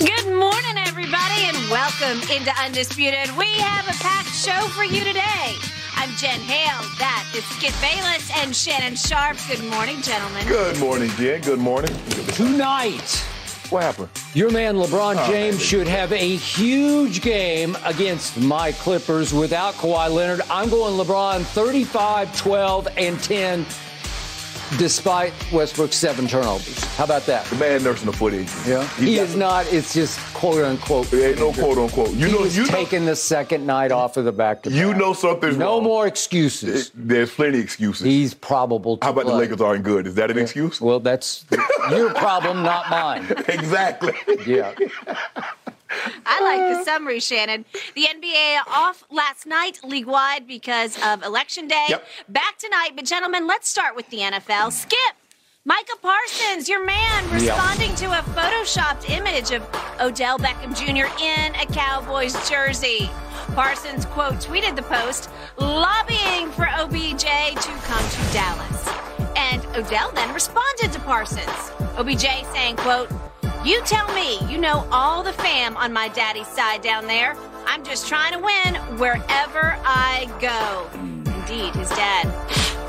Good morning, everybody, and welcome into Undisputed. We have a packed show for you today. I'm Jen Hale. That is Skip Bayless and Shannon Sharpe. Good morning, gentlemen. Good morning, Jen. Good morning. Tonight, What happened? your man LeBron Oh, James man. should have a huge game against my Clippers without Kawhi Leonard. I'm going LeBron 35, 12, and 10, despite Westbrook's seven turnovers. How about that? The man nursing a foot injury. Yeah. He He is not, it's just quote unquote. There ain't no quote unquote. You he know, you know, taking the second night off of the back to you know something's No wrong. more excuses. There's plenty of excuses. He's probable How about the play. Lakers aren't good? Is that an excuse? Well, that's your problem, not mine. exactly. Yeah. I like the uh. summary, Shannon. The NBA off last night, league wide, because of Election Day. Yep. Back tonight, but gentlemen, let's start with the NFL. Skip. Micah Parsons, your man, responding to a photoshopped image of Odell Beckham Jr. in a Cowboys jersey. Parsons, quote, tweeted the post, lobbying for OBJ to come to Dallas. And Odell then responded to Parsons. OBJ saying, quote, you tell me you know all the fam on my daddy's side down there. I'm just trying to win wherever I go. Indeed, his dad,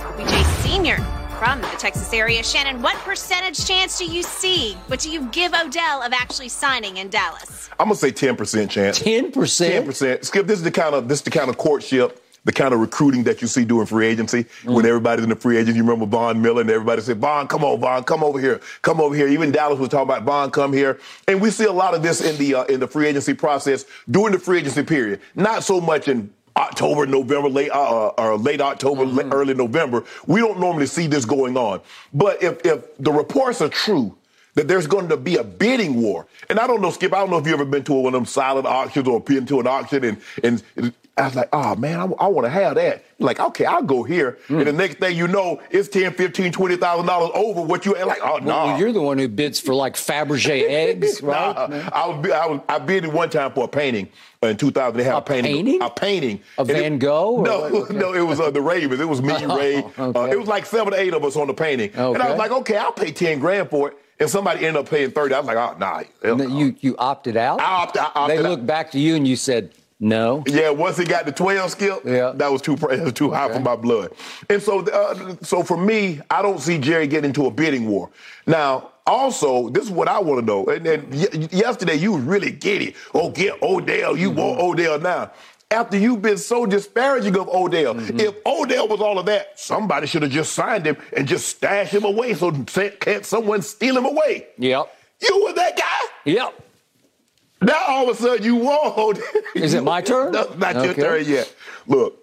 OBJ Sr. from the Texas area. Shannon, what percentage chance do you see, what do you give Odell of actually signing in Dallas? I'm gonna say 10% chance. 10%? 10%. Skip, this is the kind of this is the kind of courtship, the kind of recruiting that you see doing free agency. Mm. When everybody's in the free agent, you remember Von Miller and everybody said, Von, come on, Von, come over here, come over here. Even Dallas was talking about Von, come here. And we see a lot of this in the uh, in the free agency process during the free agency period. Not so much in October, November, late uh, or late October, Mm-hmm. late, early November. We don't normally see this going on. But if if the reports are true, that there's going to be a bidding war. And I don't know, Skip, I don't know if you've ever been to one of them silent auctions or been to an auction and, and I was like, oh man, I, want to have that. Like, okay, I'll go here. And the next thing you know, it's 10, 15, $20,000 over what you, like, oh, no. Well, you're the one who bids for like Fabergé eggs, right? Nah, I was, I was, I bid it one time for a painting in 2000. They had a, A painting, painting? a painting, And it- Van Gogh No. Okay. no, it was uh, the Ravens. It was me, Ray. Uh, it was like seven or eight of us on the painting, and I Okay. was like, okay, I'll pay ten grand for it. And somebody ended up paying thirty. I was like, oh, nah. hell No, no. You you opted out. I opted- I opted they out. looked back to you and you said no. Yeah, once it got to 12 skill, Yeah. that was too that was too high Okay. for my blood. And so uh, so for me, I don't see Jerry getting into a bidding war. Now, also, this is what I want to know. And, and y- yesterday you really giddy. Oh, get Odell. You want Mm-hmm. Odell now. After you've been so disparaging of Odell, Mm-hmm. if Odell was all of that, somebody should have just signed him and just stashed him away so can't someone steal him away? Yep. You were that guy? Yep. Now all of a sudden you won. Is it my turn? No, not your turn yet. Look,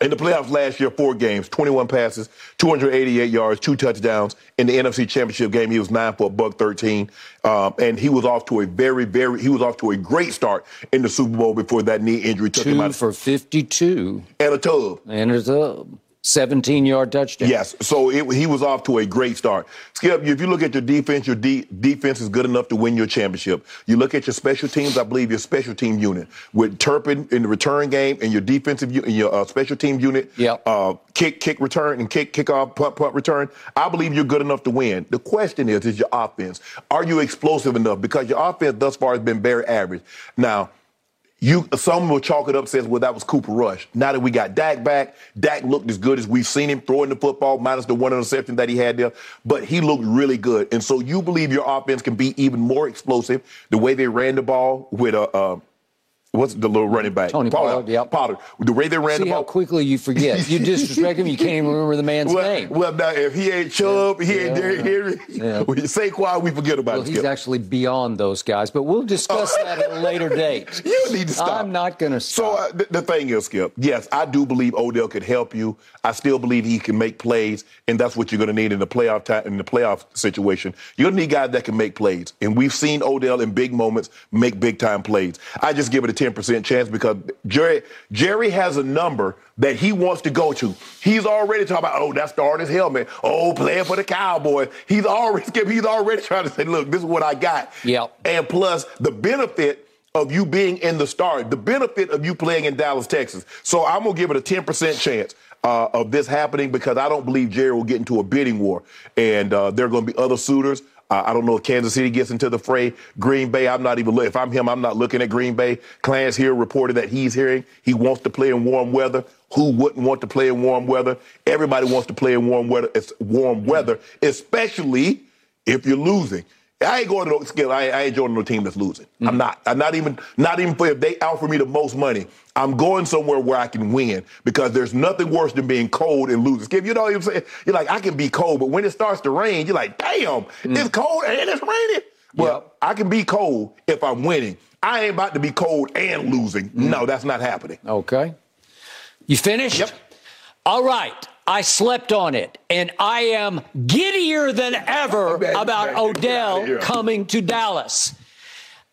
in the playoffs last year, four games, 21 passes, 288 yards, two touchdowns. In the NFC Championship game, he was nine for a buck 13, um, and he was off to a very, very, he was off to a great start in the Super Bowl before that knee injury took him Two out for 52 and a tub. and a 17 yard touchdown. Yes, so it, he was off to a great start. Skip, if you look at your defense, your de- defense is good enough to win your championship. You look at your special teams, I believe your special team unit with Turpin in the return game and your defensive and your uh, special team unit, Yep. uh, kick, kick return and kick, kick off, punt, punt return. I believe you're good enough to win. The question is, is your offense? Are you explosive enough? Because your offense thus far has been very average. Now. You, some will chalk it up, says, well, that was Cooper Rush. Now that we got Dak back, Dak looked as good as we've seen him throwing the football, minus the one interception that he had there. But he looked really good. And so you believe your offense can be even more explosive the way they ran the ball with uh, uh, what's the little running back? Tony Pollard. Pollard yep. Pollard. The way they ran See the ball. how quickly you forget. You disrespect him. You can't even remember the man's well, name. Well, now if he ain't Chubb, he ain't Derrick Henry. Yeah. When you say quiet, we forget about well. He's Skip. actually beyond those guys, but we'll discuss that at a later date. You need to stop. I'm not going to stop. So uh, the, the thing is, Skip. Yes, I do believe Odell could help you. I still believe he can make plays, and that's what you're going to need in the playoff time, in the playoff situation. You're going to need guys that can make plays, and we've seen Odell in big moments make big time plays. I just give it a 10% chance because Jerry Jerry has a number that he wants to go to. He's already talking about, oh, that's the artist helmet. Oh, playing for the Cowboys. He's already he's already trying to say, look, this is what I got. Yeah. And plus the benefit of you being in the start, the benefit of you playing in Dallas, Texas. So I'm gonna give it a 10% chance. Uh, of this happening because I don't believe Jerry will get into a bidding war, and uh, there are going to be other suitors. Uh, I don't know if Kansas City gets into the fray. Green Bay, I'm not even. If I'm him, I'm not looking at Green Bay. Clarence here reported that he's hearing he wants to play in warm weather. Who wouldn't want to play in warm weather? Everybody wants to play in warm weather. It's warm weather, especially if you're losing. I ain't going to no skill. I, I ain't joining no team that's losing. Mm-hmm. I'm not. I'm not even. Not even for if they offer me the most money. I'm going somewhere where I can win because there's nothing worse than being cold and losing. Skip, you know what I'm saying? You're like, I can be cold, but when it starts to rain, you're like, damn, mm. it's cold and it's raining. Well, yep. I can be cold if I'm winning. I ain't about to be cold and losing. Mm. No, that's not happening. Okay. You finished? Yep. All right. I slept on it, and I am giddier than ever about Odell coming to Dallas.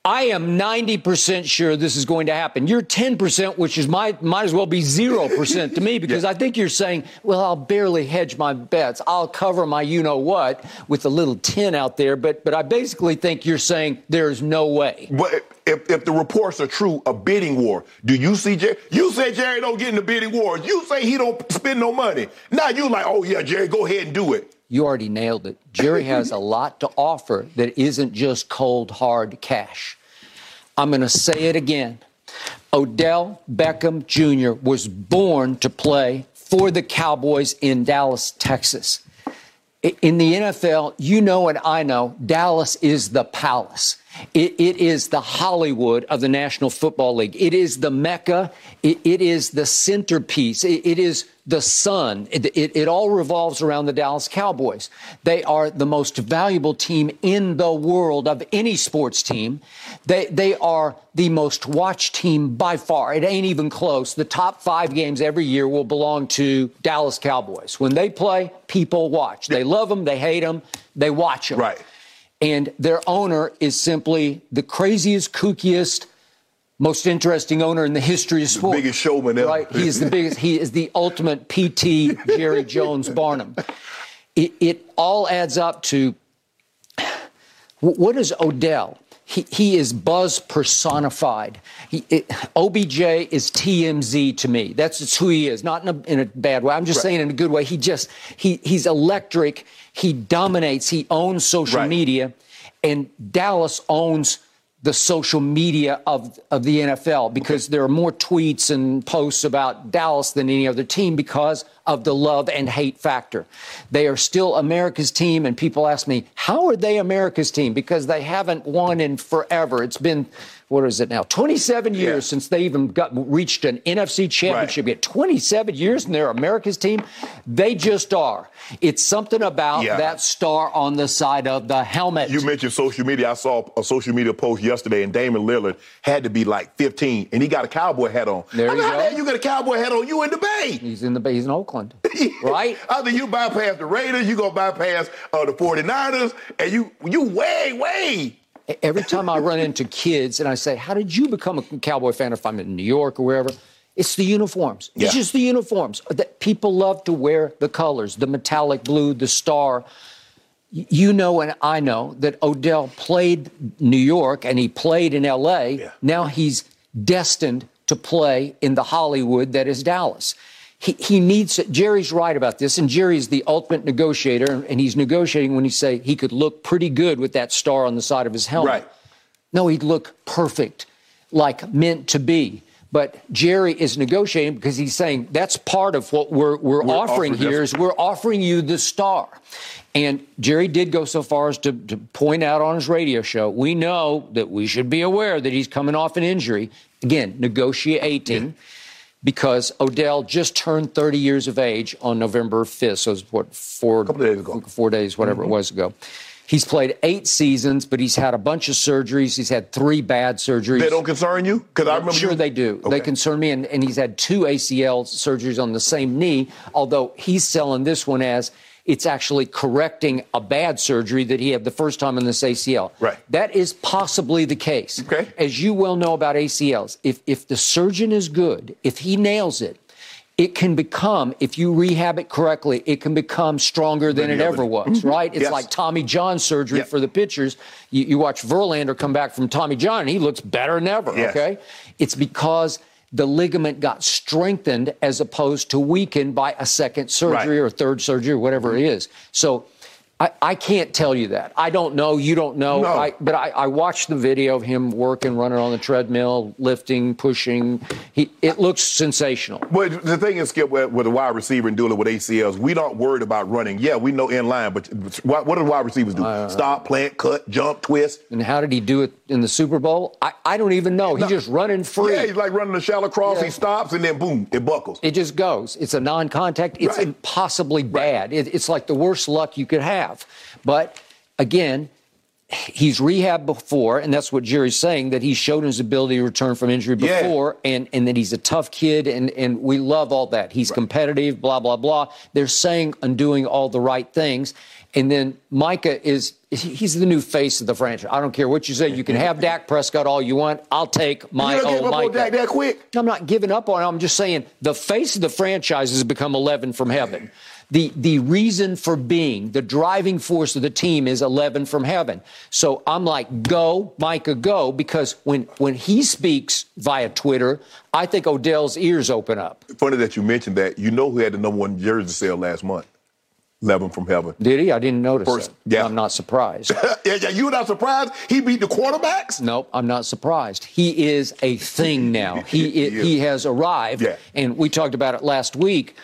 I am 90% sure this is going to happen. You're 10%, which is might, might as well be 0% to me because yeah. I think you're saying, well, I'll barely hedge my bets. I'll cover my you know what with a little 10 out there. But, but I basically think you're saying there's no way. But if, if the reports are true, a bidding war. Do you see Jerry? You say Jerry don't get in the bidding wars. You say he don't spend no money. Now you like, oh yeah, Jerry, go ahead and do it. You already nailed it. Jerry has a lot to offer that isn't just cold, hard cash. I'm going to say it again. Odell Beckham Jr. was born to play for the Cowboys in Dallas, Texas. In the NFL, you know and I know, Dallas is the palace. It, it is the Hollywood of the National Football League. It is the Mecca. it, it is the centerpiece. It, it is the sun. It, it, it, all revolves around the Dallas Cowboys. They are the most valuable team in the world of any sports team. They, they are the most watched team by far. It ain't even close. The top five games every year will belong to Dallas Cowboys. When they play, people watch. They love them, they hate them, they watch them. Right. And their owner is simply the craziest, kookiest, most interesting owner in the history of sport. The biggest showman ever. Right. He is the biggest. He is the ultimate PT Jerry Jones Barnum. It, it all adds up to what is Odell? He, he is buzz personified. He, it, OBJ is TMZ to me. That's just who he is, not in a, in a bad way. I'm just right. saying in a good way. He just he he's electric. He dominates. He owns social right. media, and Dallas owns the social media of, of the NFL because okay. there are more tweets and posts about Dallas than any other team because of the love and hate factor. They are still America's team, and people ask me, how are they America's team? Because they haven't won in forever. It's been what is it now? 27 years yeah. since they even got reached an NFC championship. Right. Yet 27 years and they're America's team. They just are. It's something about yeah. that star on the side of the helmet. You mentioned social media. I saw a social media post yesterday, and Damian Lillard had to be like 15, and he got a cowboy hat on. There you go. You got a cowboy hat on. You in the Bay? He's in the Bay. He's in Oakland, right? Either you bypass the Raiders, you gonna bypass uh, the 49ers, and you you way way Every time I run into kids and I say, How did you become a Cowboy fan if I'm in New York or wherever? It's the uniforms. Yeah. It's just the uniforms that people love to wear the colors, the metallic blue, the star. You know, and I know that Odell played New York and he played in LA. Yeah. Now he's destined to play in the Hollywood that is Dallas he, he needs Jerry's right about this, and Jerry's the ultimate negotiator, and he's negotiating when he say he could look pretty good with that star on the side of his helmet. Right. No, he'd look perfect, like meant to be. But Jerry is negotiating because he's saying that's part of what we're, we're, we're offering here is we're offering you the star. And Jerry did go so far as to, to, point out on his radio show, we know that we should be aware that he's coming off an injury. Again, negotiating. Yeah. Because Odell just turned 30 years of age on November 5th. So it's what, four, days ago. four days, whatever mm-hmm. it was ago. He's played eight seasons, but he's had a bunch of surgeries. He's had three bad surgeries. They don't concern you? Because I remember. Sure, you... they do. Okay. They concern me, and, and he's had two ACL surgeries on the same knee. Although he's selling this one as it's actually correcting a bad surgery that he had the first time in this ACL. Right. That is possibly the case. Okay. As you well know about ACLs, if if the surgeon is good, if he nails it, it can become, if you rehab it correctly, it can become stronger than it ever was, mm-hmm. right? It's yes. like Tommy John surgery yep. for the pitchers. You, you, watch Verlander come back from Tommy John, and he looks better than ever, yes. okay? It's because the ligament got strengthened as opposed to weakened by a second surgery right. or third surgery or whatever mm-hmm. it is. So I, I, can't tell you that. I don't know. You don't know. No. I, but I, I, watched the video of him working, running on the treadmill, lifting, pushing. He, it looks sensational. But the thing is, Skip, with, with a wide receiver and dealing with ACLs, we don't worried about running. Yeah, we know in line, but what, what do the wide receivers do? Uh, Stop, plant, cut, jump, twist. And how did he do it in the Super Bowl? I, I don't even know. He's no, just running free. Yeah, he's like running a shallow cross. Yeah. He stops, and then boom, it buckles. It just goes. It's a non-contact. It's right. impossibly bad. Right. It, it's like the worst luck you could have. But again, he's rehabbed before, and that's what Jerry's saying, that he showed his ability to return from injury before, yeah. and, and that he's a tough kid, and, and we love all that. He's right. competitive, blah, blah, blah. They're saying and doing all the right things. And then Micah is, he's the new face of the franchise. I don't care what you say. You can have Dak Prescott all you want. I'll take my you own Micah. Dak that quick? I'm not giving up on him. I'm just saying the face of the franchise has become 11 from heaven. The, the reason for being, the driving force of the team is 11 from heaven. So I'm like, go, Micah, go, because when, when he speaks via Twitter, I think Odell's ears open up. Funny that you mentioned that. You know who had the number one jersey sale last month? 11 from heaven. Did he? I didn't notice. First, that. yeah. I'm not surprised. yeah, yeah, you're not surprised? He beat the quarterbacks? No, I'm not surprised. He is a thing now. He, he, he has arrived. Yeah. And we talked about it last week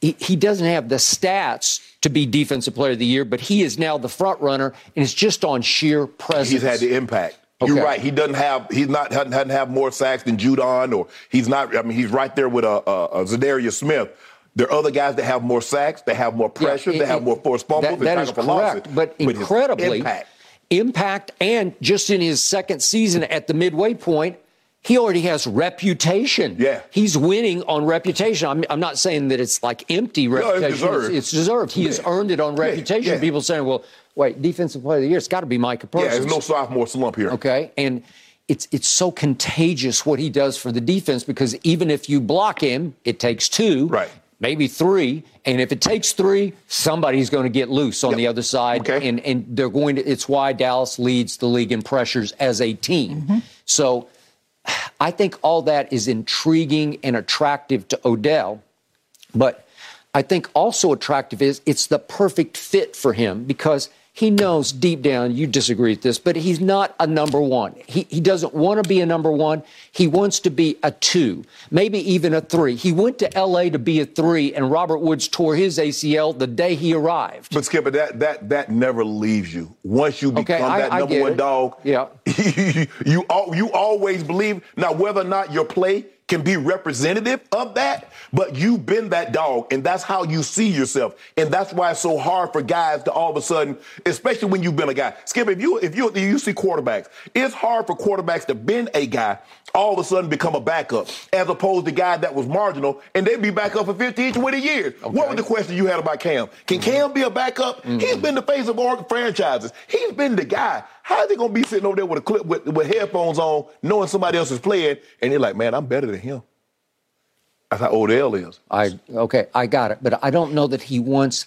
he, he doesn't have the stats to be defensive player of the year, but he is now the front runner, and it's just on sheer presence. He's had the impact. Okay. You're right. He doesn't have. He's not doesn't, have more sacks than Judon, or he's not. I mean, he's right there with a, a, a Za'Darius Smith. There are other guys that have more sacks, they have more pressure, yeah, it, they have more forced fumbles. That, that is correct, but incredibly impact. impact, and just in his second season at the midway point, he already has reputation. Yeah. He's winning on reputation. I'm, I'm not saying that it's like empty reputation. No, it's deserved. It's, it's deserved. He yeah. has earned it on reputation. Yeah. People saying, well, wait, defensive player of the year, it's got to be Micah Parsons. Yeah, there's no sophomore slump here. Okay. And it's it's so contagious what he does for the defense because even if you block him, it takes two. Right. Maybe three, and if it takes three, somebody's going to get loose on yep. the other side, okay. and and they're going to. It's why Dallas leads the league in pressures as a team. Mm-hmm. So I think all that is intriguing and attractive to Odell. But I think also attractive is it's the perfect fit for him because he knows deep down, you disagree with this, but he's not a number one. He, he doesn't want to be a number one. He wants to be a two, maybe even a three. He went to L.A. to be a three, and Robert Woods tore his ACL the day he arrived. But Skipper, that that that never leaves you. Once you become okay, I, that number one it. dog, yeah, you, you you always believe. Now, whether or not your play can be representative of that, but you've been that dog, and that's how you see yourself. And that's why it's so hard for guys to all of a sudden, especially when you've been a guy. Skip, if you if you you see quarterbacks, it's hard for quarterbacks to been a guy all of a sudden become a backup, as opposed to guy that was marginal and they'd be back up for 15, 20 years. Okay. What was the question you had about Cam? Can mm-hmm. Cam be a backup? Mm-hmm. He's been the face of franchises. He's been the guy. How is he gonna be sitting over there with a clip with, with headphones on, knowing somebody else is playing, and you're like, man, I'm better than him. That's how Odell is. I okay, I got it, but I don't know that he wants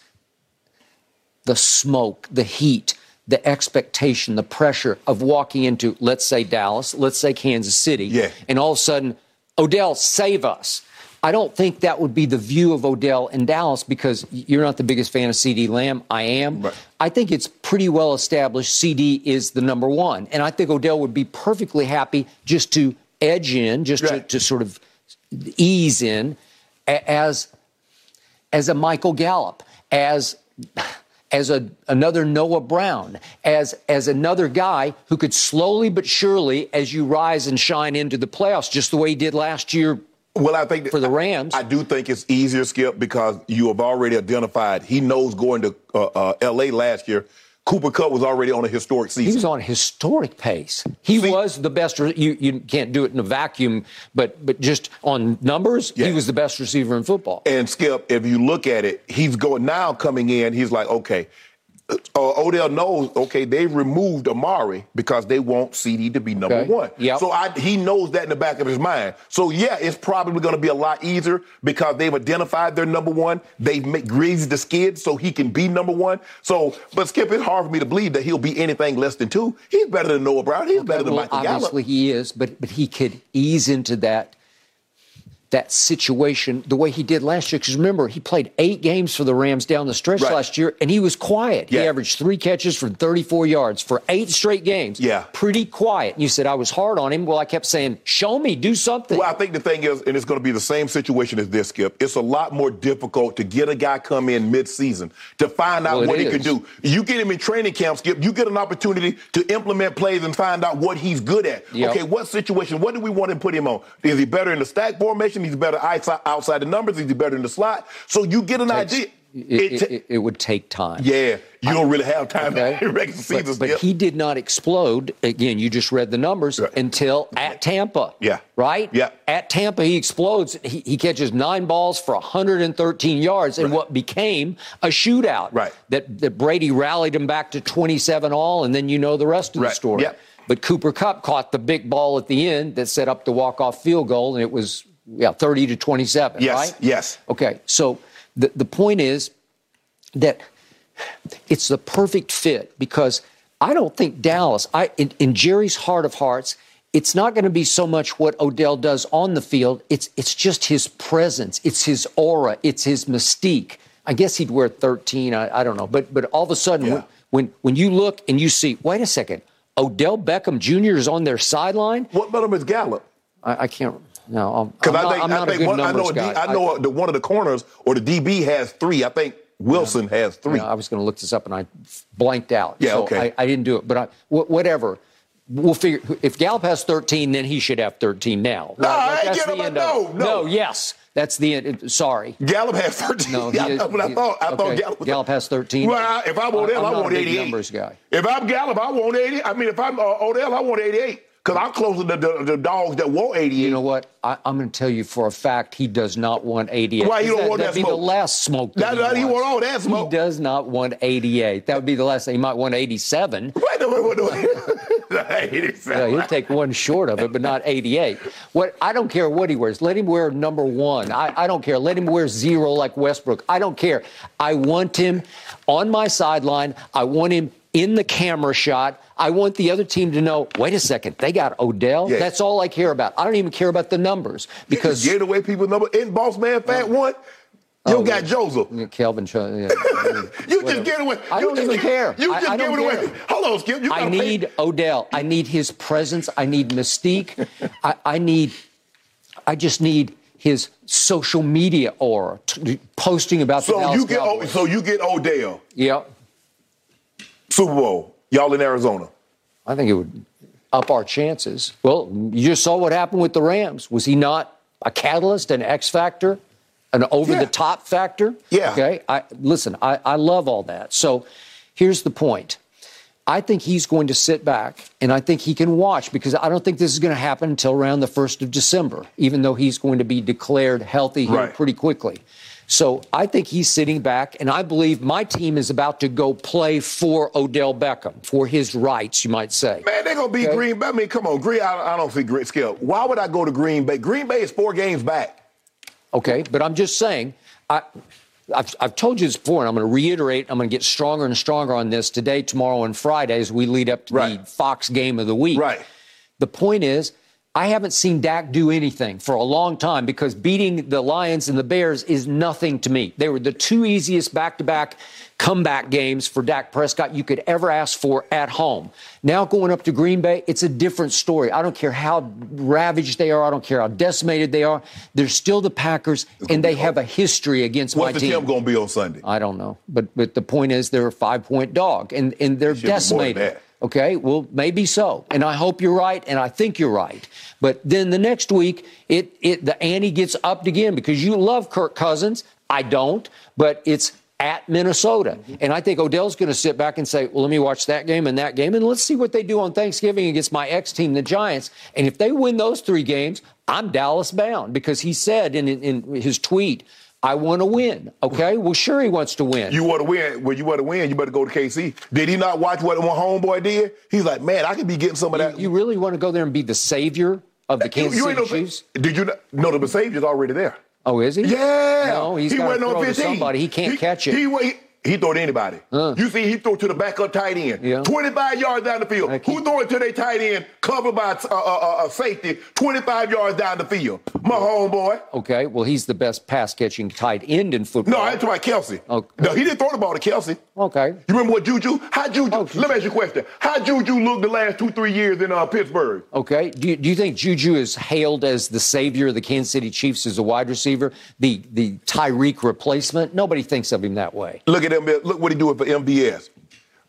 the smoke, the heat, the expectation, the pressure of walking into, let's say Dallas, let's say Kansas City, yeah. and all of a sudden, Odell, save us. I don't think that would be the view of Odell in Dallas because you're not the biggest fan of CeeDee Lamb. I am. Right. I think it's pretty well established CeeDee is the number one. And I think Odell would be perfectly happy just to edge in, just right. to, to sort of ease in, as as a Michael Gallup, as as a, another Noah Brown, as as another guy who could slowly but surely, as you rise and shine into the playoffs, just the way he did last year. Well, I think for the Rams, I, I do think it's easier, Skip, because you have already identified. He knows going to uh, uh, L.A. last year Cooper Kupp was already on a historic season. He was on a historic pace. He See, was the best. You you can't do it in a vacuum, but but just on numbers, yeah. he was the best receiver in football. And Skip, if you look at it, he's going now coming in. He's like, okay, uh, Odell knows, okay, they removed Amari because they want CeeDee to be number okay. one. Yep. So I, he knows that in the back of his mind. So yeah, it's probably going to be a lot easier because they've identified their number one. They've made, greased the skid so he can be number one. So, but Skip, it's hard for me to believe that he'll be anything less than two. He's better than Noah Brown. He's okay, better than well, Michael Gallup. Obviously, he is, but but he could ease into that that situation the way he did last year. Because remember, he played eight games for the Rams down the stretch right. last year, and he was quiet. Yeah. He averaged three catches for 34 yards for eight straight games. Yeah. Pretty quiet. And you said, I was hard on him. Well, I kept saying, show me, do something. Well, I think the thing is, and it's going to be the same situation as this, Skip, it's a lot more difficult to get a guy come in mid-season to find out well, what is. he can do. You get him in training camp, Skip, you get an opportunity to implement plays and find out what he's good at. Yep. Okay, what situation, what do we want to put him on? Is he better in the stack formation? He's better outside, the numbers. He's better in the slot. So you get an Takes, idea. It, it, it, would take time. Yeah, you don't really have time okay. in regular season. But, but he did not explode. Again, you just read the numbers right. until at Tampa. Yeah. Right? Yeah. At Tampa, he explodes. He, he catches nine balls for 113 yards in right. what became a shootout. Right. That, that Brady rallied him back to 27 all, and then you know the rest of right. the story. Yeah. But Cooper Kupp caught the big ball at the end that set up the walk-off field goal, and it was yeah, 30 to 27, yes, right? Yes. Okay, so the, the point is that it's the perfect fit because I don't think Dallas, I, in, in Jerry's heart of hearts, it's not going to be so much what Odell does on the field. It's it's just his presence, it's his aura, it's his mystique. I guess he'd wear 13. I, I don't know, but but all of a sudden, yeah. when, when when you look and you see, wait a second, Odell Beckham Jr. is on their sideline. What about him as Gallup? I, I can't. No, because I think, I think one, I know, D, I know the, one of the corners or the DB has three. I think Wilson yeah. has three. Yeah, I was going to look this up and I blanked out. Yeah, so okay. I, I, didn't do it, but I, whatever. We'll figure. If Gallup has 13, then he should have 13 now. No, right? like, the end no, no, no. Yes, that's the end. Sorry. Gallup has 13. No, he is, but I thought I okay. thought Gallup. Gallup has 13. Well, if I'm Odell, I want 88. Numbers guy. If I'm Gallup, I want 80. I mean, if I'm uh, Odell, I want 88. Because I'm closer to the, the, dogs that want 88. You know what? I, am going to tell you for a fact he does not want 88. Why you don't that, want that smoke? That'd be the last smoke. That, that he, he want all that smoke. He does not want 88. That would be the last thing. He might want 87. Wait, wait, wait, wait. 87. Yeah, he'll take one short of it, but not 88. What I don't care what he wears. Let him wear number one. I, I don't care. Let him wear zero like Westbrook. I don't care. I want him on my sideline. I want him in the camera shot. I want the other team to know, wait a second, they got Odell. Yes. That's all I care about. I don't even care about the numbers because you get away people number in Boss Man Fat uh, One. You oh, got Joseph. Kelvin. Yeah, you just get away. I don't even get, care. You just I, I give it away. Hold on, Skip. You I need pay. Odell. I need his presence. I need mystique. I, I, need. I just need his social media aura, t- posting about so the Dallas you get Cowboys. so you get Odell. Yep. Super Bowl. Y'all in Arizona. I think it would up our chances. Well, you just saw what happened with the Rams. Was he not a catalyst, an X factor, an over the top factor? Yeah. Okay. I listen, I, I love all that. So here's the point. I think he's going to sit back and I think he can watch because I don't think this is going to happen until around the 1st of December, even though he's going to be declared healthy here right. pretty quickly. So I think he's sitting back, and I believe my team is about to go play for Odell Beckham, for his rights, you might say. Man, they're going to be okay. Green Bay. I mean, come on, Green, I, I don't see Green Skill. Why would I go to Green Bay? Green Bay is four games back. Okay, but I'm just saying, I, I've, I've told you this before, and I'm going to reiterate. I'm going to get stronger and stronger on this today, tomorrow, and Friday as we lead up to right. the Fox game of the week. Right. The point is, I haven't seen Dak do anything for a long time because beating the Lions and the Bears is nothing to me. They were the two easiest back to back comeback games for Dak Prescott you could ever ask for at home. Now going up to Green Bay, it's a different story. I don't care how ravaged they are. I don't care how decimated they are. They're still the Packers, and they have a history against my team. What's the going to be on Sunday? I don't know, but but the point is they're a five point dog, and and they're should be more than decimated. Okay, well maybe so, and I hope you're right, and I think you're right. But then the next week, it it the ante gets upped again because you love Kirk Cousins. I don't, but it's at Minnesota, mm-hmm. and I think Odell's going to sit back and say, "Well, let me watch that game and that game, and let's see what they do on Thanksgiving against my ex team, the Giants. And if they win those three games, I'm Dallas bound because he said in in his tweet." I want to win. Okay. Well, sure, he wants to win. You want to win. Well, you want to win, you better go to KC. Did he not watch what my homeboy did? He's like, man, I could be getting some of that. You really want to go there and be the savior of the You- Kansas you ain't City no- Chiefs? Did you not, know the Savior's already there? Oh, is he? Yeah. No, he's he got to throw to somebody. He can't catch it. He, he, he throw to anybody. You see, he throw to the backup tight end. Yeah. 25 yards down the field. Keep- Who throw it to their tight end, covered by a uh, uh, uh, safety, 25 yards down the field? My homeboy. Okay. Well, he's the best pass catching tight end in football. No, I talking about Kelce. Okay. No, he didn't throw the ball to Kelce. Okay. You remember what Juju? How Juju? Oh, Let me ask you a question. How Juju looked the last two, three years in uh, Pittsburgh? Okay. Do you, do you think Juju is hailed as the savior of the Kansas City Chiefs as a wide receiver, the the Tyreek replacement? Nobody thinks of him that way. Look at Look what he doing for MVS.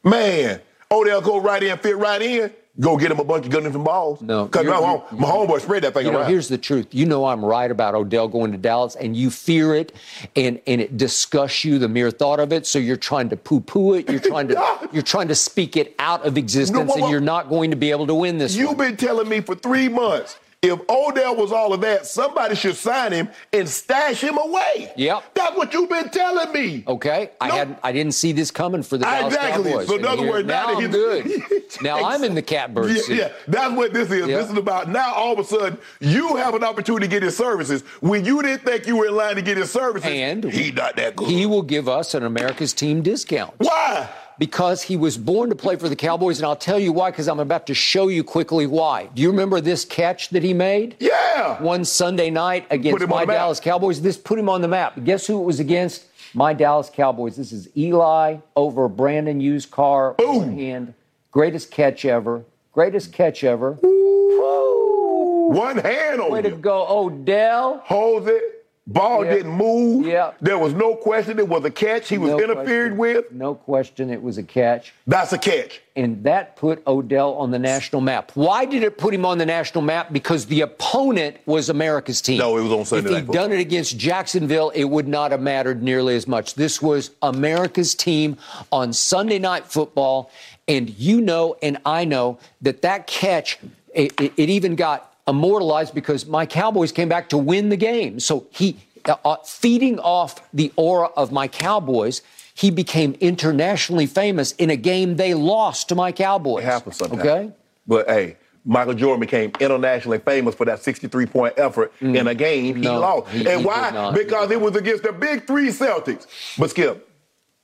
Man, Odell go right in, fit right in. Go get him a bunch of good different balls. No, because my, my homeboy spread that thing You know, around. here's the truth. You know I'm right about Odell going to Dallas, and you fear it, and and it disgusts you the mere thought of it. So you're trying to poo-poo it. You're trying to you're trying to speak it out of existence, what- and you're not going to be able to win this You've one. been telling me for three months. If Odell was all of that, somebody should sign him and stash him away. Yep. That's what you've been telling me. Okay, I hadn't, I didn't see this coming for the Dallas Exactly. Cowboys. So in other words, now now that I'm good. now I'm in the catbird Yeah, seat. yeah, that's what this is. Yeah. This is about now. All of a sudden, you have an opportunity to get his services when you didn't think you were in line to get his services. And he not that good. He will give us an America's team discount. Why? Because he was born to play for the Cowboys, and I'll tell you why, because I'm about to show you quickly why. Do you remember this catch that he made? Yeah. One Sunday night against my. Dallas Cowboys. This put him on the map. Guess who it was against? My Dallas Cowboys. This is Eli over Brandon used car. Boom. One hand. Greatest catch ever. Greatest catch ever. Ooh. One hand on Way to go, Odell. Holds it. Ball Yeah. didn't move. Yeah. There was no question it was a catch. He was No interfered question. with. No question it was a catch. That's a catch. and that put Odell on the national map. Why did it put him on the national map? Because the opponent was America's team. No, it was on Sunday If he'd done it against Jacksonville, it would not have mattered nearly as much. This was America's team on Sunday Night Football, and you know, and I know that that catch, it, it, it even got immortalized because my Cowboys came back to win the game. So he, uh, uh, feeding off the aura of my Cowboys. He became internationally famous in a game they lost to my Cowboys. It happens sometimes. Okay? But hey, Michael Jordan became internationally famous for that 63 point effort in a game he Mm. No, lost. he- and he why? Because it was against the big three Celtics. But Skip,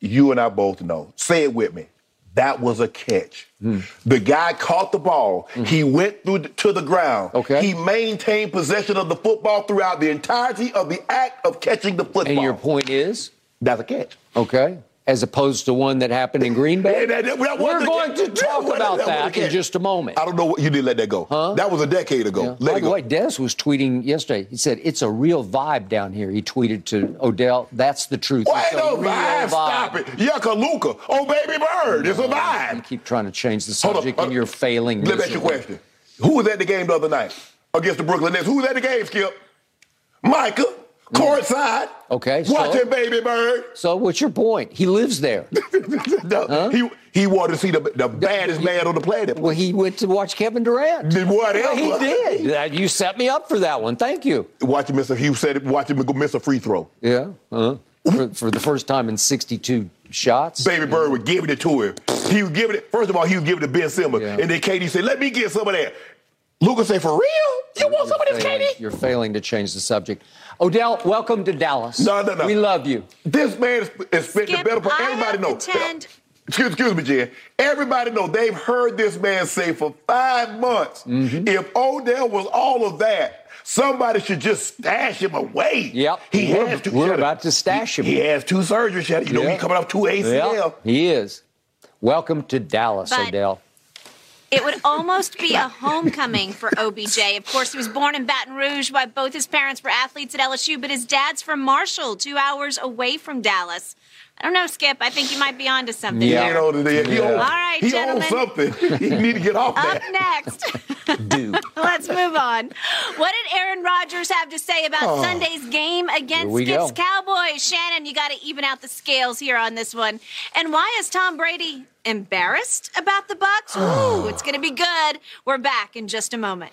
you and I both know. Say it with me. That was a catch. Hmm. The guy caught the ball. He went through to the ground. Okay. He maintained possession of the football throughout the entirety of the act of catching the football. And your point is? That's a catch. Okay. As opposed to one that happened in Green Bay? That- that- that We're going to talk about that in just a moment. I don't know what you did let that go. Huh? That was a decade ago. Yeah. Let By it the go. way, Dez was tweeting yesterday. He said, It's a real vibe down here. He tweeted to Odell. That's the truth. Why It's a no real vibe? Stop it. Yucca Luca. Oh, baby bird. It's a You vibe. keep trying to change the subject, and uh, you're failing. Let me ask you a question. Who was at the game the other night against the Brooklyn Nets? Who was at the game, Skip? Micah. Courtside. Okay, so- Watching baby bird. So, what's your point? He lives there. No, He he wanted to see the, the baddest man on the planet. well, he went to watch Kevin Durant. Did whatever. Well, he did. You set me up for that one. Thank you. Watching Mr. He said, "Watch him go miss a free throw." Yeah. Uh-huh. For, for the first time in 62 shots. Baby Bird was giving it to him. He was giving it. First of all, he was giving it to Ben Simmons, Yeah. and then KD said, "Let me get some of that." Lucas said, "For real? You want some of this, KD?" You're failing to change the subject. Odell, welcome to Dallas. No, no, no. We love you. This man is, is spent the Skip, better part. Everybody have knows. to excuse, excuse me, Jen. Everybody know they've heard this man say for five months, mm-hmm. if Odell was all of that, somebody should just stash him away. Yep. He we're, has to. We're about to stash him. He has two surgeries. You know, yep. he's coming off two ACL. Yep. He is. Welcome to Dallas, but Odell. It would almost be a homecoming for OBJ. Of course, he was born in Baton Rouge, while both his parents were athletes at LSU, but his dad's from Marshall, two hours away from Dallas. I don't know, Skip. I think you might be onto something. Yeah, here. He, yeah. he owns, All right, he gentlemen. owns something. he need to get off Up that. next. Dude. Let's move on. What did Aaron Rodgers have to say about oh. Sunday's game against Skip's go. Cowboys? Shannon, you got to even out the scales here on this one. And why is Tom Brady embarrassed about the Bucs? Ooh, it's going to be good. We're back in just a moment.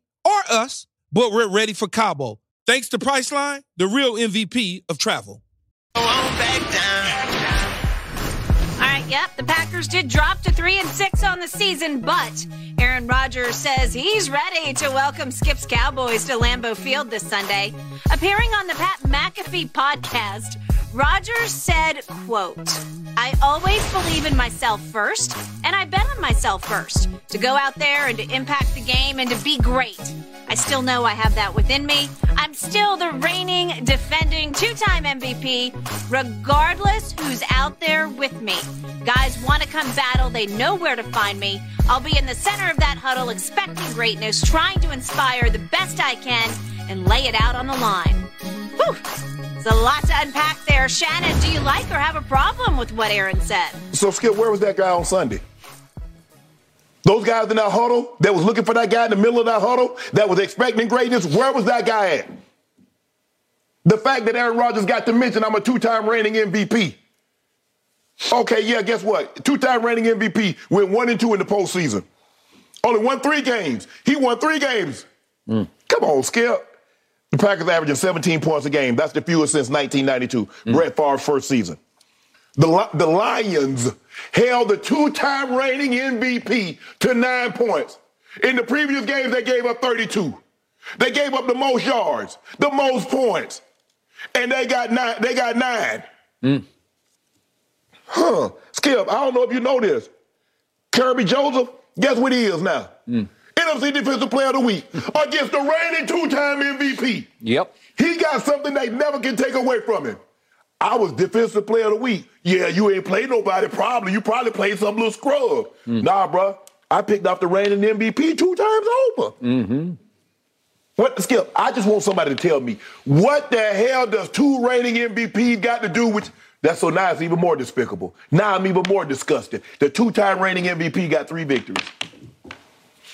or us, but we're ready for Cabo. Thanks to Priceline, the real MVP of travel. All right, yep, the Packers did drop to three and six on the season, but Aaron Rodgers says he's ready to welcome Skip's Cowboys to Lambeau Field this Sunday. Appearing on the Pat McAfee podcast, Rodgers said, quote, I always believe in myself first, and I bet on myself first to go out there and to impact the game and to be great. I still know I have that within me. I'm still the reigning, defending, two time MVP, regardless who's out there with me. Guys want to come battle, they know where to find me. I'll be in the center of that huddle, expecting greatness, trying to inspire the best I can, and lay it out on the line. Whew. There's a lot to unpack there. Shannon, do you like or have a problem with what Aaron said? So, Skip, where was that guy on Sunday? Those guys in that huddle that was looking for that guy in the middle of that huddle that was expecting greatness, where was that guy at? The fact that Aaron Rodgers got to mention I'm a two-time reigning MVP. Okay, yeah, guess what? Two-time reigning MVP went one and two in the postseason. Only won three games. He won three games. Mm. Come on, Skip. The Packers averaging 17 points a game. That's the fewest since 1992, mm. Brett Favre's first season. The, the Lions held the two-time reigning MVP to nine points. In the previous games, they gave up 32. They gave up the most yards, the most points, and they got nine. They got nine. Mm. Huh? Skip, I don't know if you know this. Kerby Joseph, guess what he is now? Mm. Defensive Player of the Week against the reigning two-time MVP. Yep. He got something they never can take away from him. I was Defensive Player of the Week. Yeah, you ain't played nobody. Probably you probably played some little scrub. Mm. Nah, bro. I picked off the reigning MVP two times over. Mm-hmm. What Skip? I just want somebody to tell me what the hell does two reigning MVPs got to do with? That's so now it's even more despicable. Now I'm even more disgusted. The two-time reigning MVP got three victories.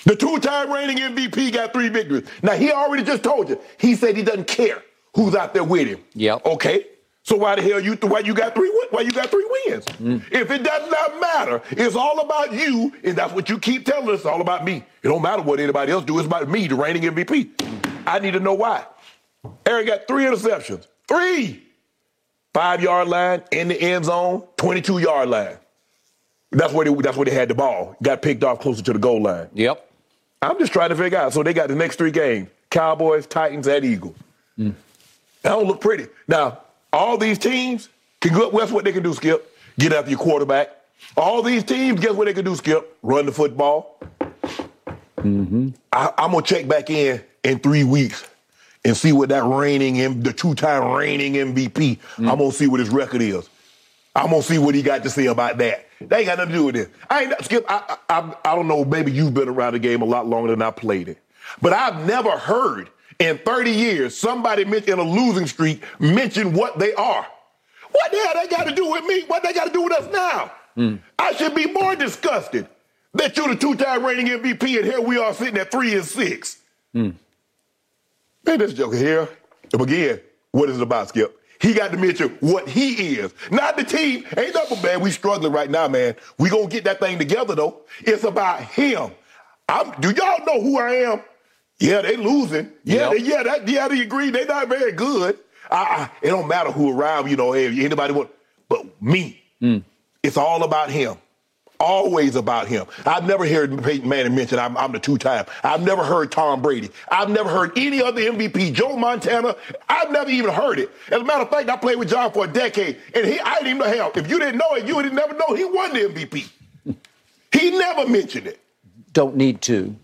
The two-time reigning MVP got three victories. Now he already just told you. He said he doesn't care who's out there with him. Yep. Okay. So why the hell you why you got three why you got three wins? Mm. If it does not matter, it's all about you, and that's what you keep telling us. It's all about me. It don't matter what anybody else do. It's about me, the reigning MVP. I need to know why. Aaron got three interceptions. Three. Five yard line in the end zone, 22 yard line. That's where they, that's where they had the ball. Got picked off closer to the goal line. Yep. I'm just trying to figure out. So they got the next three games: Cowboys, Titans, and Eagles. Mm. That don't look pretty. Now, all these teams can go. Guess what they can do, Skip? Get after your quarterback. All these teams, guess what they can do, Skip? Run the football. Mm-hmm. I, I'm gonna check back in in three weeks and see what that reigning, the two-time reigning MVP. Mm-hmm. I'm gonna see what his record is. I'm gonna see what he got to say about that. They ain't got nothing to do with it. I ain't Skip. I, I, I don't know. Maybe you've been around the game a lot longer than I played it, but I've never heard in 30 years somebody in a losing streak mention what they are. What the hell they got to do with me? What they got to do with us now? Mm. I should be more disgusted that you're the two-time reigning MVP and here we are sitting at three and six. Mm. Man, this joker here. Again, what is it about, Skip? He got to mention what he is, not the team. Ain't nothing bad. We struggling right now, man. We gonna get that thing together though. It's about him. I'm, do y'all know who I am? Yeah, they losing. Yeah, yep. they, yeah, that, yeah, they agree. They not very good. I, it don't matter who around, you know, anybody want, but me. Mm. It's all about him. Always about him. I've never heard Peyton Manning mention I'm, I'm the two-time. I've never heard Tom Brady. I've never heard any other MVP. Joe Montana. I've never even heard it. As a matter of fact, I played with John for a decade, and he, I didn't even know hell. If you didn't know it, you would never know he won the MVP. he never mentioned it. Don't need to.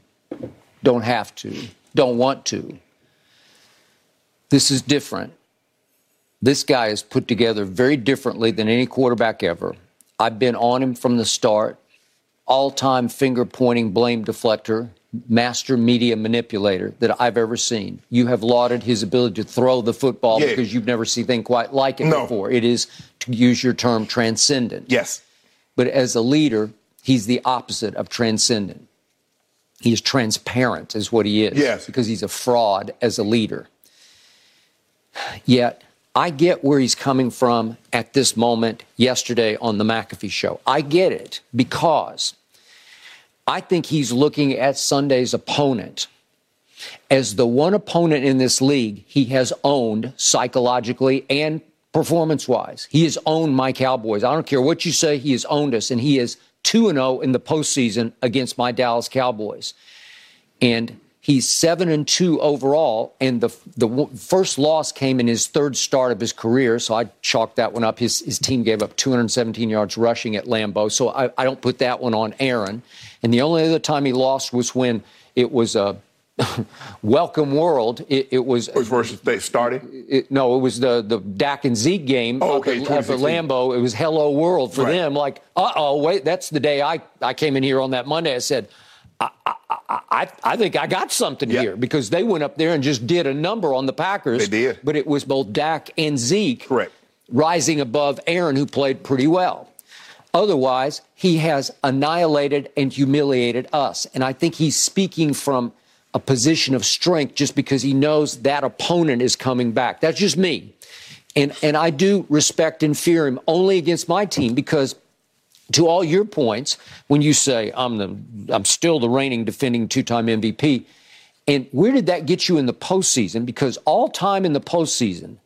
Don't have to. Don't want to. This is different. This guy is put together very differently than any quarterback ever. I've been on him from the start. All time finger pointing blame deflector, master media manipulator that I've ever seen. You have lauded his ability to throw the football yeah. because you've never seen anything quite like it no. before. It is, to use your term, transcendent. Yes. But as a leader, he's the opposite of transcendent. He is transparent, is what he is. Yes. Because he's a fraud as a leader. Yet, I get where he's coming from at this moment yesterday on the McAfee show. I get it because I think he's looking at Sunday's opponent as the one opponent in this league he has owned psychologically and performance wise. He has owned my Cowboys. I don't care what you say, he has owned us, and he is 2 0 in the postseason against my Dallas Cowboys. And He's seven and two overall, and the the first loss came in his third start of his career. So I chalked that one up. His his team gave up 217 yards rushing at Lambeau, so I, I don't put that one on Aaron. And the only other time he lost was when it was a welcome world. It, it was versus they started. It, no, it was the the Dak and Zeke game. Oh, okay, at, at Lambeau. It was hello world for right. them. Like, uh oh, wait, that's the day I I came in here on that Monday. I said, I, I, I, think I got something yep. here because they went up there and just did a number on the Packers. They did. But it was both Dak and Zeke Correct. rising above Aaron, who played pretty well. Otherwise, he has annihilated and humiliated us. And I think he's speaking from a position of strength just because he knows that opponent is coming back. That's just me. And, and I do respect and fear him only against my team because to all your points, when you say I'm the I'm still the reigning defending two-time MVP, and where did that get you in the postseason? Because all time in the postseason,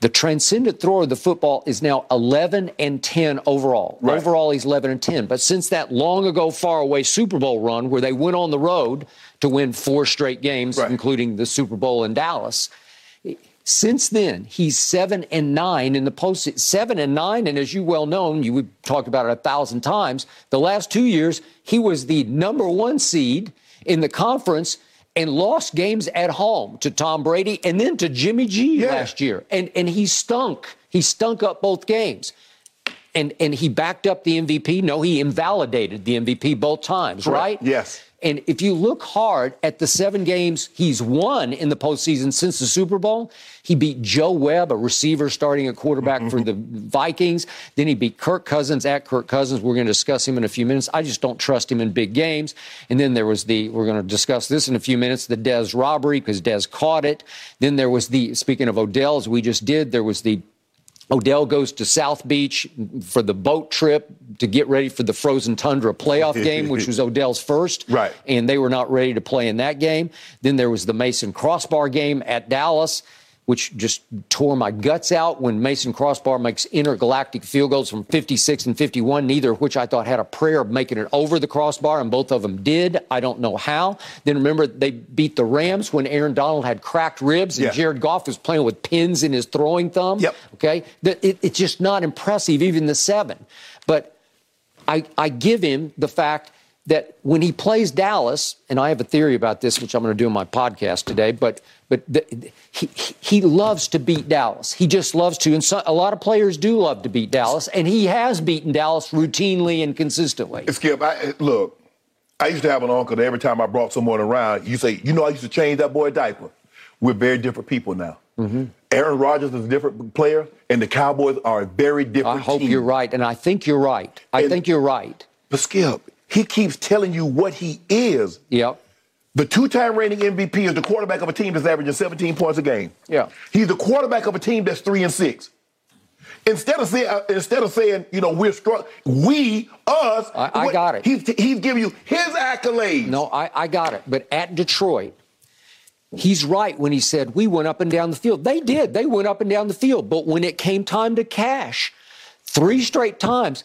the transcendent thrower of the football is now 11 and 10 overall. Right. Overall, he's 11 and 10. But since that long ago, far away Super Bowl run where they went on the road to win four straight games, right. including the Super Bowl in Dallas, since then, he's seven and nine in the post. Seven and nine, and as you well know, you would talk about it a thousand times. The last two years, he was the number one seed in the conference and lost games at home to Tom Brady and then to Jimmy G yeah. last year. And and he stunk. He stunk up both games. And and he backed up the MVP. No, he invalidated the MVP both times, Correct. right? Yes. And if you look hard at the seven games he's won in the postseason since the Super Bowl, he beat Joe Webb, a receiver starting a quarterback for the Vikings. Then he beat Kirk Cousins at Kirk Cousins. We're going to discuss him in a few minutes. I just don't trust him in big games. And then there was the, we're going to discuss this in a few minutes, the Dez robbery because Dez caught it. Then there was the, speaking of Odell, as we just did, there was the Odell goes to South Beach for the boat trip to get ready for the Frozen Tundra playoff game, which was Odell's first. Right. And they were not ready to play in that game. Then there was the Mason Crosby game at Dallas which just tore my guts out when Mason Crosby makes intergalactic field goals from 56 and 51, neither of which I thought had a prayer of making it over the crossbar, and both of them did. I don't know how. Then remember, they beat the Rams when Aaron Donald had cracked ribs and Yeah. Jared Goff was playing with pins in his throwing thumb. Yep. Okay. It- it's just not impressive, even the seven. But I, I give him the fact that when he plays Dallas, and I have a theory about this, which I'm going to do in my podcast today, but but the, he he loves to beat Dallas. He just loves to, and so, a lot of players do love to beat Dallas, and he has beaten Dallas routinely and consistently. Skip, I, look, I used to have an uncle that every time I brought someone around, you say, you know, I used to change that boy diaper. We're very different people now. Mm-hmm. Aaron Rodgers is a different player, and the Cowboys are a very different I hope team. you're right, and I think you're right. I And- think you're right. But Skip, he keeps telling you what he is. Yep. The two-time reigning MVP is the quarterback of a team that's averaging 17 points a game. Yeah. He's the quarterback of a team that's three and six. Instead of saying, uh, instead of saying, you know, we're strong, we, us. I- I what- got it. He's, he's giving you his accolades. No, I, I got it. But at Detroit, he's right when he said we went up and down the field. They did. They went up and down the field. But when it came time to cash, three straight times,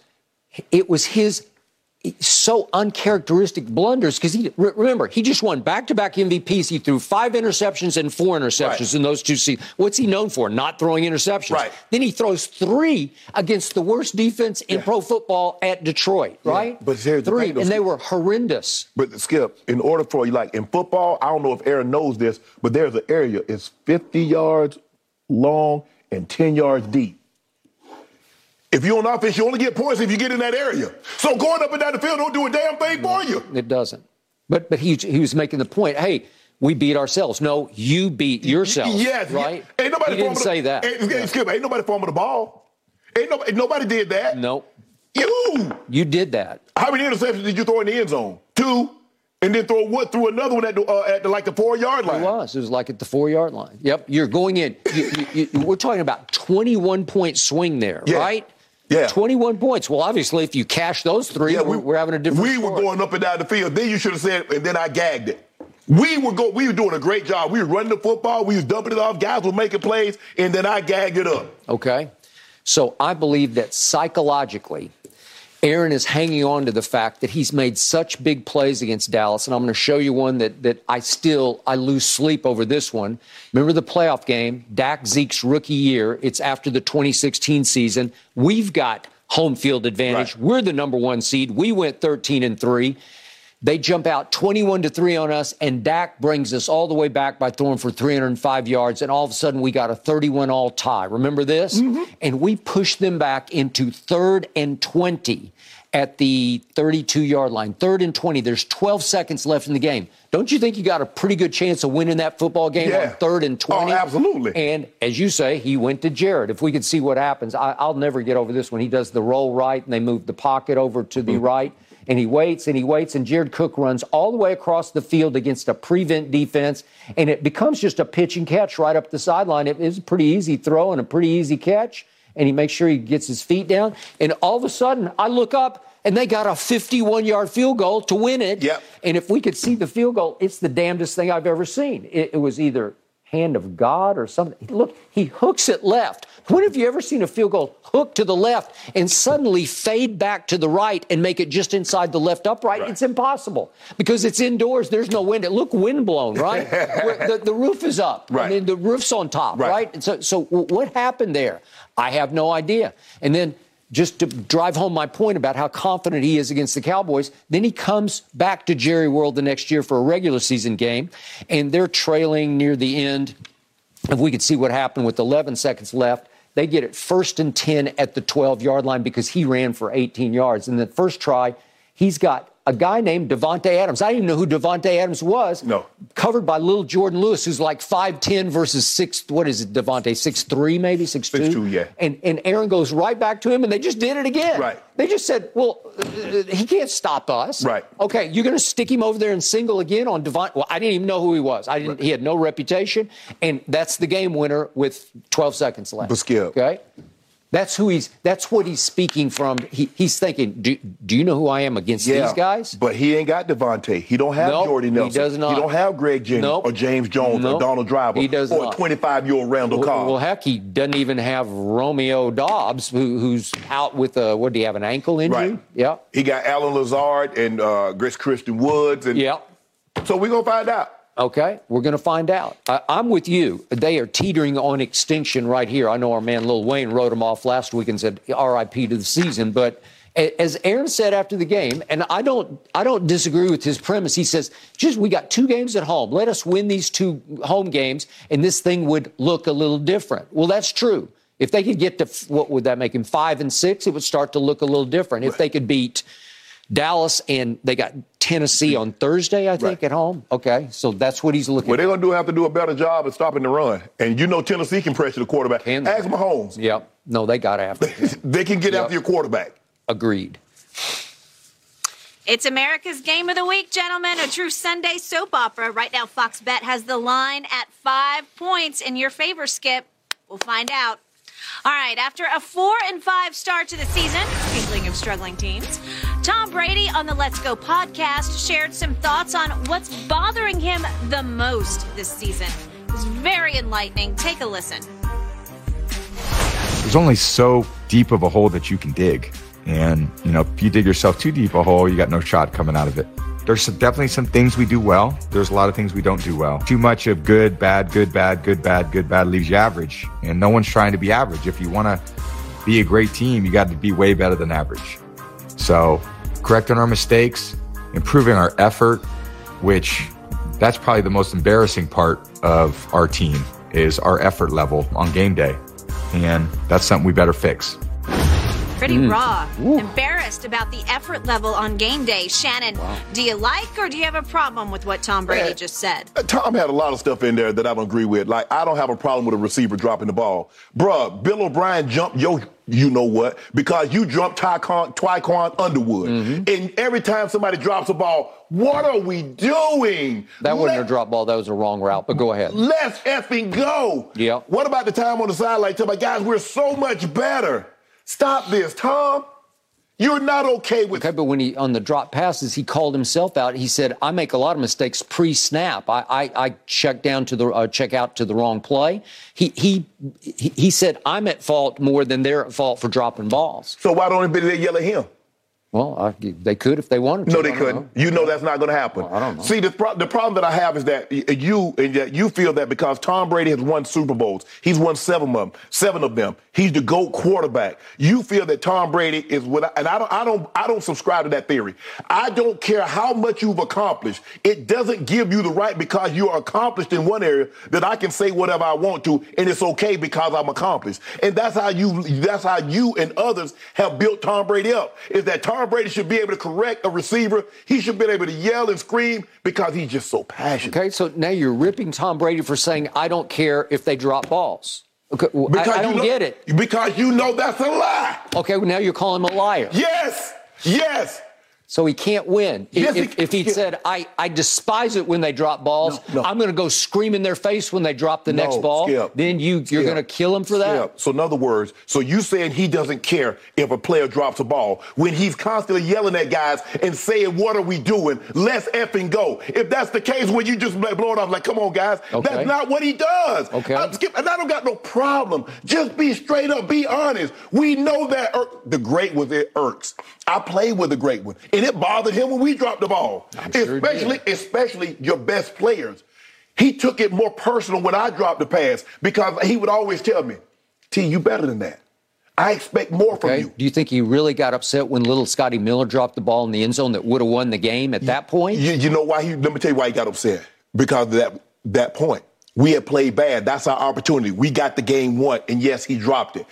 it was his so uncharacteristic blunders because he re- remember he just won back-to-back MVPs. He threw five interceptions and four interceptions Right. in those two seasons. What's he known for? Not throwing interceptions. Right. Then he throws three against the worst defense in pro football at Detroit. Right. but here's the three, thing, and they were horrendous. But Skip, in order for you, like in football, I don't know if Aaron knows this, but there's an area it's 50 yards long and 10 yards deep. If you're on offense, you only get points if you get in that area. So going up and down the field don't do a damn thing for you. It doesn't. But but he he was making the point. Hey, we beat ourselves. No, you beat yourself. Yes, right. Ain't nobody He didn't fumbled- say that. Ain't, ain't- Skip, ain't nobody fumbled the ball. Ain't nobody, nobody did that. No, You. you did that. How many interceptions did you throw in the end zone? Two. And then throw what through another one at the, uh, at the, like the four yard line. It was. It was like at the four yard line. Yep. You're going in. You, you, you, we're talking about 21 point swing there, Yeah. right? Yeah. 21 points. Well, obviously, if you cash those three, Yeah, we're, we're having a different. We were going up and down the field. Then you should have said, and then I gagged it. We were go. We were doing a great job. We were running the football. We was dumping it off. Guys were making plays, and then I gagged it up. Okay. So I believe that psychologically, Aaron is hanging on to the fact that he's made such big plays against Dallas, and I'm going to show you one that that I still I lose sleep over this one. Remember the playoff game, Dak Zeke's rookie year. It's after the 2016 season. We've got home field advantage. Right. We're the number one seed. We went 13 and three. They jump out 21 to 3 on us, and Dak brings us all the way back by throwing for 305 yards, and all of a sudden we got a 31 all tie. Remember this? Mm-hmm. And we push them back into third and 20 at the 32 yard line. Third and 20. There's 12 seconds left in the game. Don't you think you got a pretty good chance of winning that football game Yeah. on third and 20? Oh, absolutely. And as you say, he went to Jared. If we could see what happens, I, I'll never get over this when he does the roll right and they move the pocket over to the mm-hmm. right. And he waits and he waits, and Jared Cook runs all the way across the field against a prevent defense, and it becomes just a pitch and catch right up the sideline. It is a pretty easy throw and a pretty easy catch, and he makes sure he gets his feet down. And all of a sudden, I look up, and they got a 51 yard field goal to win it. Yep. And if we could see the field goal, it's the damnedest thing I've ever seen. It, it was either hand of God or something. Look, he hooks it left. When have you ever seen a field goal hook to the left and suddenly fade back to the right and make it just inside the left upright? Right. It's impossible because it's indoors. There's no wind. It look wind blown, right? The, the roof is up. Right. And then the roof's on top, Right. right? And so, so what happened there? I have no idea. And then just to drive home my point about how confident he is against the Cowboys, then he comes back to Jerry World the next year for a regular season game, and they're trailing near the end. If we could see what happened with 11 seconds left, they get it first and 10 at the 12 yard line because he ran for 18 yards. And the first try, he's got a guy named Davante Adams. I didn't even know who Davante Adams was. No. Covered by little Jourdan Lewis, who's like 5'10 versus 6, what is it, Davante? 6'3 maybe? 6'2? 6'2", yeah. And, and Aaron goes right back to him, and they just did it again. Right. They just said, well, uh, he can't stop us. Right. Okay, you're going to stick him over there and single again on Davante. Well, I didn't even know who he was. I didn't. He had no reputation, and that's the game winner with 12 seconds left. But Skip, Okay. That's who he's. That's what he's speaking from. He, he's thinking. Do, do you know who I am against Yeah, these guys? But he ain't got Davante. He don't have Nope, Jordy he does not. He don't have Greg Jennings Nope. or James Jones Nope, or Donald Driver he does or not. a 25 year old Randall Well, Cobb. well, heck, he doesn't even have Romeo Doubs, who, who's out with a. What do you have? An ankle injury? Right. Yeah. he got Allen Lazard and uh, Chris Christian Woods, and Yeah. so we're gonna find out. Okay, we're going to find out. I, I'm with you. They are teetering on extinction right here. I know our man Lil Wayne wrote them off last week and said RIP to the season. But as Aaron said after the game, and I don't, I don't disagree with his premise. He says, "Just we got two games at home. Let us win these two home games, and this thing would look a little different." Well, that's true. If they could get to what would that make him five and six, it would start to look a little different. If they could beat Dallas and they got Tennessee on Thursday, I think, Right. at home. Okay, so that's what he's looking. What they're gonna do have to do a better job at stopping the run, and you know Tennessee can pressure the quarterback. Can they? Ask Mahomes. Yep. No, they got after. it. They can get Yep. after your quarterback. Agreed. It's America's Game of the Week, gentlemen. A true Sunday soap opera. Right now, Fox Bet has the line at five points in your favor, Skip. We'll find out. All right, after a four and five start to the season, speaking of struggling teams, Tom Brady on the Let's Go podcast shared some thoughts on what's bothering him the most this season. It was very enlightening. Take a listen. there's only so deep of a hole that you can dig. And, you know, if you dig yourself too deep a hole, you got no shot coming out of it. There's some, definitely some things we do well. There's a lot of things we don't do well. Too much of good, bad, good, bad, good, bad, good, bad leaves you average. And no one's trying to be average. If you want to be a great team, you got to be way better than average. So correcting our mistakes, improving our effort, which that's probably the most embarrassing part of our team is our effort level on game day. And that's something we better fix. Pretty raw. Embarrassed about the effort level on game day. Shannon, do you like or do you have a problem with what Tom Brady Yeah. just said? Uh, Tom had a lot of stuff in there that I don't agree with. Like, I don't have a problem with a receiver dropping the ball. Bruh, Bill O'Brien jumped yo, you know what, because you jumped Tyquan, Tyquan Underwood. Mm-hmm. And every time somebody drops a ball, what are we doing? That wasn't a drop ball. That was a wrong route. But go ahead. Let's effing go. Yeah. What about the time on the sideline? Tell my guys, we're so much better. Stop this, Tom. You're not okay with Okay, but when he on the drop passes, he called himself out. He said, "I make a lot of mistakes pre-snap. I I, I check down to the uh, check out to the wrong play." He he he said, "I'm at fault more than they're at fault for dropping balls." So why don't they yell at him? Well, I, they could if they wanted to. No, they couldn't. know. You know that's not going to happen. Well, I don't know. See, the, pro- the problem that I have is that you and you feel that because Tom Brady has won Super Bowls, he's won seven of them. Seven of them. He's the GOAT quarterback. You feel that Tom Brady is without, and I don't, I don't, I don't subscribe to that theory. I don't care how much you've accomplished. It doesn't give you the right because you are accomplished in one area that I can say whatever I want to, and it's okay because I'm accomplished. And that's how you, that's how you and others have built Tom Brady up. Is that Tom Brady should be able to correct a receiver. He should be able to yell and scream because he's just so passionate. Okay, so now you're ripping Tom Brady for saying, "I don't care if they drop balls." Okay, well, I, I don't know- get it. Because you know that's a lie. Okay, well, now you're calling him a liar. Yes, yes. So he can't win. If, he- if, he'd yeah. said, I, I despise it when they drop balls, No, no. I'm going to go scream in their face when they drop the next ball, Skip. then you, you're going to kill him for that? Yeah. So in other words, so you saying he doesn't care if a player drops a ball when he's constantly yelling at guys and saying, "What are we doing? Let's effing go." If that's the case, when you just blow it off like, "Come on, guys," Okay. that's not what he does. Okay. I'm skip, and I don't got no problem. Just be straight up, be honest. We know that Ir- the great was it irks. I played with the great one, and it bothered him when we dropped the ball, sure it especially especially your best players. He took it more personal when I dropped the pass because he would always tell me, T, you better than that. I expect more from you. Do you think he really got upset when little Scotty Miller dropped the ball in the end zone that would have won the game at that point? You, you know why he, let me tell you why he got upset. Because of that, that point. We had played bad. That's our opportunity. We got the game won. And yes, he dropped it.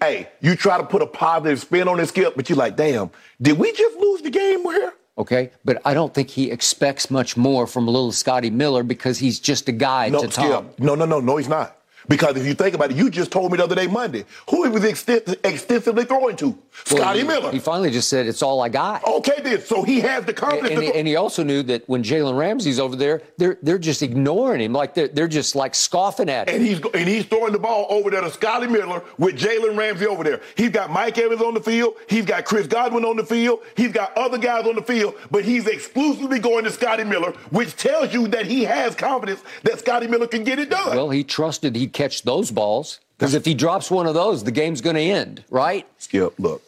Hey, you try to put a positive spin on this skip, but you're like, damn, did we just lose the game here? Okay, but I don't think he expects much more from a little Scotty Miller because he's just a guy No, to Tom. Skip. No, no, no, no, he's not. Because if you think about it, you just told me the other day, Monday, who he was exten- extensively throwing to? Well, Scotty he, Miller. He finally just said, "It's all I got." Okay, then. So he has the confidence. And, to he, and he also knew that when Jalen Ramsey's over there, they're they're just ignoring him, like they're they're just like scoffing at him. and he's and he's throwing the ball over there to Scotty Miller with Jalen Ramsey over there. He's got Mike Evans on the field. He's got Chris Godwin on the field. He's got other guys on the field, but he's exclusively going to Scotty Miller, which tells you that he has confidence that Scotty Miller can get it done. Well, he trusted he'd catch those balls because if he drops one of those, the game's going to end, right? Skip, look,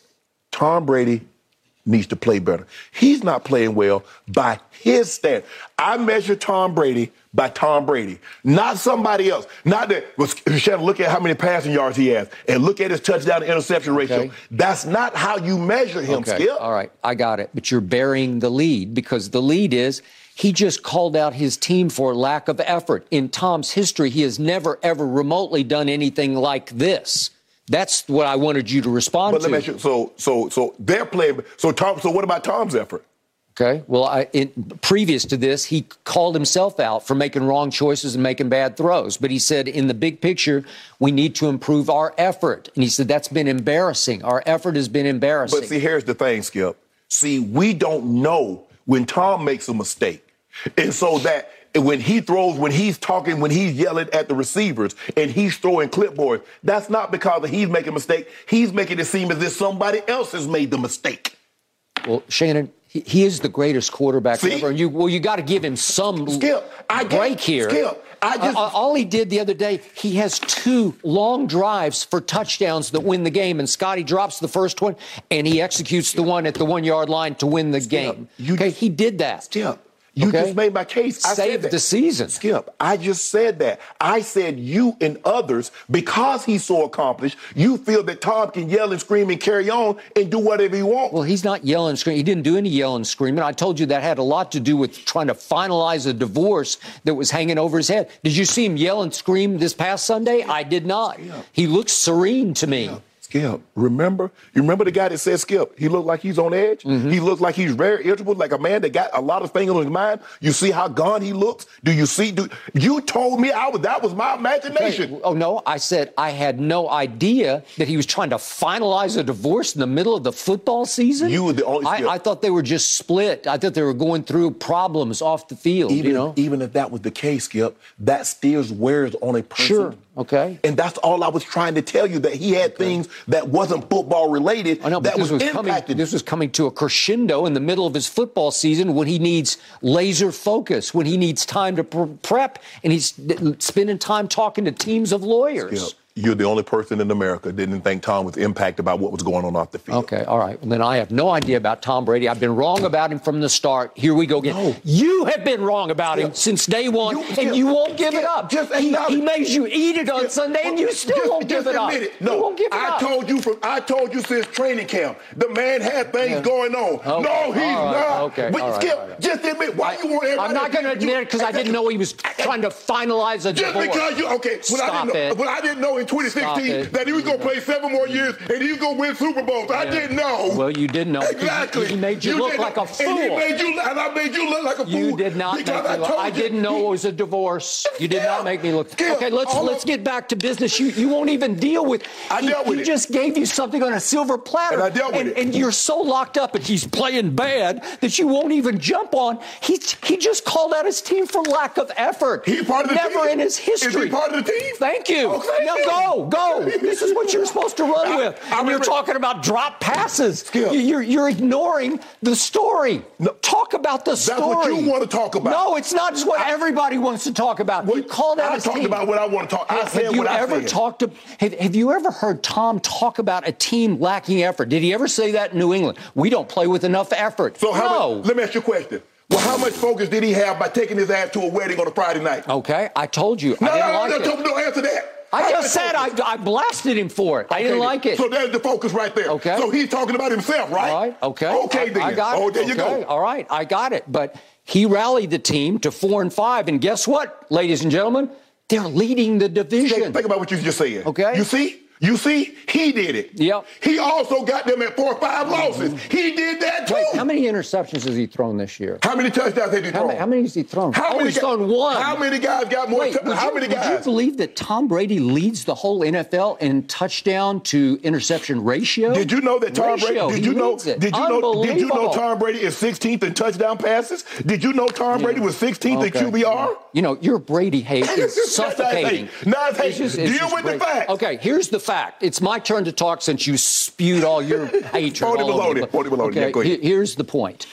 Tom Brady needs to play better. He's not playing well by his standard. I measure Tom Brady by Tom Brady, not somebody else. Not that was Shannon, look at how many passing yards he has and look at his touchdown to interception ratio. Okay. That's not how you measure him, Okay, Skip. all right, I got it. But you're burying the lead because the lead is he just called out his team for lack of effort. In Tom's history, he has never, ever remotely done anything like this. That's what I wanted you to respond But let to. me ask you, so so so they're playing so Tom so what about Tom's effort? Okay. Well, I, in, previous to this, he called himself out for making wrong choices and making bad throws. But he said, in the big picture, we need to improve our effort. And he said, that's been embarrassing. Our effort has been embarrassing. But see, here's the thing, Skip. See, we don't know when Tom makes a mistake. And so that when he throws, when he's talking, when he's yelling at the receivers and he's throwing clipboards, that's not because he's making a mistake. He's making it seem as if somebody else has made the mistake. well, Shannon, he, he is the greatest quarterback See? ever. And you, well, you got to give him some Skip, I get- break here. Skip, I just- Uh, uh, all he did the other day, he has two long drives for touchdowns that win the game, and Scotty drops the first one, and he executes the one at the one yard line to win the game. you- okay, he did that. Skip, you Okay. just made my case. I Saved the season. Skip, I just said that. I said you and others, because he's so accomplished, you feel that Tom can yell and scream and carry on and do whatever he wants. Well, he's not yelling and screaming. He didn't do any yelling and screaming. I told you that had a lot to do with trying to finalize a divorce that was hanging over his head. Did you see him yell and scream this past Sunday? I did not. He looks serene to me. Skip, remember? You remember the guy that said Skip? He looked like he's on edge. Mm-hmm. He looked like he's very irritable, like a man that got a lot of things on his mind. You see how gone he looks? Do you see? Do you told me I was that was my imagination? Hey, oh no, I said I had no idea that he was trying to finalize a divorce in the middle of the football season. You were the only- I, I thought they were just split. I thought they were going through problems off the field. Even, you know. even if that was the case, Skip, that still wears on a person. Sure. Okay. And that's all I was trying to tell you that he had things that wasn't football related I know, that this was, was coming. impacted. This was coming to a crescendo in the middle of his football season when he needs laser focus, when he needs time to pre- prep, and he's spending time talking to teams of lawyers. Skip, you're the only person in America didn't think Tom was impacted by what was going on off the field. Okay, all right. Well, then I have no idea about Tom Brady. I've been wrong about him from the start. Here we go again. No. You have been wrong about him since day one, You- and you won't give it up. just he, he made you eat it on Sunday, and you still just- won't give just it up. it. No, you won't give it I up. told you from I told you since training camp. The man had things going on. Okay, No, he's right, not. okay, But right, Skip, right. just admit why you want everybody. I'm not going to admit it because I didn't know he was trying to finalize a Just divorce. because you okay, I Stop didn't know, it. when I didn't know 2016 that he was going to play seven more years mm. and he was going to win Super Bowls. I didn't know. Well, you didn't know. Exactly. He made you, look didn't like a know. fool. And he made you, and I made you look like a fool. You did not make me look. told I didn't know it was a divorce. You did not make me look. Skip, Okay, let's all let's of- get back to business. You you won't even deal with. I he, dealt with he it. just gave you something on a silver platter, And I dealt with and, it. and you're so locked up, and he's playing bad that you won't even jump on. He he just called out his team for lack of effort. He part of the team. Never team? in his history. Is he part of the team? Thank you. Oh, thank now you. Go, go. This is what you're supposed to run with. I and you're talking about drop passes. Skip. You're you're ignoring the story. No. Talk about the story. That's what you want to talk about. No, it's not just what everybody wants to talk about. What- you called out I talked team. about what I want to talk. I Have- said have you what I ever said. talked to? Have, have you ever heard Tom talk about a team lacking effort? Did he ever say that in New England? We don't play with enough effort. So how no. much, let me ask you a question. Well, how much focus did he have by taking his ass to a wedding on a Friday night? okay, I told you. no, I didn't no, like no, it. no, no, answer that. I just said I. I blasted him for it. I didn't then. like it. So there's the focus right there. Okay. So he's talking about himself, right? All right. Okay. Okay, I, then. I got oh, it. there you Okay, go. All right. I got it. But he rallied the team to four and five, and guess what, ladies and gentlemen? They're leading the division. Think, think about what you just said. Okay. You see? You see, he did it. Yep. He also got them at four or five mm-hmm. losses. He did that too. Wait, how many interceptions has he thrown this year? How many touchdowns has he How, thrown? how many has he thrown? How oh, many he's thrown one. How many guys got more? Wait, would how you, many Would you believe that Tom Brady leads the whole NFL in touchdown to interception ratio? Did you know that Tom Ratio, Brady? Did you know? Did you know? Did you know Tom Brady is 16th in touchdown passes? Did you know Tom Brady was 16th Okay. in QBR? You know, your Brady hate is Not suffocating. hate. Not hate. Deal with the Brady. facts. Okay, here's the fact. It's my turn to talk since you spewed all your hatred. Phony all over the baloney. place. Phony baloney. Okay, Yeah, go ahead. here's the point.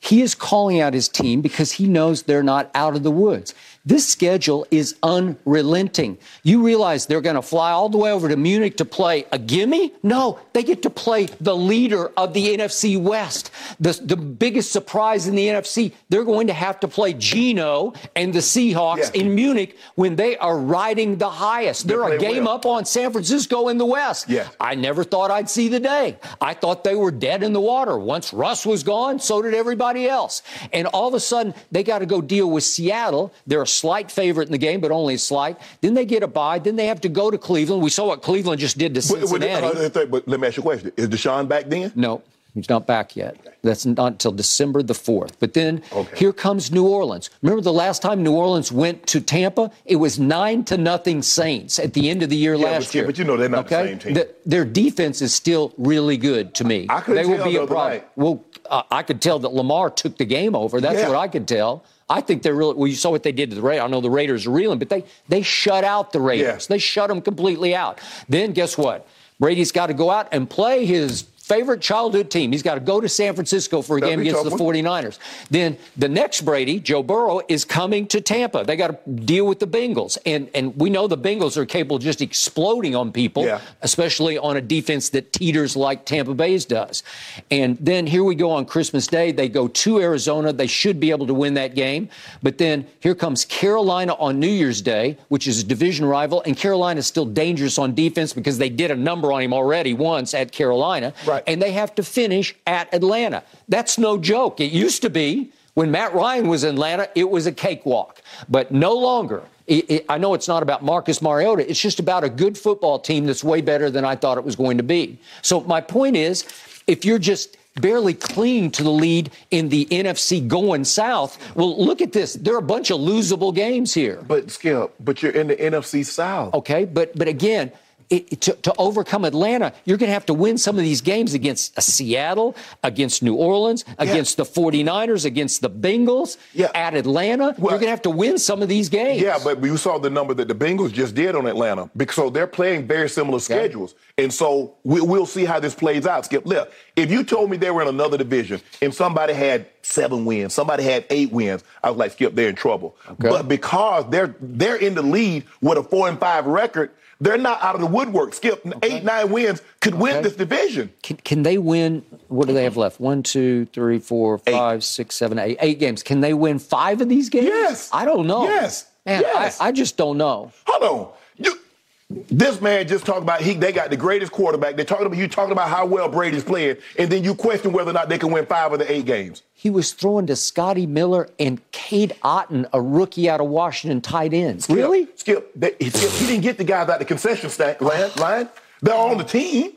He is calling out his team because he knows they're not out of the woods. This schedule is unrelenting. You realize they're going to fly all the way over to Munich to play a gimme? No, they get to play the leader of the NFC West. The, the biggest surprise in the NFC, they're going to have to play Geno and the Seahawks Yeah. in Munich when they are riding the highest. They're, a game well. up on San Francisco in the West. Yes. I never thought I'd see the day. I thought they were dead in the water. Once Russ was gone, so did everybody else. And all of a sudden, they got to go deal with Seattle. They're a slight favorite in the game, but only a slight. Then they get a bye. Then they have to go to Cleveland. We saw what Cleveland just did to But, but, Cincinnati. uh, but let me ask you a question. Is Deshaun back then? No, he's not back yet. That's not until December the 4th. But then Okay. here comes New Orleans. Remember the last time New Orleans went to Tampa? It was nine to nothing Saints at the end of the year Yeah, last but- year. but you know they're not the same team. The- their defense is still really good to me. I couldn't they will tell be a problem. Well, uh, I could tell that Lamar took the game over. That's Yeah. what I could tell. I think they're really. Well, you saw what they did to the Raiders. I know the Raiders are reeling, but they they shut out the Raiders. Yeah. They shut them completely out. Then guess what? Brady's got to go out and play his favorite childhood team. He's got to go to San Francisco for a That'd game against the one. 49ers. Then the next Brady, Joe Burrow, is coming to Tampa. They got to deal with the Bengals. And and we know the Bengals are capable of just exploding on people, Yeah. especially on a defense that teeters like Tampa Bay's does. And then here we go on Christmas Day. They go to Arizona. They should be able to win that game. But then here comes Carolina on New Year's Day, which is a division rival. And Carolina is still dangerous on defense because they did a number on him already once at Carolina. Right. And they have to finish at Atlanta. That's no joke. It used to be when Matt Ryan was in Atlanta, it was a cakewalk. But no longer. It- it- I know it's not about Marcus Mariota. It's just about a good football team that's way better than I thought it was going to be. So my point is, if you're just barely clinging to the lead in the NFC going south, well, look at this. There are a bunch of losable games here. But Skip, but you're in the NFC South. Okay, but but again, it, to, to overcome Atlanta, you're going to have to win some of these games against uh, Seattle, against New Orleans, against the 49ers, against the Bengals, Yeah. at Atlanta. Well- you're going to have to win some of these games. Yeah, but you saw the number that the Bengals just did on Atlanta. Because so they're playing very similar schedules. And so we, we'll see how this plays out. Skip, look, if you told me they were in another division and somebody had seven wins, somebody had eight wins, I was like, Skip, they're in trouble. But because they're they're in the lead with a four and five record, they're not out of the woodwork. Skip, eight, nine wins could win this division. Can, can they win? What do they have left? One, two, three, four, five, six, seven, eight. Eight games. Can they win five of these games? Yes. I don't know. Yes. Man, Yes. I, I just don't know. Hold on. This man just talked about he they got the greatest quarterback. They're talking about you talking about how well Brady's playing, and then you question whether or not they can win five of the eight games. He was throwing to Scotty Miller and Cade Otton, a rookie out of Washington, tight ends. Really? Skip, they, he, Skip, he didn't get the guys out the concession stand line. line. They're on the team.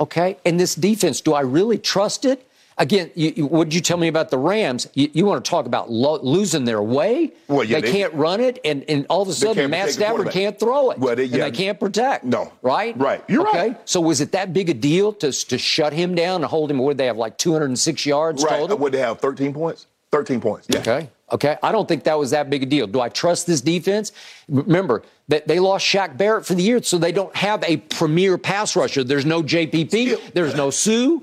Okay. And this defense, do I really trust it? Again, you, you, what did you tell me about the Rams? You, you want to talk about lo- losing their way? Well, yeah, they, they- can't run it, and, and all of a sudden Matt Stafford can't throw it, Well, they- and they can't protect. No. right? Right. You're okay? right. So was it that big a deal to to shut him down and hold him? Would they have like 206 yards Right. total? Would they have 13 points? 13 points. Yeah. Okay. Okay. I don't think that was that big a deal. Do I trust this defense? Remember that they lost Shaq Barrett for the year, so they don't have a premier pass rusher. There's no JPP. There's no Suh.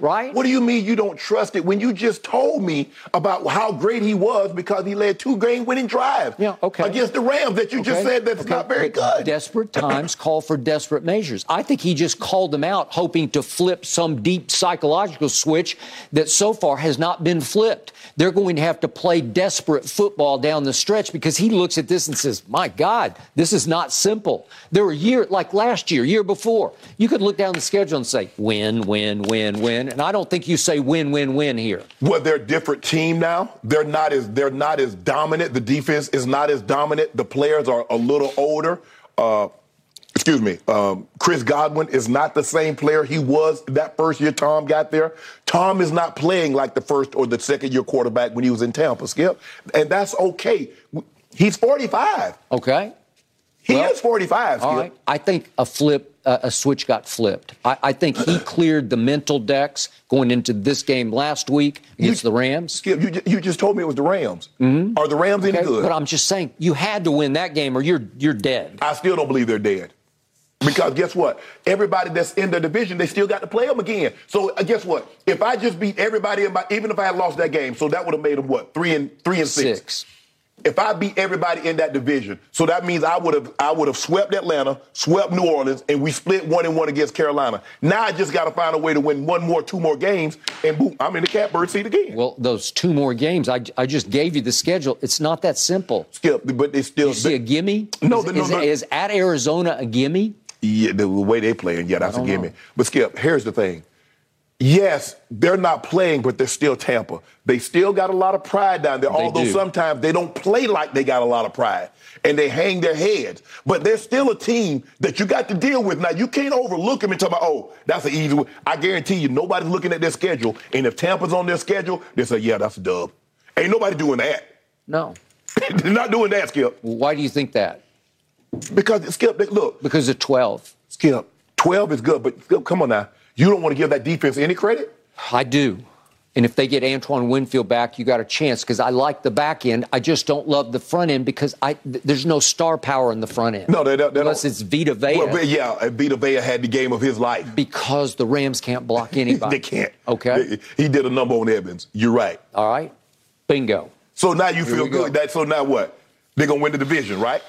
Right? What do you mean you don't trust it when you just told me about how great he was because he led two game winning drives Yeah, okay. against the Rams that you just said that's okay, not very but good? Desperate times call for desperate measures. I think he just called them out, hoping to flip some deep psychological switch that so far has not been flipped. They're going to have to play desperate football down the stretch because he looks at this and says, My God, this is not simple. There were years, like last year, year before, you could look down the schedule and say, win, win, win, win. And I don't think you say win, win, win here. Well, they're a different team now. They're not as they're not as dominant. The defense is not as dominant. The players are a little older. Uh, excuse me, um, Chris Godwin is not the same player he was that first year Tom got there. Tom is not playing like the first or the second year quarterback when he was in Tampa, Skip. And that's okay. He's 45. Okay. He well, is 45. All right. I think a flip, uh, a switch got flipped. I, I, think he cleared the mental decks going into this game last week against you, the Rams. Skip, you, you just told me it was the Rams. Mm-hmm. Are the Rams okay, any good? But I'm just saying you had to win that game or you're you're dead. I still don't believe they're dead. Because guess what? Everybody that's in the division, they still got to play them again. So uh, guess what? If I just beat everybody, my, even if I had lost that game, so that would have made them what three and three and six. six. If I beat everybody in that division, so that means I would have I would have swept Atlanta, swept New Orleans, and we split one and one against Carolina. Now I just got to find a way to win one more, two more games, and boom, I'm in the catbird seat again. Well, those two more games, I, I just gave you the schedule. It's not that simple. Skip, but it's still. You see a gimme? No, is, no, no, is, no. is at Arizona a gimme? Yeah, the way they playing, yeah, that's a gimme. Know. But Skip, here's the thing. Yes, they're not playing, but they're still Tampa. They still got a lot of pride down there, they although do. sometimes they don't play like they got a lot of pride and they hang their heads. But they're still a team that you got to deal with. Now, you can't overlook them and talk about, oh, that's an easy one. I guarantee you, nobody's looking at their schedule. And if Tampa's on their schedule, they say, yeah, that's a dub. Ain't nobody doing that. No. they're not doing that, Skip. Why do you think that? Because Skip, look. Because of 12. Skip, 12 is good, but Skip, come on now. You don't want to give that defense any credit? I do. And if they get Antoine Winfield back, you got a chance because I like the back end. I just don't love the front end because I th- there's no star power in the front end. No, they don't. They unless don't. it's Vita Vea. Well, yeah, uh, Vita Vea had the game of his life because the Rams can't block anybody. they can't. Okay. He did a number on Evans. You're right. All right. Bingo. So now you Here feel good. Go. That so now what? They're gonna win the division, right?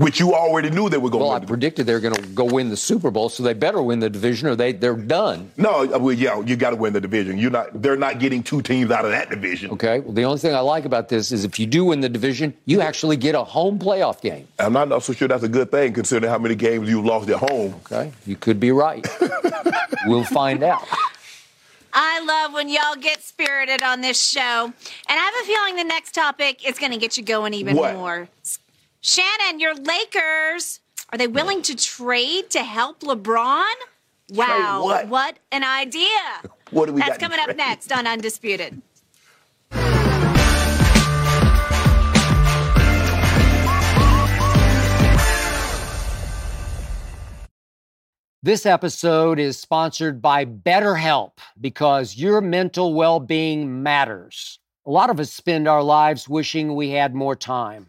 Which you already knew they were going to well, win. Well, I predicted they were going to go win the Super Bowl, so they better win the division or they, they're done. No, uh, well, yeah, you got to win the division. You're not, they're not getting two teams out of that division. Okay. Well, the only thing I like about this is if you do win the division, you actually get a home playoff game. I'm not, not so sure that's a good thing considering how many games you've lost at home. Okay. You could be right. we'll find out. I love when y'all get spirited on this show. And I have a feeling the next topic is going to get you going even what? more. Shannon, your Lakers, are they willing to trade to help LeBron? Wow, what? what? an idea. What do we That's coming up next on Undisputed. This episode is sponsored by BetterHelp because your mental well being matters. A lot of us spend our lives wishing we had more time.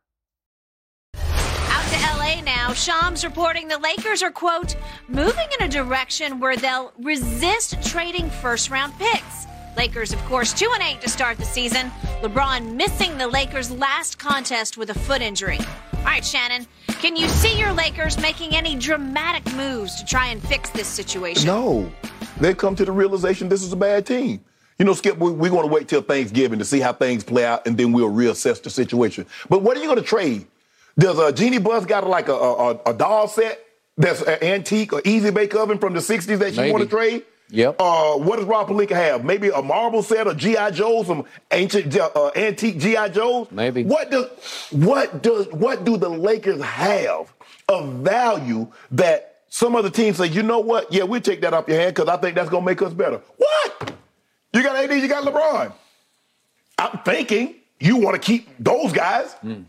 now. Shams reporting the Lakers are, quote, moving in a direction where they'll resist trading first round picks. Lakers, of course, 2 and 8 to start the season. LeBron missing the Lakers' last contest with a foot injury. All right, Shannon, can you see your Lakers making any dramatic moves to try and fix this situation? No. They've come to the realization this is a bad team. You know, Skip, we're going to wait till Thanksgiving to see how things play out, and then we'll reassess the situation. But what are you going to trade? Does a Jeanie Buss got like a, a, a doll set that's an antique or easy bake oven from the 60s that you want to trade? Yep. Uh, what does Rob Pelinka have? Maybe a marble set of GI Joes, some ancient uh, antique GI Joes. Maybe. What does what does what do the Lakers have of value that some other teams say? You know what? Yeah, we'll take that off your hand because I think that's gonna make us better. What? You got AD, you got LeBron. I'm thinking you want to keep those guys. Hmm.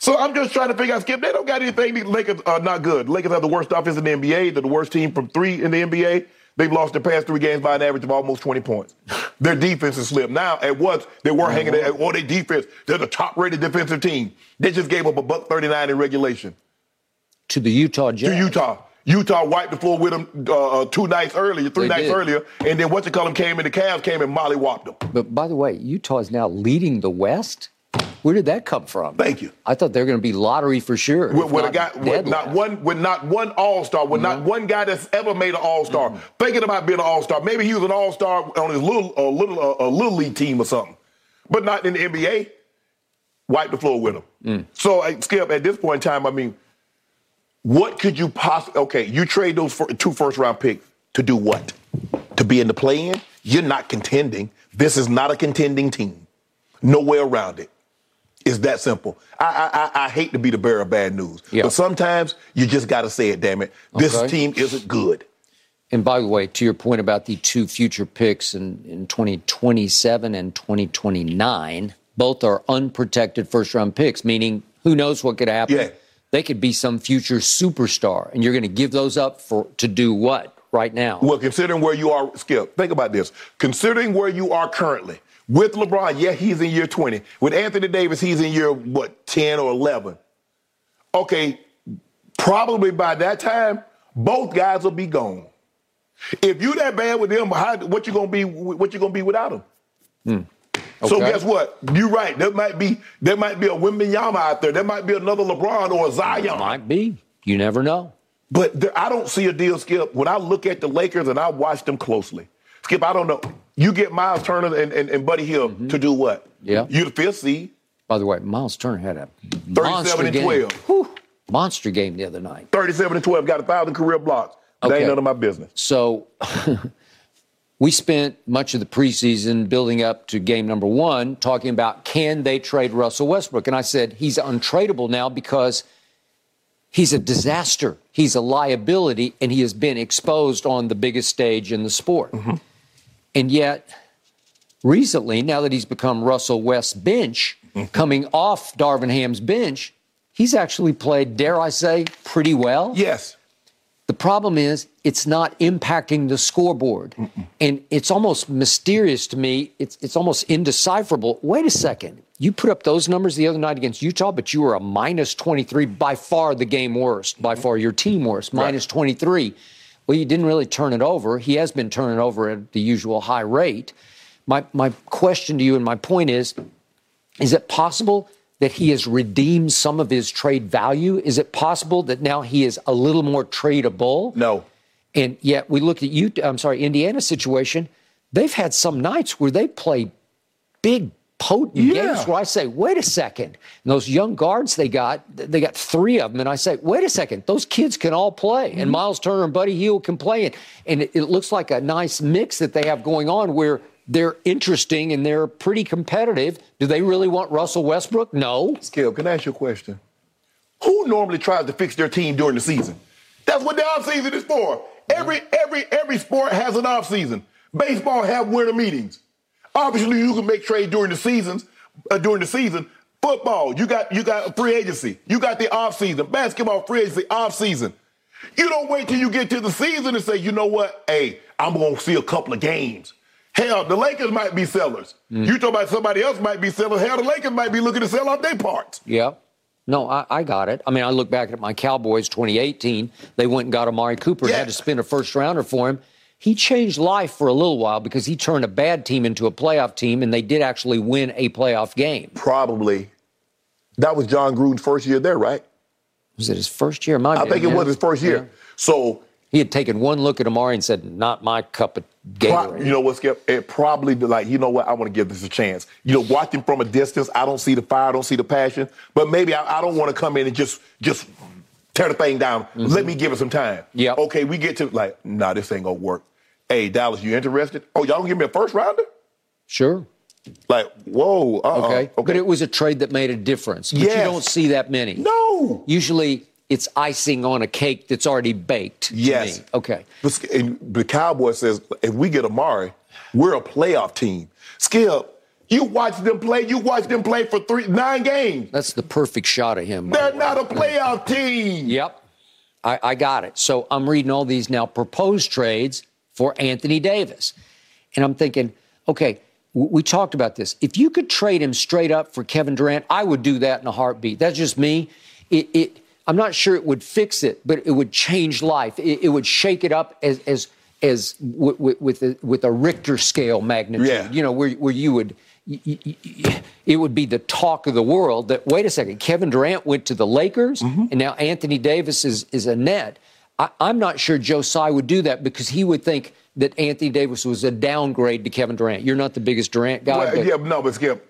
So I'm just trying to figure out, Skip, they don't got anything. The Lakers are not good. Lakers have the worst offense in the NBA. They're the worst team from three in the NBA. They've lost their past three games by an average of almost 20 points. Their defense is slipped. Now, at once, they were hanging at, or their defense, they're the top rated defensive team. They just gave up a buck 39 in regulation To the Utah Jazz. to Utah. Utah wiped the floor with them uh, uh, two nights earlier, three They nights did. earlier, and then what you call them came in, the Cavs came and Molly whopped them. But by the way, Utah is now leading the West. Where did that come from? Thank you. I thought they were going to be lottery for sure. with, with a not guy with not one with not one all star, with not mm-hmm. one guy that's ever made an all star. Mm-hmm. Thinking about being an all star, maybe he was an all star on his little a little a, little league team or something, but not in the NBA. Wipe the floor with him. Mm. So uh, Skip, at this point in time, I mean, what could you possibly? Okay, you trade those two first round picks to do what? To be in the play in? You're not contending. This is not a contending team. No way around it. It's that simple. I, I I hate to be the bearer of bad news, Yeah. but sometimes you just got to say it. Damn it, this Okay. team isn't good. And by the way, to your point about the two future picks in, in 2027 and 2029, both are unprotected first round picks, meaning who knows what could happen. Yeah. They could be some future superstar, and you're going to give those up for to do what right now? Well, considering where you are, Skip, think about this. Considering where you are currently with LeBron, yeah, he's in year 20. With Anthony Davis, he's in year, what, 10 or 11. Okay, probably by that time, both guys will be gone. If you that bad with them, how, what you gonna be? What you gonna be without them? Hmm. So Okay. guess what? You're right. There might be there might be a Wembanyama out there. There might be another LeBron or a Zion. Might be. You never know. But there, I don't see a deal, Skip. When I look at the Lakers and I watch them closely, Skip, I don't know. You get Miles Turner and, and, and Buddy Hield mm-hmm. to do what? Yeah. You're the fifth seed, By the way, Miles Turner had a 37 monster and game. 12. Whew. monster game the other night. 37 and 12, got a thousand career blocks. That Okay. ain't none of my business. So we spent much of the preseason building up to game number one talking about can they trade Russell Westbrook? And I said he's untradeable now because he's a disaster. He's a liability, and he has been exposed on the biggest stage in the sport. Mm-hmm. And yet, recently, now that he's become Russell West's bench, mm-hmm. coming off Darvin Ham's bench, he's actually played, dare I say, pretty well. Yes. The problem is it's not impacting the scoreboard. And it's almost mysterious to me. It's it's almost indecipherable. Wait a second. You put up those numbers the other night against Utah, but you were a minus 23, by far the game worst, by mm-hmm. far your team worst, minus 23. Well, he didn't really turn it over. He has been turning over at the usual high rate. My my question to you and my point is is it possible that he has redeemed some of his trade value? Is it possible that now he is a little more tradable? No. And yet we look at you, I'm sorry, Indiana situation. They've had some nights where they play big, potent Yeah. games where I say, wait a second. And those young guards they got, they got three of them. And I say, wait a second, those kids can all play. Mm-hmm. And Miles Turner and Buddy Hield can play. And, and it, it looks like a nice mix that they have going on where they're interesting and they're pretty competitive. Do they really want Russell Westbrook? No. Skip, can I ask you a question? Who normally tries to fix their team during the season? That's what the offseason is for. Every every every sport has an offseason. Baseball have winter meetings. Obviously, you can make trade during the seasons. Uh, during the season, football, you got you got free agency. You got the offseason. Basketball, free agency, offseason. You don't wait till you get to the season and say, you know what? Hey, I'm gonna see a couple of games. Hell, the Lakers might be sellers. You talk about somebody else might be sellers. Hell, the Lakers might be looking to sell off their parts. Yeah. No, I, I got it. I mean, I look back at my Cowboys 2018. They went and got Amari Cooper and had to spend a first rounder for him. He changed life for a little while because he turned a bad team into a playoff team, and they did actually win a playoff game. probably that was Jon Gruden's first year there, right? Was it his first year? Might I think it was his first year. Yeah. So, He had taken one look at Amari and said, "Not my cup of Gatorade." you know what, Skip? It probably like, you know what? I want to give this a chance. You know, watching from a distance, I don't see the fire, I don't see the passion. But maybe I, I don't want to come in and just just tear the thing down. Mm-hmm. Let me give it some time. Yeah. Okay, we get to like, nah, this ain't gonna work. Hey, Dallas, you interested? Oh, y'all gonna give me a first rounder? Sure. Like, whoa, uh-uh. Okay. okay. But it was a trade that made a difference. But Yes. you don't see that many. no. Usually it's icing on a cake that's already baked. Yes. me. Okay. But and the Cowboy says if we get Amari, we're a playoff team. Skip, you watch them play. You watch them play for three nine games. That's the perfect shot of him. They're not a playoff team. Yep. I, I got it. So I'm reading all these now proposed trades for Anthony Davis. And I'm thinking, okay, we talked about this. If you could trade him straight up for Kevin Durant, I would do that in a heartbeat. That's just me. It, it I'm not sure it would fix it, but it would change life. It, it would shake it up as as as w- w- with a, with a Richter scale magnitude. Yeah. You know, where where you would y- y- y- it would be the talk of the world that wait a second, Kevin Durant went to the Lakers mm-hmm. and now Anthony Davis is is a net. I, I'm not sure Joe Tsai would do that because he would think that Anthony Davis was a downgrade to Kevin Durant. You're not the biggest Durant guy, Well, but yeah, no, but Skip.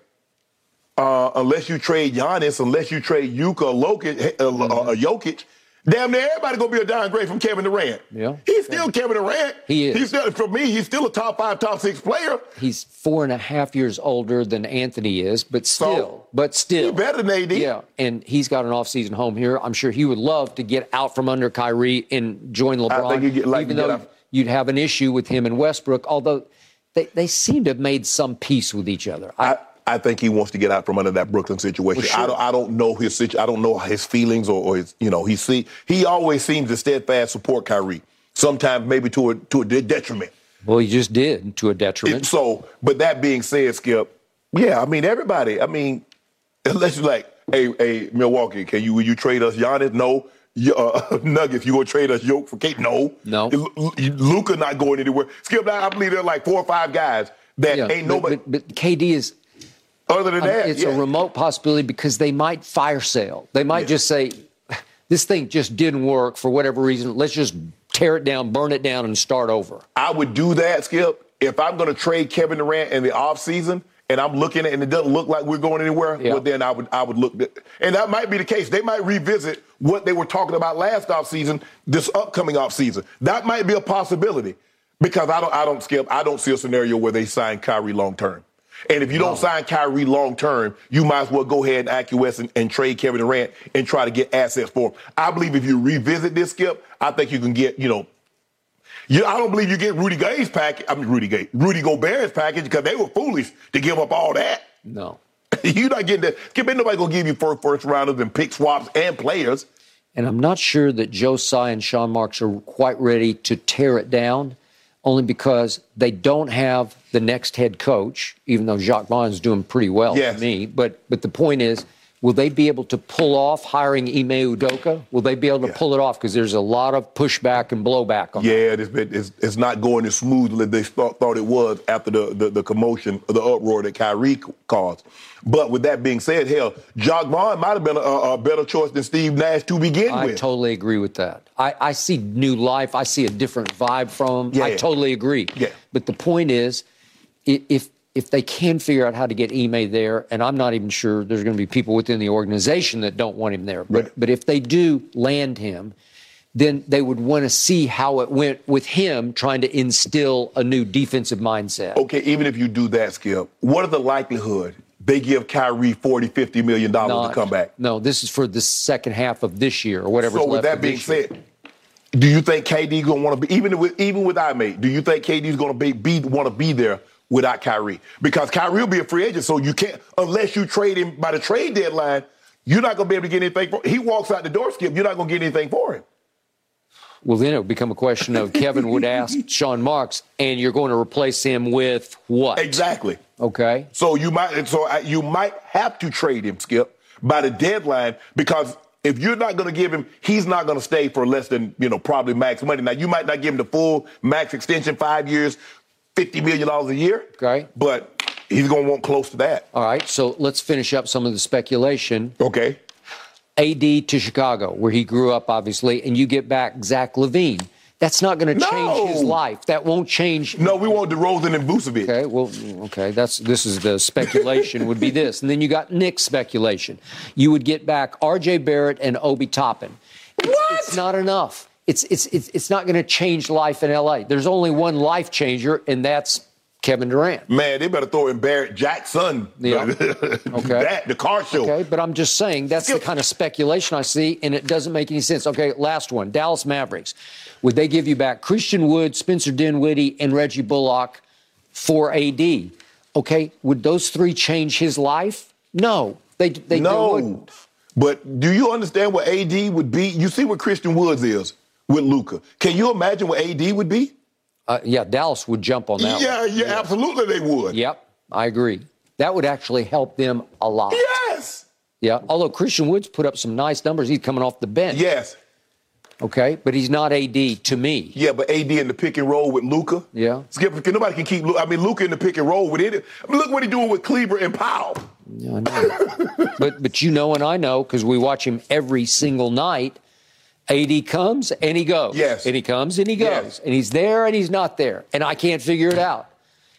Uh, unless you trade Giannis, unless you trade Yuka, Lokic, uh, uh, Jokic, damn near everybody gonna be a downgrade from Kevin Durant. Yeah. he's still Kevin Durant. He is. He's still for me. He's still a top five, top six player. he's four and a half years older than Anthony is, but So, still, but still, he better than AD. Yeah, and he's got an offseason home here. I'm sure he would love to get out from under Kyrie and join LeBron. I think he'd get- like even though you'd have an issue with him and Westbrook, although they, they seem to have made some peace with each other. I, I, I think he wants to get out from under that Brooklyn situation. Well, sure. I don't I don't know his situ- I don't know his feelings or, or his you know he see he always seems to steadfast support Kyrie. Sometimes maybe to a to a detriment. well, he just did to a detriment. So, but that being said, Skip, yeah, I mean everybody. I mean, unless you like, hey, hey, Milwaukee, can you will you trade us Giannis? No. Uh, Nuggets, you gonna trade us Yoke for Kate? No, No. Luka not going anywhere. Skip, I believe there are like four or five guys that yeah, ain't but, nobody but, but KD is other than that. it's yeah. a remote possibility because they might fire sale. They might just say, this thing just didn't work for whatever reason. Let's just tear it down, burn it down, and start over. I would do that, Skip, if I'm going to trade Kevin Durant in the offseason and I'm looking at it and it doesn't look like we're going anywhere, Yeah. well, then I would I would look. And that might be the case. They might revisit what they were talking about last offseason, this upcoming offseason. That might be a possibility because I don't I don't skip. I don't see a scenario where they sign Kyrie long term. And if you don't sign Kyrie long term, you might as well go ahead and acquiesce and, and trade Kevin Durant and try to get assets for him. I believe if you revisit this, Skip, I think you can get, you know, you, I don't believe you get Rudy Gay's package. I mean, Rudy Gay, Rudy Gobert's package because they were foolish to give up all that. No. You're not getting that. Skip, ain't nobody gonna give you first first rounders and pick swaps and players. And I'm not sure that Joe Tsai and Sean Marks are quite ready to tear it down, only because they don't have the next head coach, even though Jacque Vaughn is doing pretty well Yes. to me. But but the point is, will they be able to pull off hiring Ime Udoka? Will they be able to Yeah. pull it off? Because there's a lot of pushback and blowback on that. Yeah, it's, been, it's, it's not going as smoothly as they thought, thought it was after the, the, the commotion, the uproar that Kyrie caused. But with that being said, hell, Jacque Vaughn might have been a, a better choice than Steve Nash to begin I with. I totally agree with that. I, I see new life. I see a different vibe from him. Yeah. I totally agree. Yeah. But the point is, if if they can figure out how to get Ime there, and I'm not even sure there's going to be people within the organization that don't want him there, but Right. but if they do land him, then they would want to see how it went with him trying to instill a new defensive mindset. okay, even if you do that, Skip, what are the likelihood they give Kyrie 40, 50 million dollars to come back? No, this is for the second half of this year or whatever. So with that being said, do you think KD gonna want to be even with even with Ime? Do you think KD's gonna be, be want to be there without Kyrie? Because Kyrie will be a free agent, so you can't unless you trade him by the trade deadline. You're not gonna be able to get anything for. He walks out the door, Skip. You're not gonna get anything for him. Well, then it would become a question of Kevin would ask Sean Marks, and you're going to replace him with what? Exactly. Okay. So you might so I- you might have to trade him, Skip, by the deadline because if you're not going to give him, he's not going to stay for less than you know probably max money. Now you might not give him the full max extension, five years, fifty million dollars a year. Okay. but he's going to want close to that. All right. So let's finish up some of the speculation. Okay. AD to Chicago, where he grew up, obviously, and you get back Zach LaVine. That's not going to No. change his life. That won't change. No, we want DeRozan and Vucevic. Okay, well, okay, that's this is the speculation would be this, and then you got Knicks speculation. You would get back R.J. Barrett and Obi Toppin. It's, What? It's not enough. It's it's it's, it's not going to change life in LA. There's only one life changer, and that's Kevin Durant. Man, they better throw in Barrett Jackson. Yeah. okay. That, the car show. Okay, but I'm just saying that's the kind of speculation I see, and it doesn't make any sense. Okay, last one Dallas Mavericks. Would they give you back Christian Wood, Spencer Dinwiddie, and Reggie Bullock for AD? Okay, would those three change his life? No, they, they, no. They wouldn't. But do you understand what AD would be? You see what Christian Woods is with Luka. Can you imagine what AD would be? Uh, yeah, Dallas would jump on that. Yeah, yeah, yeah, absolutely they would. Yep, I agree. That would actually help them a lot. Yes. Yeah, although Christian Woods put up some nice numbers, he's coming off the bench. Yes. Okay, but he's not AD to me. Yeah, but AD in the pick and roll with Luka. Yeah. Skip, nobody can keep. I mean, Luka in the pick and roll with it. I mean, look what he's doing with Kleber and Powell. Yeah, I know. but but you know and I know because we watch him every single night. AD comes and he goes. Yes. And he comes and he goes. Yes. And he's there and he's not there. And I can't figure it out.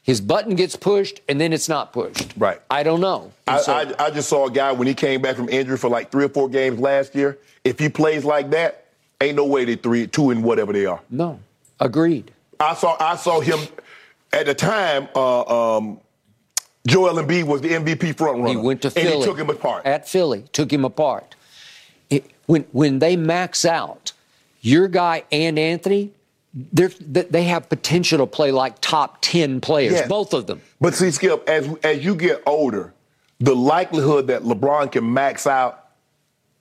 His button gets pushed and then it's not pushed. Right. I don't know. I, So- I, I just saw a guy when he came back from injury for like three or four games last year. If he plays like that, ain't no way they three, two, and whatever they are. no. Agreed. I saw I saw him at the time. Uh, um, Joel Embiid was the MVP front runner. He went to and Philly. he took him apart. At Philly, took him apart. When when they max out, your guy and Anthony, they have potential to play like top ten players, Yes. both of them. But see, Skip, as as you get older, the likelihood that LeBron can max out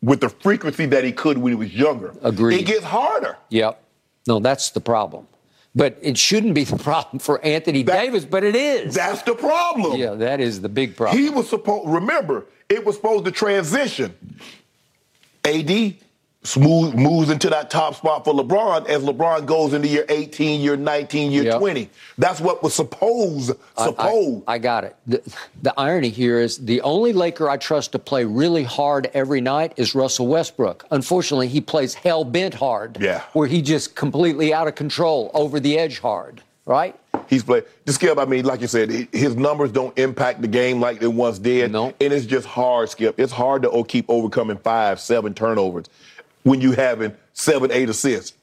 with the frequency that he could when he was younger, Agreed. It gets harder. Yep. No, that's the problem. But it shouldn't be the problem for Anthony That- Davis, but it is. That's the problem. yeah, that is the big problem. He was supposed. Remember, it was supposed to transition. AD smooth moves into that top spot for LeBron as LeBron goes into year 18, year 19, year Yep. 20. That's what was supposed. I- I, I got it. The, the irony here is the only Laker I trust to play really hard every night is Russell Westbrook. Unfortunately, he plays hell bent hard. Yeah. Where he just completely out of control, over the edge hard, right? He's played. The Skip, I mean, like you said, his numbers don't impact the game like they once did. No. And it's just hard, Skip. It's hard to oh, keep overcoming five, seven turnovers when you having seven, eight assists.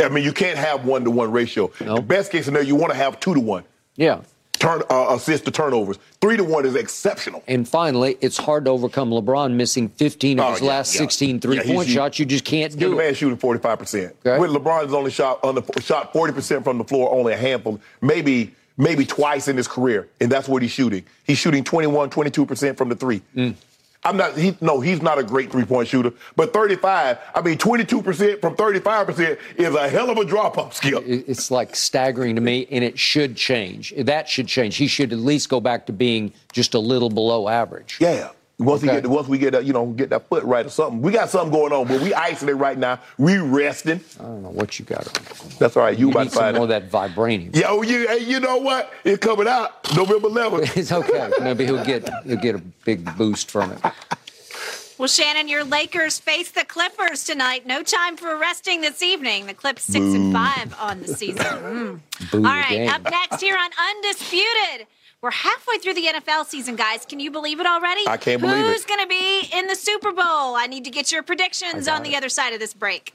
I mean, you can't have one to one ratio. No. The best case scenario, you want to have two to one. Yeah. Turn uh, assist to turnovers. Three to one is exceptional. And finally, it's hard to overcome LeBron missing 15 of Oh, his yeah, last yeah. 16 three yeah, point he- shots. You just can't do The man shooting 45%. Okay. When LeBron has only shot under, shot 40% from the floor, only a handful, maybe maybe twice in his career, and that's what he's shooting. He's shooting 21, 22% from the three. Mm. I'm not. He, no, he's not a great three-point shooter. But 35, I mean, 22% from 35% is a hell of a drop-off skill. It's like staggering to me, and it should change. That should change. He should at least go back to being just a little below average. Yeah. Once Okay. we get, once we get, that, you know, get that foot right or something, we got something going on. But we isolated right now. We resting. I don't know what you got. That's all right. You, You about to find more that vibranium. Yeah, oh, you, hey, you know what? It's coming out November 11th. It's okay. Maybe he'll get he'll get a big boost from it. Well, Shannon, your Lakers face the Clippers tonight. No time for resting this evening. The Clips six and five on the season. Mm. Boo All game. up next here on Undisputed. We're halfway through the NFL season, guys. Can you believe it already? I can't believe it. Who's going to be in the Super Bowl? I need to get your predictions on the it. other side of this break.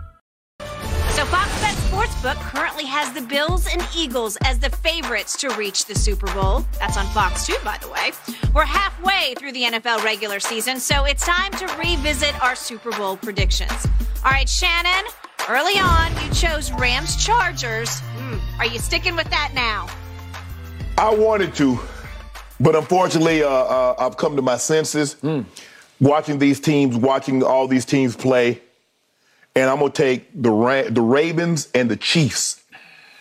So Fox Bet Sportsbook currently has the Bills and Eagles as the favorites to reach the Super Bowl. That's on Fox 2, by the way. We're halfway through the NFL regular season, so it's time to revisit our Super Bowl predictions. All right, Shannon, early on you chose Rams Chargers. Hmm, are you sticking with that now? I wanted to, but unfortunately, uh, uh, I've come to my senses watching these teams, watching all these teams play, and I'm gonna take the Ra- the Ravens and the Chiefs.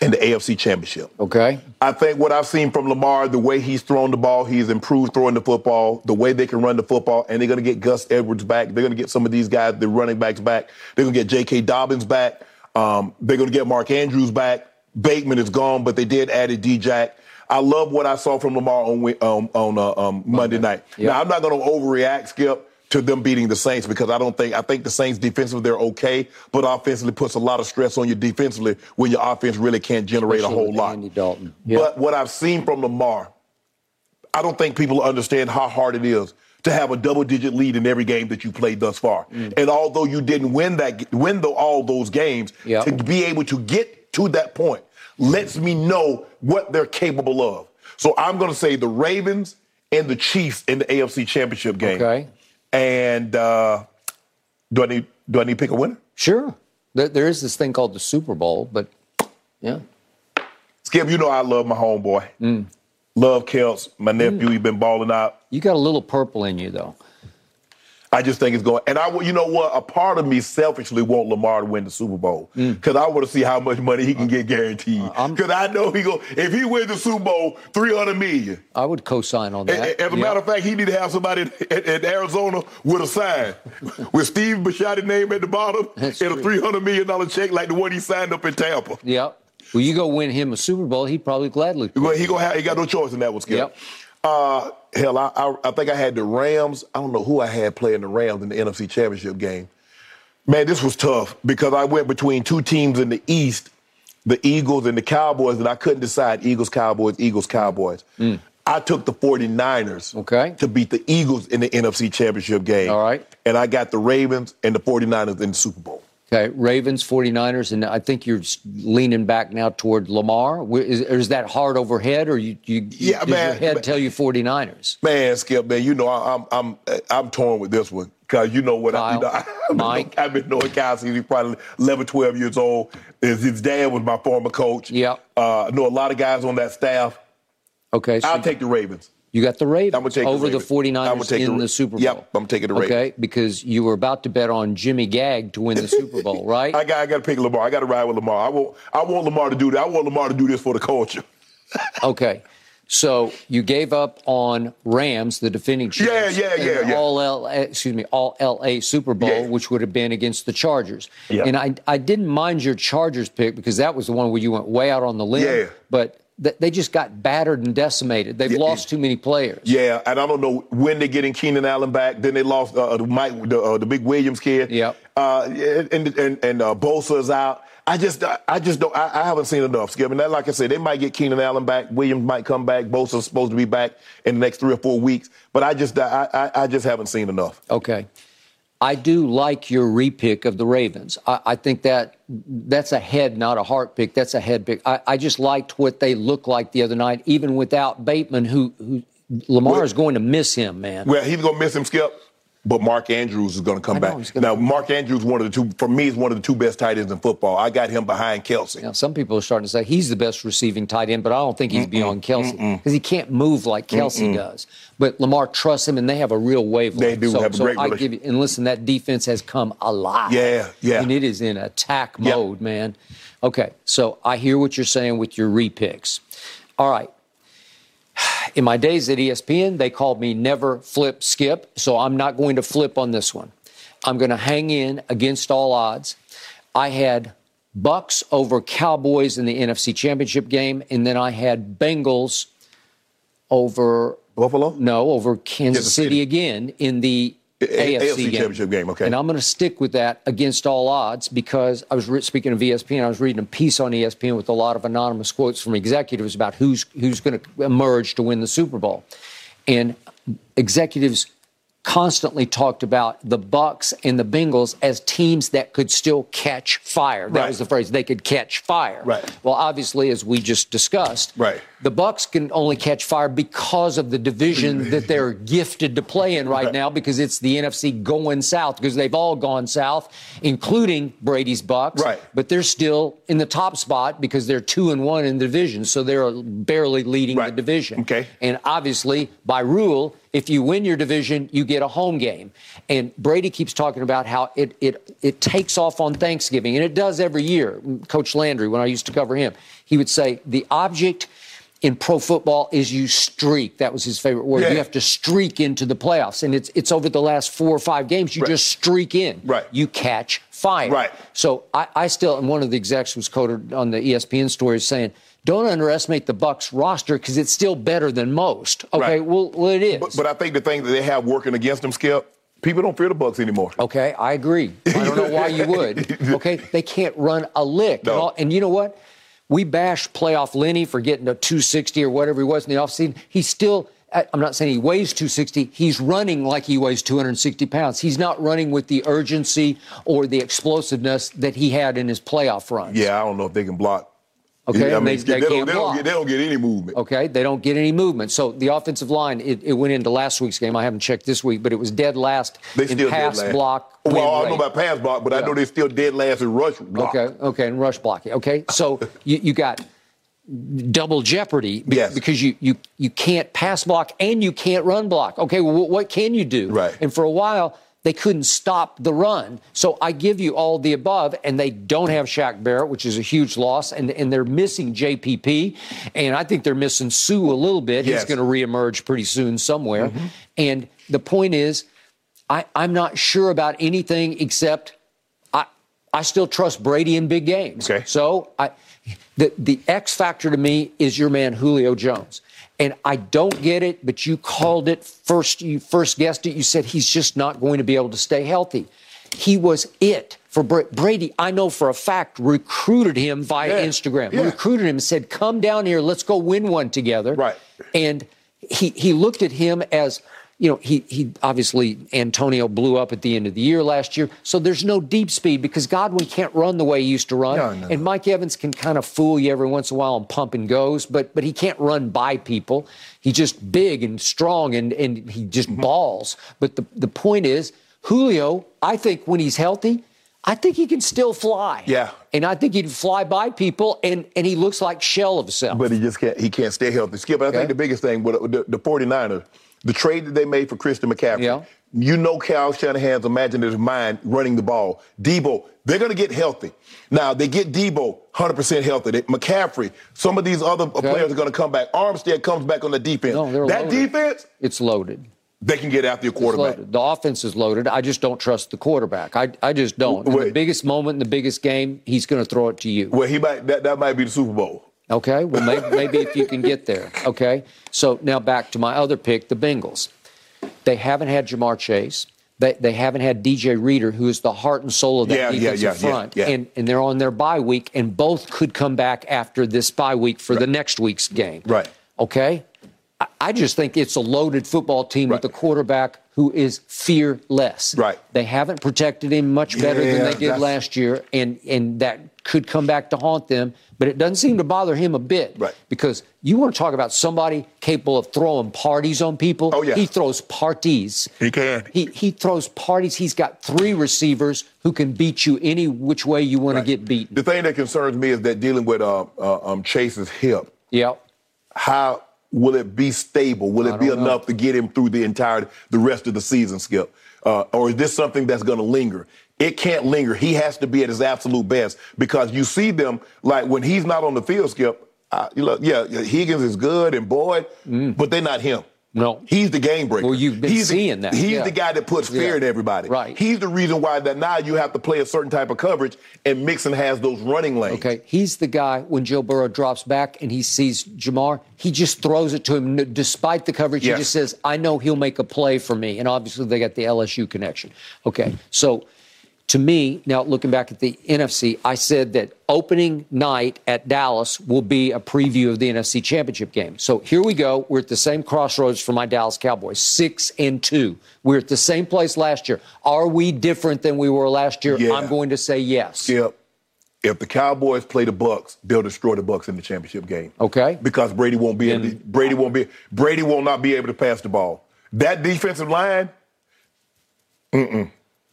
in the AFC Championship. Okay. I think what I've seen from Lamar, the way he's thrown the ball, he's improved throwing the football, the way they can run the football, and they're going to get Gus Edwards back. They're going to get some of these guys, the running backs back. They're going to get J.K. Dobbins back. Um, they're going to get Mark Andrews back. Bateman is gone, but they did add a D-Jack. I love what I saw from Lamar on um, on uh, um, Monday night. Yep. Now I'm not going to overreact, Skip, to them beating the Saints because I don't think I think the Saints defensively they're okay, but offensively puts a lot of stress on you defensively when your offense really can't generate Especially a whole lot. Andy Dalton. Yep. But what I've seen from Lamar, I don't think people understand how hard it is to have a double-digit lead in every game that you played thus far. Mm. And although you didn't win that, win the, all those games, Yep. to be able to get to that point lets me know what they're capable of. So I'm going to say the Ravens and the Chiefs in the AFC Championship game. Okay. And uh, do I need do I need to pick a winner? Sure. There, there is this thing called the Super Bowl, but yeah. Skip, you know I love my homeboy. Mm. Love Kelce, my nephew. He's been balling out. You got a little purple in you, though. I just think it's going. And I, you know what? A part of me selfishly want Lamar to win the Super Bowl Mm. because I want to see how much money he can get guaranteed. Uh, Because I know he go if he wins the Super Bowl, three hundred million. I would co-sign on that. As a Yeah. matter of fact, he need to have somebody in, Arizona with a sign with Steve Bisciotti's name at the bottom That's and a three hundred million dollar check like the one he signed up in Tampa. Yep. Well, you go win him a Super Bowl, he'd probably gladly. Well, he gonna have, he got no choice in that one, Skip. Yep. Uh, hell, I, I I think I had the Rams. I don't know who I had playing the Rams in the NFC Championship game. Man, this was tough because I went between two teams in the East, the Eagles and the Cowboys, and I couldn't decide Eagles, Cowboys, Eagles, Cowboys. I took the 49ers Mm. Okay. to beat the Eagles in the NFC Championship game. All right. And I got the Ravens and the 49ers in the Super Bowl. Okay, Ravens, 49ers, and I think you're leaning back now toward Lamar. Is, is that hard overhead, or you, you, Yeah, does man, your head man. tell you 49ers? Man, Skip, man, you know I- I'm I'm I'm torn with this one because you know what I, you know, Kyle, I've been, Mike. I've been knowing Kyle since he's probably 11, 12 years old. His, his dad was my former coach. Yeah, Uh, I know a lot of guys on that staff. Okay, so I'll take the Ravens. You got the Ravens I'm gonna take the over the, Ravens. 49ers I'm gonna take in the- the, Super Bowl. Yep, I'm taking the Ravens. Okay, because you were about to bet on Jimmy Gag to win the Super Bowl, right? I got I got to pick Lamar. I got to ride with Lamar. I want I want Lamar to do that. I want Lamar to do this for the culture. Okay. So you gave up on Rams, the defending champs, Yeah, yeah, yeah, yeah. all L, excuse me, all LA Super Bowl, Yeah. which would have been against the Chargers. Yeah. And I, I didn't mind your Chargers pick because that was the one where you went way out on the limb. Yeah. But they just got battered and decimated. They've Yeah. lost too many players. Yeah, and I don't know when they're getting Keenan Allen back. Then they lost uh, the Mike, the, uh, the big Williams kid. Yep. Uh, and and and uh, Bosa's out. I just I just don't. I, I haven't seen enough. Skip, and that, like I said, they might get Keenan Allen back. Williams might come back. Bosa's supposed to be back in the next three or four weeks. But I just I I, I just haven't seen enough. Okay. I do like your repick of the Ravens. I, I think that that's a head, not a heart pick. That's a head pick. I, I just liked what they looked like the other night, even without Bateman, who, who Lamar Well- is going to miss him, man. Well, he's gonna miss him, Skip. But Mark Andrews is going to come know, back. now, Mark Andrews, one of the two, for me, is one of the two best tight ends in football. I got him behind Kelce. Now, some people are starting to say he's the best receiving tight end, but I don't think he's beyond Kelce because he can't move like Kelce does. But Lamar trusts him, and they have a real wavelength. They do so, have a so great I give you, and listen, that defense has come alive. Yeah, yeah. And it is in attack Yep. mode, man. Okay, so I hear what you're saying with your repicks. All right. In my days at ESPN, they called me never flip skip, so I'm not going to flip on this one. I'm going to hang in against all odds. I had Bucks over Cowboys in the NFC Championship game, and then I had Bengals over Buffalo? no over Kansas Kansas City. City. again in the AFC, AFC game. Championship game, okay. And I'm going to stick with that against all odds because I was re- speaking of ESPN. I was reading a piece on ESPN with a lot of anonymous quotes from executives about who's who's going to emerge to win the Super Bowl, and executives constantly talked about the Bucks and the Bengals as teams that could still catch fire. That Right. was the phrase they could catch fire. Right. Well, obviously, as we just discussed, Right. the Bucks can only catch fire because of the division that they're gifted to play in right, Right. now because it's the NFC going south because they've all gone south, including Brady's Bucks. Right. But they're still in the top spot because they're two and one in the division, so they're barely leading the division. Okay. And obviously, by rule, if you win your division, you get a home game. And Brady keeps talking about how it it it takes off on Thanksgiving, and it does every year. Coach Landry, when I used to cover him, he would say the object in pro football is you streak. That was his favorite word. Yeah. You have to streak into the playoffs, and it's it's over the last four or five games. You Right. just streak in. Right. You catch fire. Right. So I, I still, and one of the execs was quoted on the ESPN story saying, "Don't underestimate the Bucks roster because it's still better than most." Okay, Right. well, well, it is. But, but I think the thing that they have working against them, Skip, people don't fear the Bucks anymore. Okay, I agree. I don't know why you would. Okay, they can't run a lick. No. And, and you know what? We bashed playoff Lenny for getting to 260 or whatever he was in the offseason. He's still, I- I'm not saying he weighs 260. He's running like he weighs 260 pounds. He's not running with the urgency or the explosiveness that he had in his playoff runs. Yeah, I don't know if they can block. Okay, I mean, they- they don't, can't they, don't get, they don't get any movement. Okay, they don't get any movement. So the offensive line, it, it went into last week's game. I haven't checked this week, but it was dead last They in still pass last. block. Well, I don't know about pass block, but I know they're still dead last in rush block. Okay, okay, and rush blocking. Okay, so you, you got double jeopardy be- Yes. because you, you you can't pass block and you can't run block. Okay, well, what can you do? Right. And for a while, they couldn't stop the run. So I give you all the above, and they don't have Shaq Barrett, which is a huge loss, and, and they're missing JPP, and I think they're missing Suh a little bit. Yes. He's going to reemerge pretty soon somewhere. Mm-hmm. And the point is, I, I'm not sure about anything except I I still trust Brady in big games. Okay. So I the the X factor to me is your man Julio Jones. And I don't get it, but you called it first. You first guessed it. You said he's just not going to be able to stay healthy. He was it for Bra- Brady. I know for a fact recruited him via Yeah. Instagram. Yeah. Recruited him and said, "Come down here. Let's go win one together." Right. And he he looked at him as you know he he obviously Antonio blew up at the end of the year last year, so there's no deep speed because Godwin can't run the way he used to run, No, no. and Mike Evans can kind of fool you every once in a while and pump and goes, but but he can't run by people. He's just big and strong and and he just Mm-hmm. balls. But the the point is, Julio, I think when he's healthy. I think he can still fly. Yeah. And I think he'd fly by people and, and he looks like shell of himself. But he just can't. He can't stay healthy. Skip. I Okay. think the biggest thing with the, the 49ers, the trade that they made for Christian McCaffrey. Yeah. You know, Kyle Shanahan's imaginative mind running the ball. Deebo, they're going to get healthy. Now they get Deebo 100% healthy. They, McCaffrey, some of these other players are going to come back. Armstead comes back on the defense. No, that loaded. defense, it's loaded. they can get after your quarterback. The offense is loaded. I just don't trust the quarterback. I, I just don't. In the biggest moment in the biggest game, he's going to throw it to you. Well, he might. That, that might be the Super Bowl. Okay. Well, maybe, maybe if you can get there. Okay. So now back to my other pick, the Bengals. They haven't had Ja'Marr Chase. They, they haven't had DJ Reader, who is the heart and soul of that Yeah, defensive yeah, yeah, front. yeah. And, and they're on their bye week, and both could come back after this bye week for the next week's game. Right. Okay. I, I just think it's a loaded football team with Right. a quarterback who is fearless. Right. They haven't protected him much better than they did last year, and and that could come back to haunt them. But it doesn't seem to bother him a bit. Right. Because you want to talk about somebody capable of throwing parties on people. Oh, yeah. He throws parties. He can. He he throws parties. He's got three receivers who can beat you any which way you want Right. to get beaten. The thing that concerns me is that dealing with uh, uh, um, Chase's hip. Yeah. how will it be stable? Will it be know. enough to get him through the entire the rest of the season, Skip? Uh, or is this something that's going to linger? It can't linger. He has to be at his absolute best because you see them like when he's not on the field, Skip. Uh, you look, yeah, Higgins is good and Boyd, but they're not him. No. he's the game breaker. Well, you've been he's the- seeing that, He's yeah. the guy that puts fear Yeah. in everybody. Right. He's the reason why that now you have to play a certain type of coverage, and Mixon has those running lanes. Okay, he's the guy when Joe Burrow drops back and he sees Ja'Marr, he just throws it to him despite the coverage. Yes. He just says, "I know he'll make a play for me." And obviously, they got the LSU connection. Okay, so to me, now looking back at the NFC, I said that opening night at Dallas will be a preview of the NFC Championship game. So here we go. We're at the same crossroads for my Dallas Cowboys, six and two. We're at the same place last year. Are we different than we were last year? Yeah. I'm going to say yes. Skip, if the Cowboys play the Bucks, they'll destroy the Bucks in the championship game. Okay. Because Brady won't be able to, Brady won't be Brady will not be able to pass the ball. That defensive line,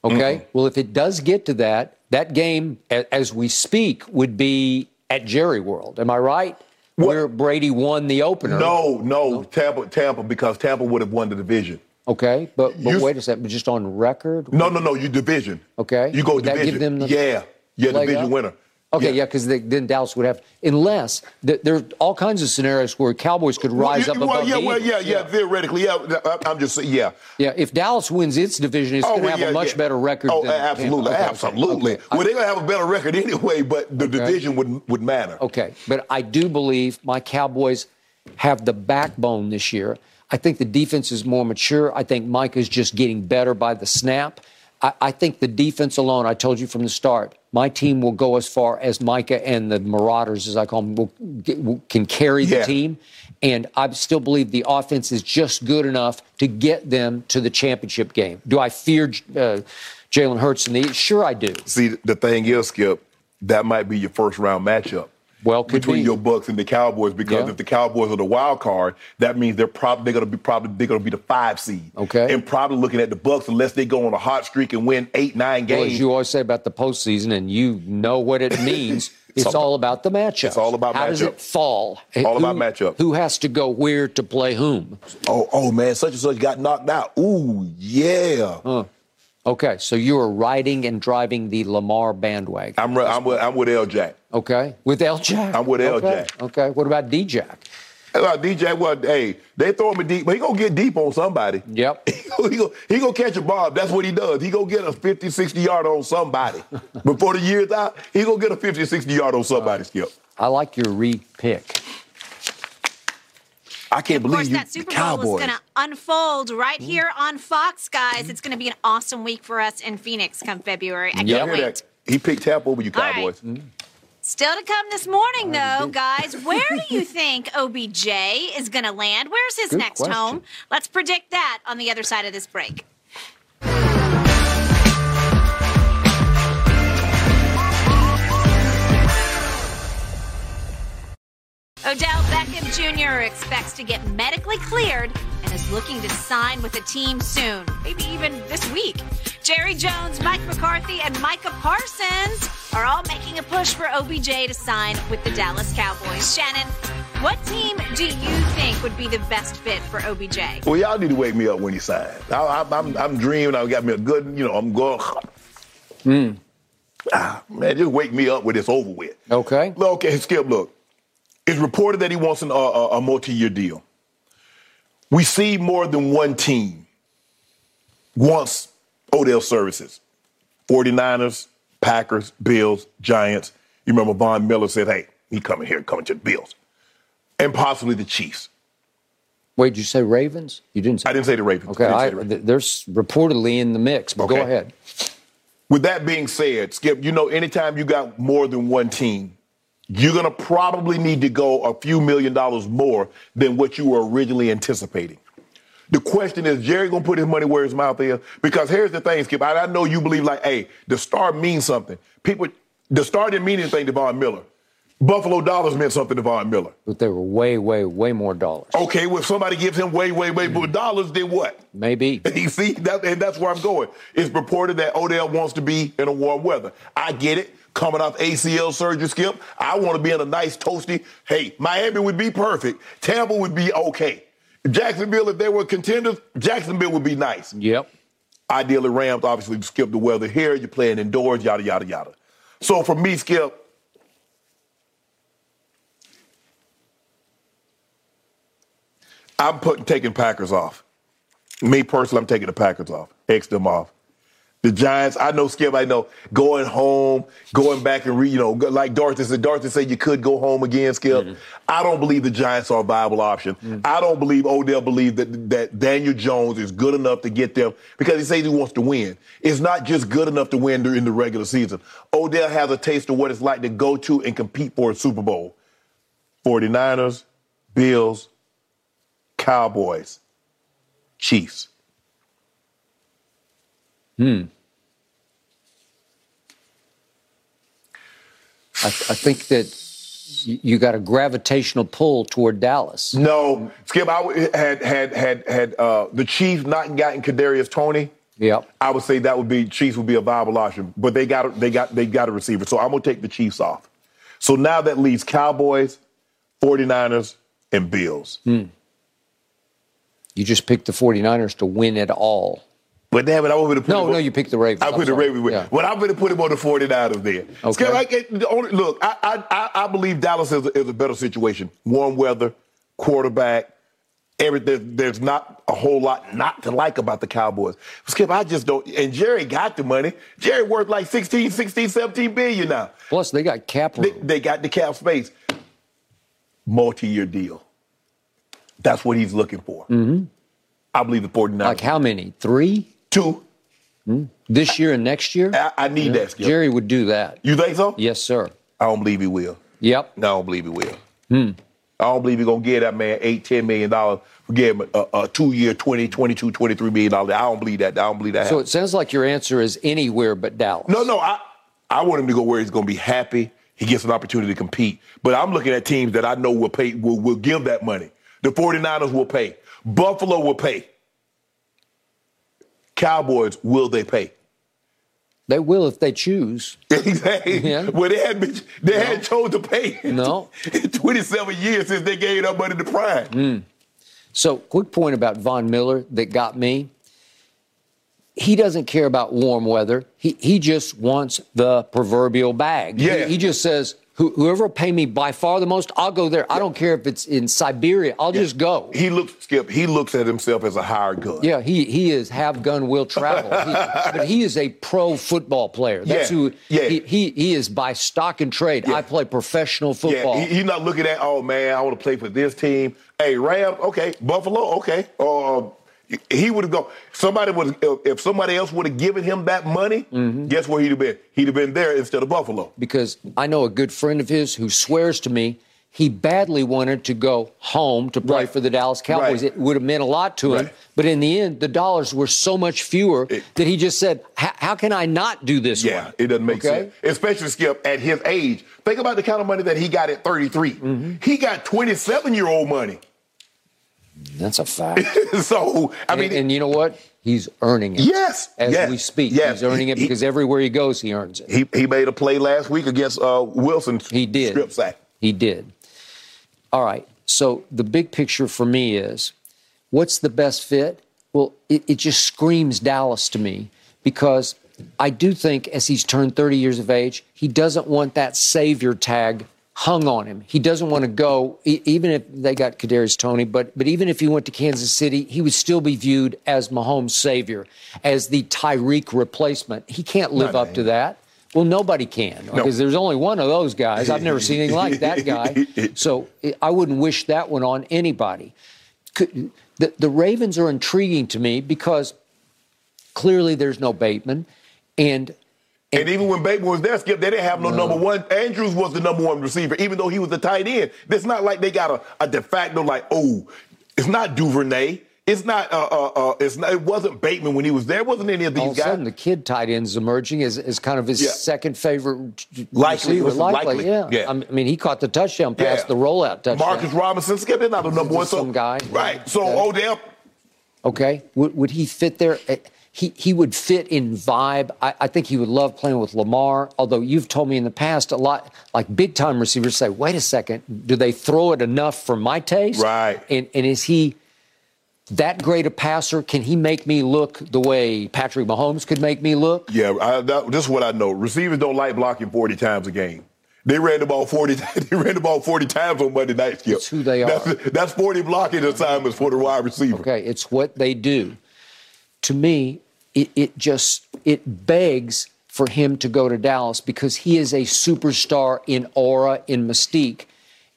Okay. Well, if it does get to that, that game, as we speak, would be at Jerry World. Am I right? where Brady won the opener. No, no, Tampa, Tampa, because Tampa would have won the division. Okay, but, but You- wait a second, but just on record? No, no, no, you division. Okay. You go Would that division. give them the yeah, yeah, division up? winner. Okay, yeah, because then Dallas would have, unless th- there are all kinds of scenarios where Cowboys could Well, rise up well, above yeah, well, yeah, Eagles. yeah, theoretically, yeah. I- I'm just saying, yeah. Yeah, if Dallas wins its division, it's oh, going to well, have yeah, a much yeah. better record. Oh, than absolutely, Okay, absolutely. okay. Well, they're gonna have a better record anyway, but the division would would matter. Okay, but I do believe my Cowboys have the backbone this year. I think the defense is more mature. I think Mike is just getting better by the snap. I, I think the defense alone, I told you from the start, my team will go as far as Micah and the Marauders, as I call them, will, will, can carry the team. And I still believe the offense is just good enough to get them to the championship game. Do I fear uh, Jalen Hurts in the Sure, I do. See, the thing is, Skip, that might be your first round matchup. Well, between be. your Bucks and the Cowboys, because Yeah. if the Cowboys are the wild card, that means they're probably they're gonna be probably they're gonna be the five seed. Okay. And probably looking at the Bucks unless they go on a hot streak and win eight, nine Well, games. as you always say about the postseason, and you know what it means. It's all- all about the matchup. It's all about How does it fall? All Who- about matchup. Who has to go where to play whom? oh, oh man, such and such got knocked out. Ooh, yeah. Okay, so you are riding and driving the Lamar bandwagon. I'm I'm with, I'm with L Jack. Okay, with L Jack. I'm with L. okay. Jack. Okay, what about D Jack? Uh, DJ, well, hey, they throw him a deep, but he gonna get deep on somebody. Yep. he gonna, he gonna catch a bomb. That's what he does. He gonna get a 50, 60 yard on somebody. Before the year's out, he gonna get a 50, 60 yard on somebody, Skip. I like your re-pick. I can't Of course, believe you, that Super the Bowl Cowboys. is going to unfold right here on Fox, guys. It's going to be an awesome week for us in Phoenix come February. I Y'all can't wait. that? He picked Tampa over you, All right. Cowboys. Still to come this morning, though, guys. Where do you think OBJ is going to land? Where's his Good next question. home? Let's predict that on the other side of this break. Odell Beckham Jr. expects to get medically cleared and is looking to sign with a team soon, maybe even this week. Jerry Jones, Mike McCarthy, and Micah Parsons are all making a push for OBJ to sign with the Dallas Cowboys. Shannon, what team do you think would be the best fit for OBJ? Well, y'all need to wake me up when he signs. I, I, I'm, I'm dreaming. I got me a good, you know, I'm going. Ah, man, just wake me up when it's over with. Okay. Look, Okay, Skip, look. It's reported that he wants an, uh, a, a multi year deal. We see more than one team wants Odell services 49ers, Packers, Bills, Giants. You remember Von Miller said, hey, he coming here, coming to the Bills. And possibly the Chiefs. Wait, did you say Ravens? You didn't say. I didn't say the Ravens. Okay, I I, the Ravens. th- there's reportedly in the mix, but go ahead. With that being said, Skip, you know, anytime you got more than one team, you're going to probably need to go a few million dollars more than what you were originally anticipating. The question is, Jerry going to put his money where his mouth is? Because here's the thing, Skip. I, I know you believe like, hey, the star means something. People, the star didn't mean anything to Von Miller. Buffalo dollars meant something to Von Miller. But there were way, way, way more dollars. Okay, well, if somebody gives him way, way, way more mm. dollars, then what? Maybe. You see, that, and that's where I'm going. It's reported that Odell wants to be in a warm weather. I get it. Coming off ACL surgery, Skip, I want to be in a nice toasty. Hey, Miami would be perfect. Tampa would be okay. Jacksonville, if they were contenders, Jacksonville would be nice. Yep. Ideally, Rams obviously skip the weather here. You're playing indoors, yada yada yada. So for me, Skip, I'm putting taking Packers off. Me personally, I'm taking the Packers off. X them off. The Giants, I know Skip, I know going home, going back and re, you know, like Darcy said, Darcy said you could go home again, Skip. Mm-hmm. I don't believe the Giants are a viable option. Mm-hmm. I don't believe Odell believes that that Daniel Jones is good enough to get them because he says he wants to win. It's not just good enough to win during the regular season. Odell has a taste of what it's like to go to and compete for a Super Bowl. 49ers, Bills, Cowboys, Chiefs. Hmm. I, I think that you got a gravitational pull toward Dallas. No, Skip. I had had had had uh, the Chiefs not gotten Kadarius Toney. Yep. I would say that would be Chiefs would be a viable option, but they got they got they got a receiver, so I'm gonna take the Chiefs off. So now that leaves Cowboys, 49ers and Bills. Hmm. You just picked the 49ers to win it all. But damn it, I want to put No, him no, you picked the Ravens. I I'm put the sorry. Ravens. with Yeah. Well, I'm going to put him on the 49ers then. Okay. Skip, I, it- the only- look, I, I, I, believe Dallas is a, is a better situation. Warm weather, quarterback, everything. There's not a whole lot not to like about the Cowboys. Skip, I just don't. And Jerry got the money. Jerry worth like 16, 16, 17 billion now. Plus, they got cap They, room. they got the cap space. Multi-year deal. That's what he's looking for. Mm-hmm. I believe the 49ers. Like how many? Three? Two. Hmm? This year and next year? I, I need that, Skip. Jerry would do that. You think so? Yes, sir. I don't believe he will. Yep. No, I don't believe he will. Hmm. I don't believe he's going to give that man eight, ten million dollars. Give him a, a two-year, 20, 22, 23 million dollars. I don't believe that. I don't believe that. So happens. it sounds like your answer is anywhere but Dallas. no, no. I, I want him to go where he's going to be happy. He gets an opportunity to compete. But I'm looking at teams that I know will pay, will, will give that money. The 49ers will pay. Buffalo will pay. Cowboys, will they pay? They will if they choose. Exactly. Yeah. Well, they had been, they had chose to pay. No. 27 years since they gave that money to Prime. Hmm. So, quick point about Von Miller that got me. He doesn't care about warm weather. He he just wants the proverbial bag. Yeah. He, he just says, Who, "Whoever will pay me by far the most, I'll go there. I don't care if it's in Siberia. I'll just go." He looks Skip. He looks at himself as a hired gun. Yeah, he he is have gun will travel, He- but he is a pro football player. That's Yeah, who yeah. he, he he is by stock and trade. Yeah. I play professional football. Yeah, he, he's not looking at, oh man, I want to play for this team. Hey, Ram, okay. Buffalo, okay. Uh, he would have gone. Somebody would, if, somebody else would have given him that money, Mm-hmm. guess where he'd have been? He'd have been there instead of Buffalo. because I know a good friend of his who swears to me he badly wanted to go home to play Right. for the Dallas Cowboys. Right. It would have meant a lot to him. Right. But in the end, the dollars were so much fewer It- that he just said, "How how can I not do this Yeah, one?" it doesn't make Okay? sense. Especially Skip at his age. Think about the kind of money that he got at 33. Mm-hmm. He got 27 year old money. That's a fact. so I mean, and, and you know what? He's earning it. yes, As yes, we speak, yes. he's earning it He- because everywhere he goes, he earns it. He he made a play last week against uh, Wilson. He did. strip sack. He did. All right. So the big picture for me is what's the best fit? Well, it, it just screams Dallas to me because I do think as he's turned 30 years of age, he doesn't want that savior tag hung on him. He doesn't want to go, even if they got Kadarius Toney, but but even if he went to Kansas City, he would still be viewed as Mahomes' savior, as the Tyreek replacement. He can't live up to that. Well, nobody can because there's only one of those guys. I've never seen anything like that guy. So eh, I wouldn't wish that one on anybody. Could, the, the Ravens are intriguing to me because clearly there's no Bateman, and And even when Bateman was there, Skip, they didn't have no, number one. Andrews was the number one receiver, even though he was the tight end. It's not like they got a, a de facto like, oh, it's not Duvernay. It's not. Uh, uh, uh, it's not. It wasn't Bateman when he was there. It wasn't any of these all of a sudden the kid tight end's emerging as, as kind of his Yeah. second favorite Likely, receiver. listen, likely, yeah. yeah. I mean, he caught the touchdown pass, Yeah. the rollout touchdown. Marcus Robinson, Skip, they're not the number one. So, Some guy. right? So Okay. Odell, Okay, would, would he fit there? He he would fit in vibe. I, I think he would love playing with Lamar. Although you've told me in the past a lot, like big time receivers say, "Wait a second, do they throw it enough for my taste?" Right. And and is he that great a passer? Can he make me look the way Patrick Mahomes could make me look? yeah, I, that, this is what I know. Receivers don't like blocking forty times a game. They ran the ball forty. They ran the ball forty times on Monday night. Skip. That's who they are. That's, that's forty blocking assignments for the wide receiver. Okay, it's what they do. To me, it, it just it begs for him to go to Dallas because he is a superstar in aura, in mystique,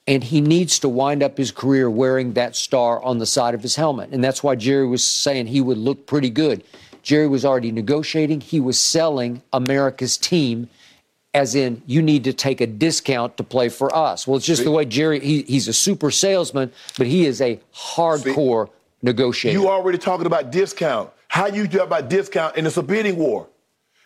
and he needs to wind up his career wearing that star on the side of his helmet. And that's why Jerry was saying he would look pretty good. Jerry was already negotiating, he was selling America's team. As in, you need to take a discount to play for us. Well, it's just the way Jerry, he, he's a super salesman, but he is a hardcore negotiator. You already talking about discount. How you talk about discount and it's a bidding war.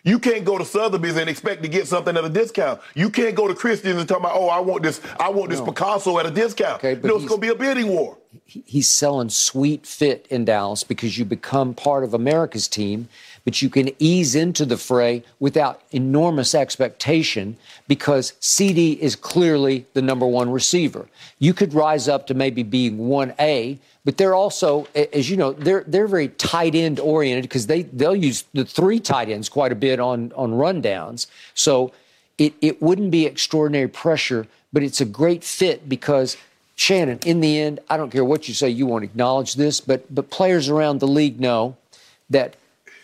You can't go to Sotheby's and expect to get something at a discount. You can't go to Christie's and talk about, oh, I want this, I want this Picasso at a discount. Okay, but no, it's gonna be a bidding war. he's selling sweet fit in Dallas because you become part of America's team. but you can ease into the fray without enormous expectation because CeeDee is clearly the number one receiver. You could rise up to maybe being 1A, but they're also, as you know, they're they're very tight end oriented because they they'll use the three tight ends quite a bit on on rundowns. So it it wouldn't be extraordinary pressure, but it's a great fit because Shannon, in the end, I don't care what you say, you won't acknowledge this, but but players around the league know that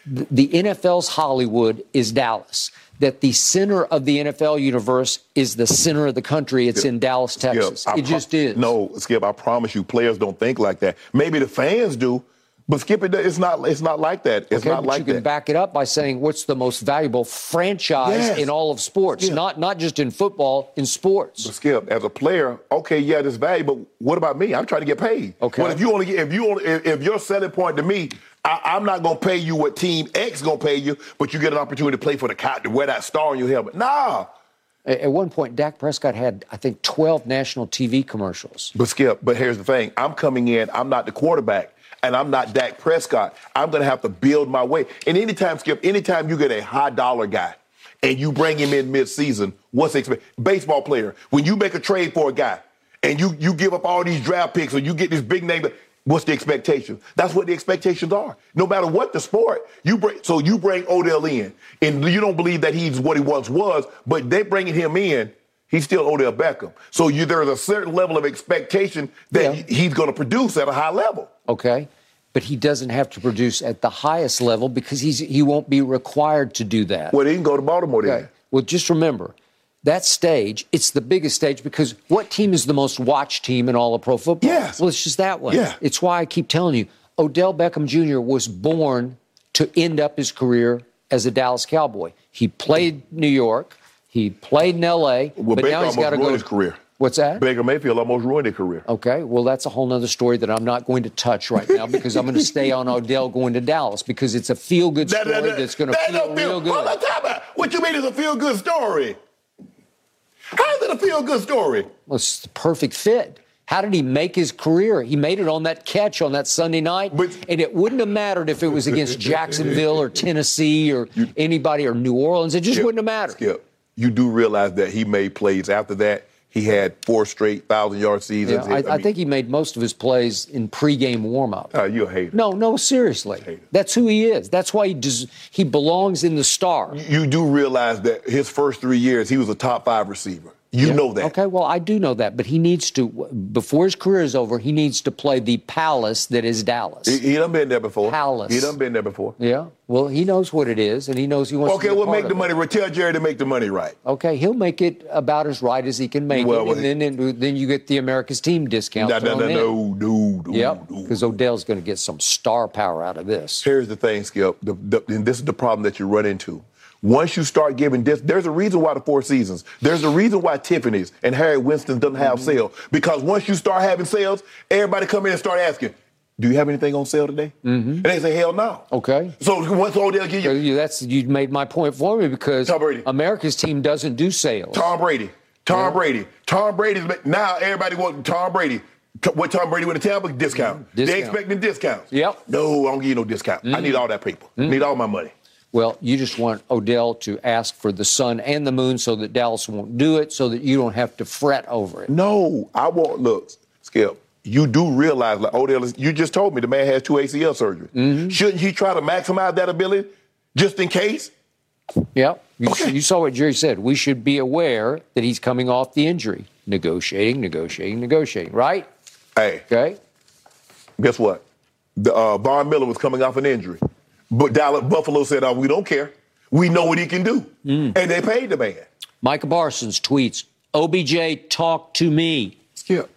the NFL's Hollywood is Dallas. That the center of the NFL universe is the center of the country. It's in Dallas, Texas. Skip, it just is. No, Skip, I promise you, players don't think like that. Maybe the fans do, but Skip, it, it's not. It's not like that. It's okay, not but like you can that. back it up by saying what's the most valuable franchise Yes. in all of sports, Yeah. not not just in football, in sports. But Skip, as a player, okay, yeah, it's valuable. but what about me? I'm trying to get paid. Okay. Well, if you only get, if you only, if, if your selling point to me, I, I'm not gonna pay you what Team X gonna pay you, but you get an opportunity to play for the Cow to wear that star on your helmet. Nah. At at one point, Dak Prescott had, I think, 12 national TV commercials. But Skip, but here's the thing: I'm coming in. I'm not the quarterback, and I'm not Dak Prescott. I'm gonna have to build my way. And anytime, Skip, anytime you get a high dollar guy, and you bring him in mid-season, what's the? Baseball player, when you make a trade for a guy, and you you give up all these draft picks, or you get this big name. What's the expectation? That's what the expectations are. No matter what the sport, you bring. So you bring Odell in, and you don't believe that he's what he once was, but they bringing him in. He's still Odell Beckham. So you, there's a certain level of expectation that Yeah. he's going to produce at a high level. Okay. But he doesn't have to produce at the highest level because he's he won't be required to do that. Well, he can go to Baltimore then. Okay. Well, just remember that stage, it's the biggest stage because what team is the most watched team in all of pro football? Yes. Well, it's just that one. Yeah. It's why I keep telling you Odell Beckham Jr. was born to end up his career as a Dallas Cowboy. He played New York, he played in LA, Well, but Baker now he's got to go. his career. What's that? Baker Mayfield almost ruined his career. Okay, well, that's a whole nother story that I'm not going to touch right now because I'm going to stay on Odell going to Dallas because it's a feel good story That- that- that's going to that feel don't real good. time. What you mean is a feel good story? How's it a feel good story? Well, it's the perfect fit. How did he make his career? He made it on that catch on that Sunday night, But- and it wouldn't have mattered if it was against Jacksonville or Tennessee or anybody or New Orleans. It just Skip, wouldn't have mattered. Skip, you do realize that he made plays after that. He had four straight thousand yard Yeah, seasons. I, I mean, think he made most of his plays in pregame warm-up. uh, you're a hater. No, no, seriously. That's who he is. That's why he does, he belongs in the star. You do realize that his first three years, he was a top five receiver. You know that. Okay, well, I do know that, but he needs to, before his career is over, he needs to play the palace that is Dallas. He, he done been there before. Palace. He done been there before. yeah, well, he knows what it is, and he knows he wants Okay, to a well, make the it. money. Tell Jerry to make the money right. Okay, he'll make it about as right as he can make Well, it, well, and then and then you get the America's team discount. No, no, no, no, no, no. Yep, no. because Odell's going to get some star power out of this. Here's the thing, Skip. The, the, and this is the problem that you run into. Once you start giving this, there's a reason why the Four Seasons, there's a reason why Tiffany's and Harry Winston doesn't have Mm-hmm. sales. Because once you start having sales, everybody come in and start asking, "Do you have anything on sale today?" Mm-hmm. And they say, "Hell no." Okay. So once Odell give So you you, that's you made my point for me because Tom Brady. America's team doesn't do sales. Tom Brady, Tom Yeah. Brady, Tom Brady's now everybody wants Tom Brady. What Tom Brady with a Tampa discount? They Discount. expecting discounts. Yep. Mm-hmm. No, I don't give you no discount. I need all that paper. I need all my money. Well, you just want Odell to ask for the sun and the moon so that Dallas won't do it, so that you don't have to fret over it. No, I want look, Skip. You do realize, like Odell, is, you just told me the man has two ACL surgery. Mm-hmm. Shouldn't he try to maximize that ability just in case? Yep. You, Okay. you saw what Jerry said. We should be aware that he's coming off the injury. Negotiating, negotiating, negotiating, right? Hey, Okay. guess what? The, uh, Von Miller was coming off an injury, but Dallas Buffalo said, "Oh, we don't care. We know what he can do," Mm. and they paid the man. Micah Parsons tweets, OBJ, talk to me. Skip.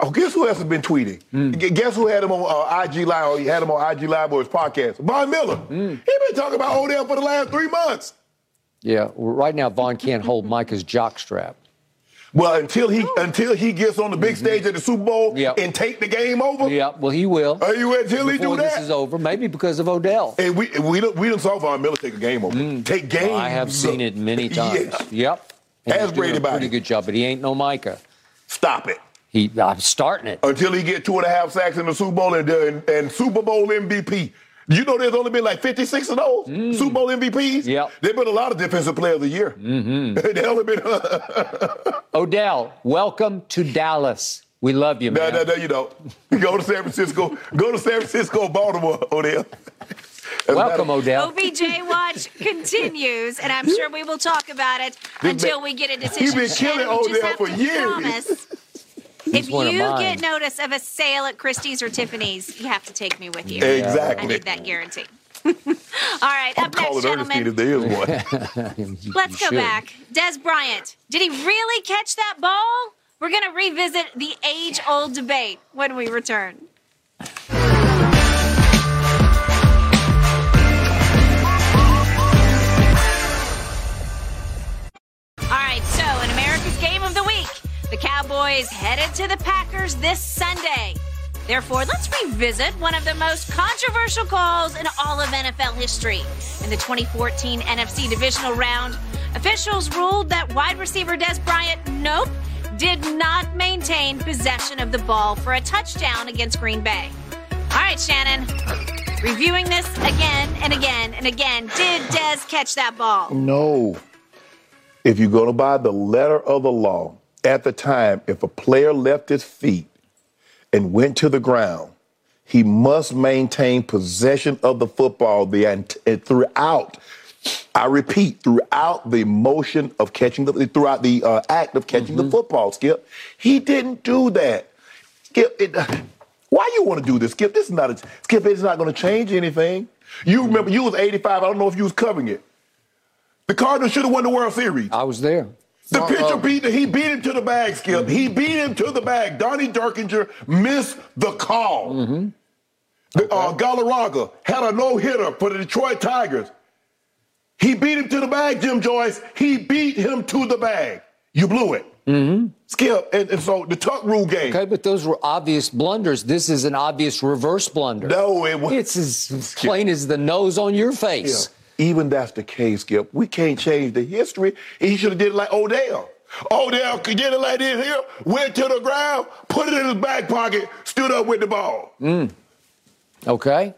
Oh, guess who else has been tweeting? Mm. Guess who had him on uh, IG Live? Or he had him on IG Live or his podcast. Von Miller. Mm. He been talking about Odell for the last three months. Yeah, right now Von can't hold Micah's jockstrap. Well, until he until he gets on the big stage at the Super Bowl Mm-hmm. Yep. and take the game over. Yeah, well, he will. Are you until he do Before this that? is over, maybe because of Odell. And we we don't we don't saw Von Miller take a game over. Take game. Mm. I have seen it many times. Yeah. Yep. And doing Brady pretty good job, but he ain't no Micah. Stop it. He, I'm starting it. Until he get two and a half sacks in the Super Bowl and, and, and Super Bowl MVP. You know, there's only been like 56 of those Mm. Super Bowl MVPs. Yep. There've been a lot of defensive player of the year. Mm-hmm. they only been. Odell, welcome to Dallas. We love you, man. no, no, no, you don't. Go to San Francisco. Go to San Francisco, Baltimore, Odell. Welcome, Odell. OBJ watch continues, and I'm sure we will talk about it This until man- we get a decision. You've been killing Shannon, we just Odell for years. Promise, if one of you mine. get notice of a sale at Christie's or Tiffany's, you have to take me with you. Exactly. I need that guarantee. All right, I'm up next, calling Ernestine if gentlemen. there is one. Let's go should. back. Dez Bryant, did he really catch that ball? We're going to revisit the age old debate when we return. The Cowboys headed to the Packers this Sunday. Therefore, let's revisit one of the most controversial calls in all of NFL history. In the 2014 NFC Divisional Round, officials ruled that wide receiver Dez Bryant, nope, did not maintain possession of the ball for a touchdown against Green Bay. All right, Shannon, reviewing this again and again and again, did Dez catch that ball? No. If you're going to buy the letter of the law, at the time, if a player left his feet and went to the ground, he must maintain possession of the football the and throughout. I repeat, throughout the motion of catching the, throughout the uh, act of catching the football, Skip, he didn't do that. Skip, it, why you want to do this, Skip? This is not a Skip. It's not going to change anything. You remember you was 85. I don't know if you was covering it. The Cardinals should have won the World Series. I was there. The pitcher beat he beat him to the bag, Skip. He beat him to the bag. Donnie Denkinger missed the call. The, uh, Galarraga had a no hitter for the Detroit Tigers. He beat him to the bag, Jim Joyce. He beat him to the bag. You blew it. Mm-hmm. Skip. And, and so the tuck rule game. Okay, but those were obvious blunders. This is an obvious reverse blunder. No, it was. It's as plain as the nose on your face. Even that's the case, Skip. We can't change the history. He should have did it like Odell. Odell could get it like this here, went to the ground, put it in his back pocket, stood up with the ball. Mm. Okay?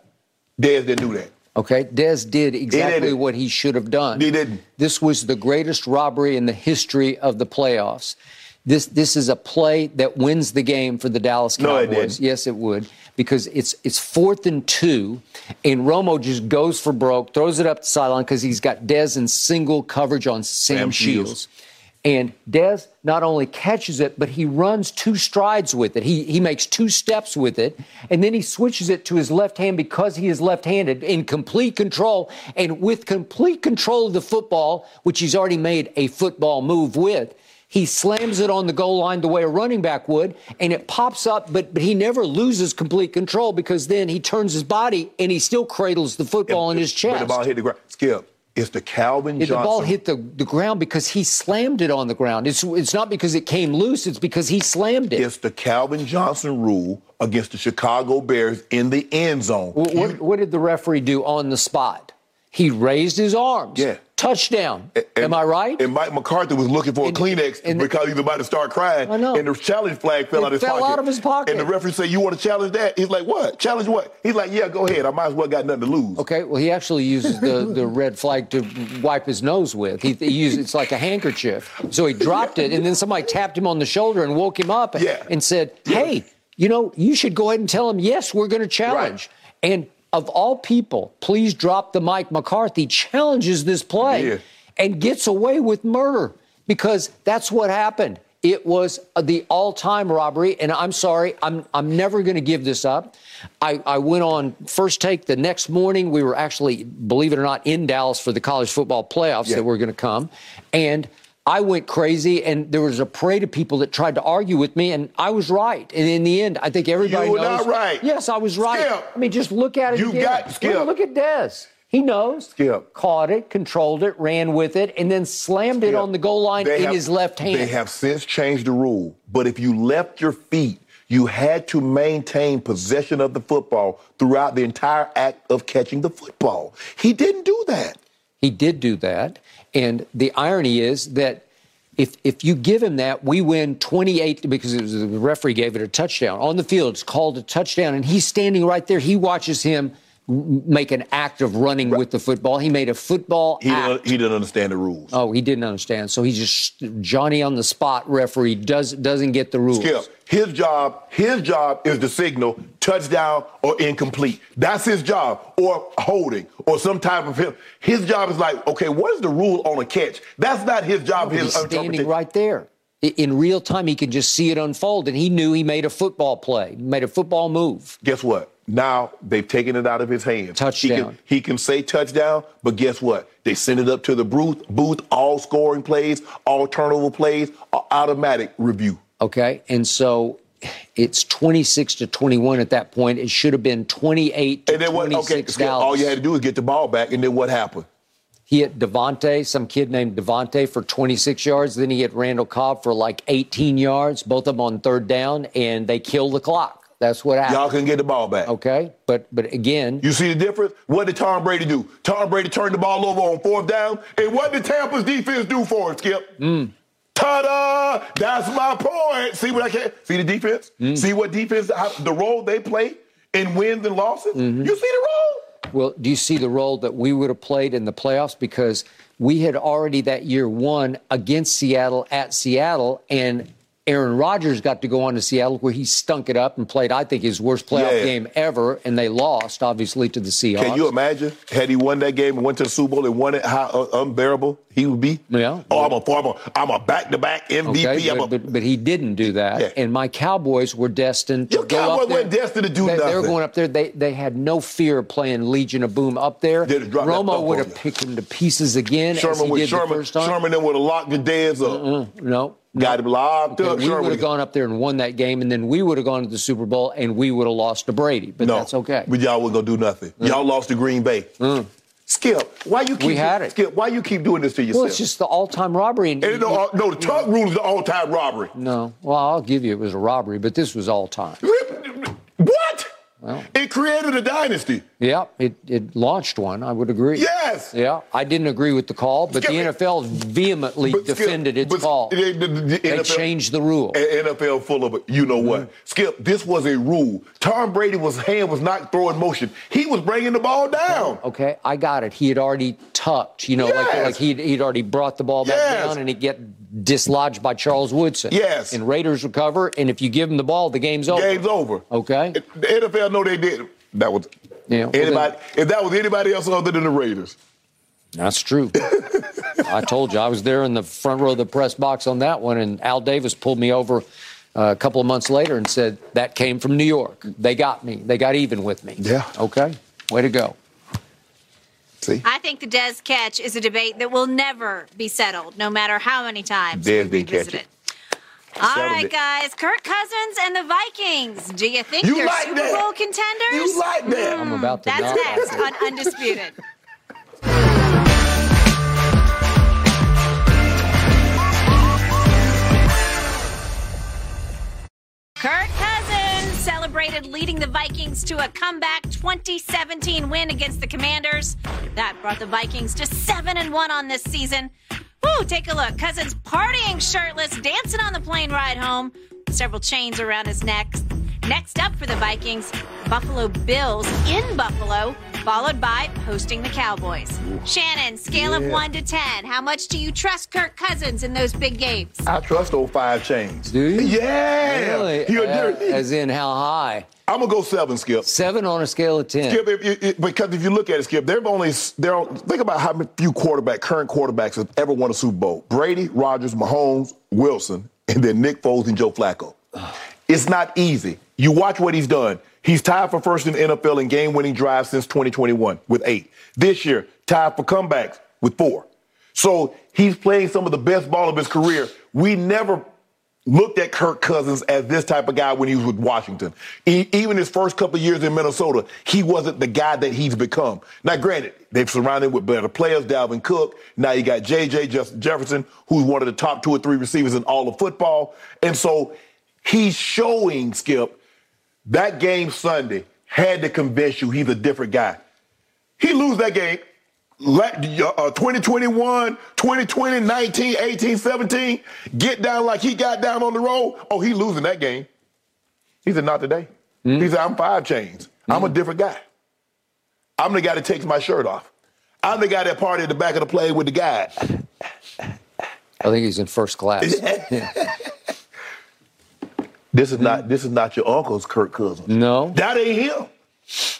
Dez didn't do that. Okay, Dez did exactly what he should have done. He didn't. This was the greatest robbery in the history of the playoffs. This this is a play that wins the game for the Dallas Cowboys. No, it didn't. Yes, it would because it's it's fourth and two, and Romo just goes for broke, throws it up the sideline because he's got Dez in single coverage on Sam, Sam Shields. Shields. And Dez not only catches it, but he runs two strides with it. He, he makes two steps with it, and then he switches it to his left hand because he is left handed in complete control. And with complete control of the football, which he's already made a football move with, he slams it on the goal line the way a running back would, and it pops up, but, but he never loses complete control because then he turns his body and he still cradles the football in his chest. But the ball hit the ground. Skip. It's the Calvin Yeah, the ball hit the, the ground because he slammed it on the ground. It's it's not because it came loose. It's because he slammed it. It's the Calvin Johnson rule against the Chicago Bears in the end zone. What, what, what did the referee do on the spot? He raised his arms. Yeah. Touchdown. And- Am I right? And Mike McCarthy was looking for And- a Kleenex and- because he was about to start crying. I know. And the challenge flag fell It out of his fell pocket. out of his pocket. And the referee said, "You want to challenge that?" He's like, "What? Challenge what?" He's like, "Yeah, go ahead. I might as well got nothing to lose." Okay, well, he actually uses the, the red flag to wipe his nose with. He, he uses it's like a handkerchief. So he dropped it, and then somebody tapped him on the shoulder and woke him up Yeah. and said, "Hey, you know, you should go ahead and tell him yes, we're going to challenge." Right. And of all people, please drop the Mike McCarthy challenges this play Yeah. and gets away with murder because that's what happened. It was the all-time robbery, and I'm sorry, I'm I'm never going to give this up. I, I went on first take the next morning. We were actually, believe it or not, in Dallas for the college football playoffs Yeah. that were going to come, and I went crazy. And there was a parade of people that tried to argue with me, and I was right. And in the end, I think everybody You were knows. not right. Yes, I was right. Skip. I mean, just look at it You again. got- Skip. Look, look at Dez. He knows. Skip. Caught it, controlled it, ran with it, and then slammed it on the goal line They in have- his left hand. They have since changed the rule, but if you left your feet, you had to maintain possession of the football throughout the entire act of catching the football. He didn't do that. He did do that. And the irony is that if if you give him that, we win 28 because was, the referee gave it a touchdown. On the field, it's called a touchdown, and he's standing right there. He watches him make an act of running with the football. He made a football He didn't, he didn't understand the rules. Oh, he didn't understand. So he's just Johnny on the spot referee does doesn't get the rules. Skip, his job, his job is to signal touchdown or incomplete. That's his job, or holding, or some type of him. His job is like, okay, what is the rule on a catch? That's not his job. But his he's standing right there. In real time, he can just see it unfold, and he knew he made a football play, made a football move. Guess what? Now they've taken it out of his hands. He Touchdown. can, he can say touchdown, but guess what? They send it up to the booth. Booth, all scoring plays, all turnover plays, are automatic review. Okay, and so it's 26 to 21 at that point. It should have been 28 to And then what? Okay, 26 Skip, all you had to do is get the ball back, and then what happened? He hit Davante, some kid named Davante, for 26 yards. Then he hit Randall Cobb for like 18 yards, both of them on third down, and they killed the clock. That's what happened. Y'all couldn't get the ball back. Okay, but but again, You see the difference? What did Tom Brady do? Tom Brady turned the ball over on fourth down. And what did Tampa's defense do for him, Skip? Mm. Ta-da! That's my point. See what I can? See the defense? Mm. See what defense, how, the role they play in wins and losses? Mm-hmm. You see the role? well, do you see the role that we would have played in the playoffs? Because we had already that year won against Seattle at Seattle, and Aaron Rodgers got to go on to Seattle where he stunk it up and played, I think, his worst playoff Yeah. game ever, and they lost, obviously, to the Seahawks. Can you imagine had he won that game and went to the Super Bowl and won it, how uh, unbearable he would be? Yeah. Oh, I'm a former, I'm a back-to-back MVP. Okay, I'm but, a, but, but he didn't do that. Yeah. And my Cowboys were destined to Your Cowboys weren't destined to do they, They were going up there. They they had no fear of playing Legion of Boom up there. They'd have dropped Romo would have picked him to pieces again as Sherman he with did the Sherman, first time. Sherman then would have locked the deads up. No. Got him locked Okay, up. we would have gone up there and won that game, and then we would have gone to the Super Bowl, and we would have lost to Brady. But no, that's okay. But y'all wasn't gonna do nothing. Mm. Y'all lost to Green Bay. Mm. Skip, why you keep We had it. Skip, why you keep doing this to yourself? well, it's just the all-time robbery. And, and no, uh, no, the mm. Tuck rule is the all-time robbery. no, well, I'll give you it was a robbery, but this was all-time. What? Well. It created a dynasty. Yeah, it, it launched one. I would agree. Yes. Yeah, I didn't agree with the call, but the Skip- NFL vehemently But Skip, defended its but call. the- the- the they NFL changed the rule. NFL full of it. You know what? Mm-hmm. Skip, this was a rule. Tom Brady was hand was not throwing motion. He was bringing the ball down. Okay, I got it. He had already tucked, you know, like Yes. like he'd, he'd already brought the ball back Yes. down and he'd get dislodged by Charles Woodson. Yes. And Raiders recover, and if you give him the ball, the game's over. Game's over. Okay. The NFL know they did. That was Yeah, well, anybody. if that was anybody else other than the Raiders. That's true. I told you I was there in the front row of the press box on that one, and Al Davis pulled me over uh, a couple of months later and said that came from New York. They got me. They got even with me. Yeah. Okay. Way to go. See, I think the Dez catch is a debate that will never be settled, no matter how many times Dez we didn't catch revisit it. All right, it. guys. Kirk Cousins and the Vikings. Do you think You they're like Super that? Bowl contenders? You like that? Hmm, I'm about to That's next on Undisputed. Kirk Cousins celebrated leading the Vikings to a comeback 2017 win against the Commanders. That brought the Vikings to 7 and 1 on this season. Woo, take a look. Cousins partying shirtless, dancing on the plane ride home, several chains around his neck. Next up for the Vikings, Buffalo Bills in Buffalo, followed by hosting the Cowboys. Shannon, scale of 1 to 10. How much do you trust Kirk Cousins in those big games? I trust those five chains. Do you? Yeah. Really? You're Uh, dirty. as in how high? I'm gonna go seven, Skip. Seven on a scale of ten. Skip, if, if, if- because if you look at it, Skip, there've only there. are- Think about how many few quarterback, current quarterbacks have ever won a Super Bowl: Brady, Rodgers, Mahomes, Wilson, and then Nick Foles and Joe Flacco. It's not easy. You watch what he's done. He's tied for first in the NFL in game-winning drives since 2021 with eight. This year, tied for comebacks with four. So he's playing some of the best ball of his career. We never looked at Kirk Cousins as this type of guy when he was with Washington. E- even his first couple years in Minnesota, he wasn't the guy that he's become. Now, granted, they've surrounded him with better players, Dalvin Cook. Now you got J.J. Justin Jefferson, who's one of the top two or three receivers in all of football. And so he's showing, Skip, that game Sunday had to convince you he's a different guy. He lose that game. uh, 2021, 2020, 19, 18, 17, get down like he got down on the road. Oh, he losing that game. He said, not today. He said, I'm five chains. I'm a different guy. I'm the guy that takes my shirt off. I'm the guy that party at the back of the plane with the guy. I think he's in first class. This is not this is not your uncle's Kirk Cousins. No. That ain't him.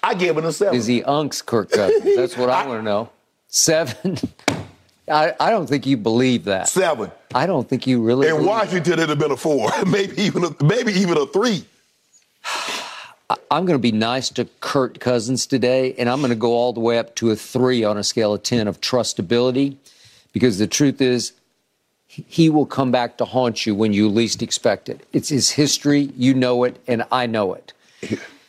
I gave him a seven. Is he Unk's Kirk Cousins? That's what I, want to know. Seven. I, I don't think you believe that. Seven. I don't think you really. In Washington, it'd have been a four, maybe even a, maybe even a three. I'm going to be nice to Kirk Cousins today, and I'm going to go all the way up to a three on a scale of 10 of trustability, because the truth is, he will come back to haunt you when you least expect it. It's his history. You know it, and I know it.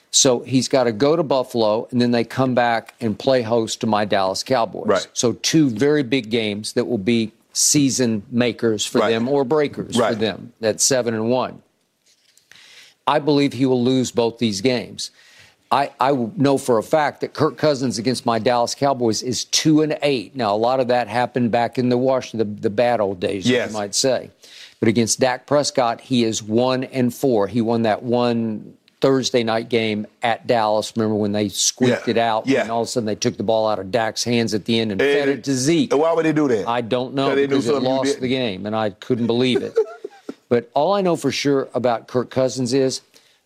So he's got to go to Buffalo, and then they come back and play host to my Dallas Cowboys. Right. So two very big games that will be season makers for Right. them or breakers for them. That's seven and one. I believe he will lose both these games. I, I know for a fact that Kirk Cousins against my Dallas Cowboys is two and eight. Now, a lot of that happened back in the Washington, the, the bad old days, Yes. you might say. But against Dak Prescott, he is one and four. He won that one Thursday night game at Dallas. Remember when they squeaked Yeah. it out? Yeah. And all of a sudden they took the ball out of Dak's hands at the end and And- fed it to Zeke. Why would they do that? I don't know they because it lost the game, and I couldn't believe it. but all I know for sure about Kirk Cousins is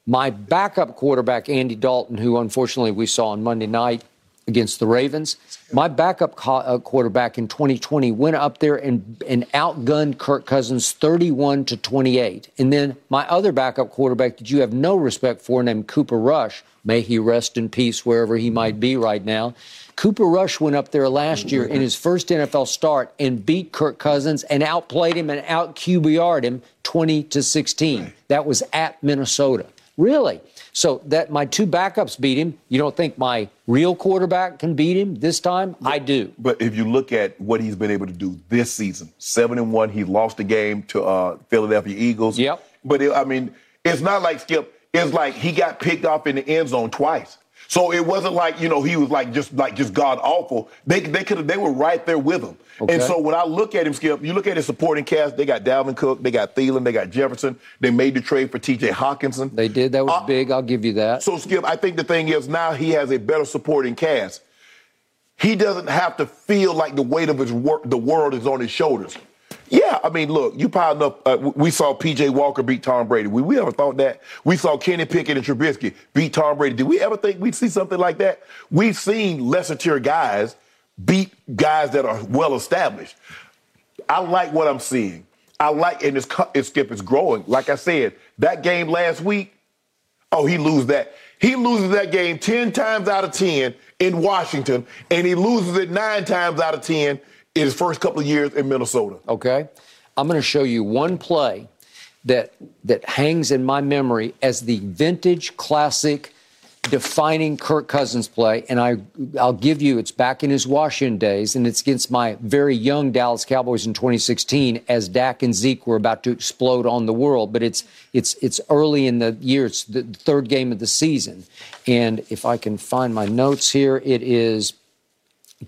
my backup quarterback, Andy Dalton, who unfortunately we saw on Monday night against the Ravens. My backup uh, quarterback in 2020 went up there and, and outgunned Kirk Cousins 31 to 28. And then my other backup quarterback that you have no respect for, named Cooper Rush, may he rest in peace wherever he might be right now. Cooper Rush went up there last year in his first NFL start and beat Kirk Cousins and outplayed him and out QBR'd him 20 to 16. That was at Minnesota. Really? So that my two backups beat him. You don't think my real quarterback can beat him this time? I do. But if you look at what he's been able to do this season, seven and one, he lost the game to uh, Philadelphia Eagles. Yep. But it, I mean, it's not like Skip. It's like he got picked off in the end zone twice. So it wasn't like you know he was like just like just god awful. They they could they were right there with him. Okay. And so when I look at him, Skip, you look at his supporting cast. They got Dalvin Cook, they got Thielen, they got Jefferson. They made the trade for T.J. Hockenson. They did. That was Uh, big. I'll give you that. So, Skip, I think the thing is now he has a better supporting cast. He doesn't have to feel like the weight of his work, the world is on his shoulders. Yeah, I mean, look, you piled up. Uh, we saw P.J. Walker beat Tom Brady. We, we ever thought that? We saw Kenny Pickett and Trubisky beat Tom Brady. Did we ever think we'd see something like that? We've seen lesser tier guys beat guys that are well established. I like what I'm seeing. I like, and it's, it's Skip is growing. Like I said, that game last week, Oh, he loses that. He loses that game 10 times out of 10 in Washington, and he loses it nine times out of 10 in his first couple of years in Minnesota. Okay? I'm going to show you one play that that hangs in my memory as the vintage classic defining Kirk Cousins play and I I'll give you it's back in his Washington days and it's against my very young Dallas Cowboys in 2016 as Dak and Zeke were about to explode on the world but it's it's it's early in the year it's the third game of the season and if I can find my notes here it is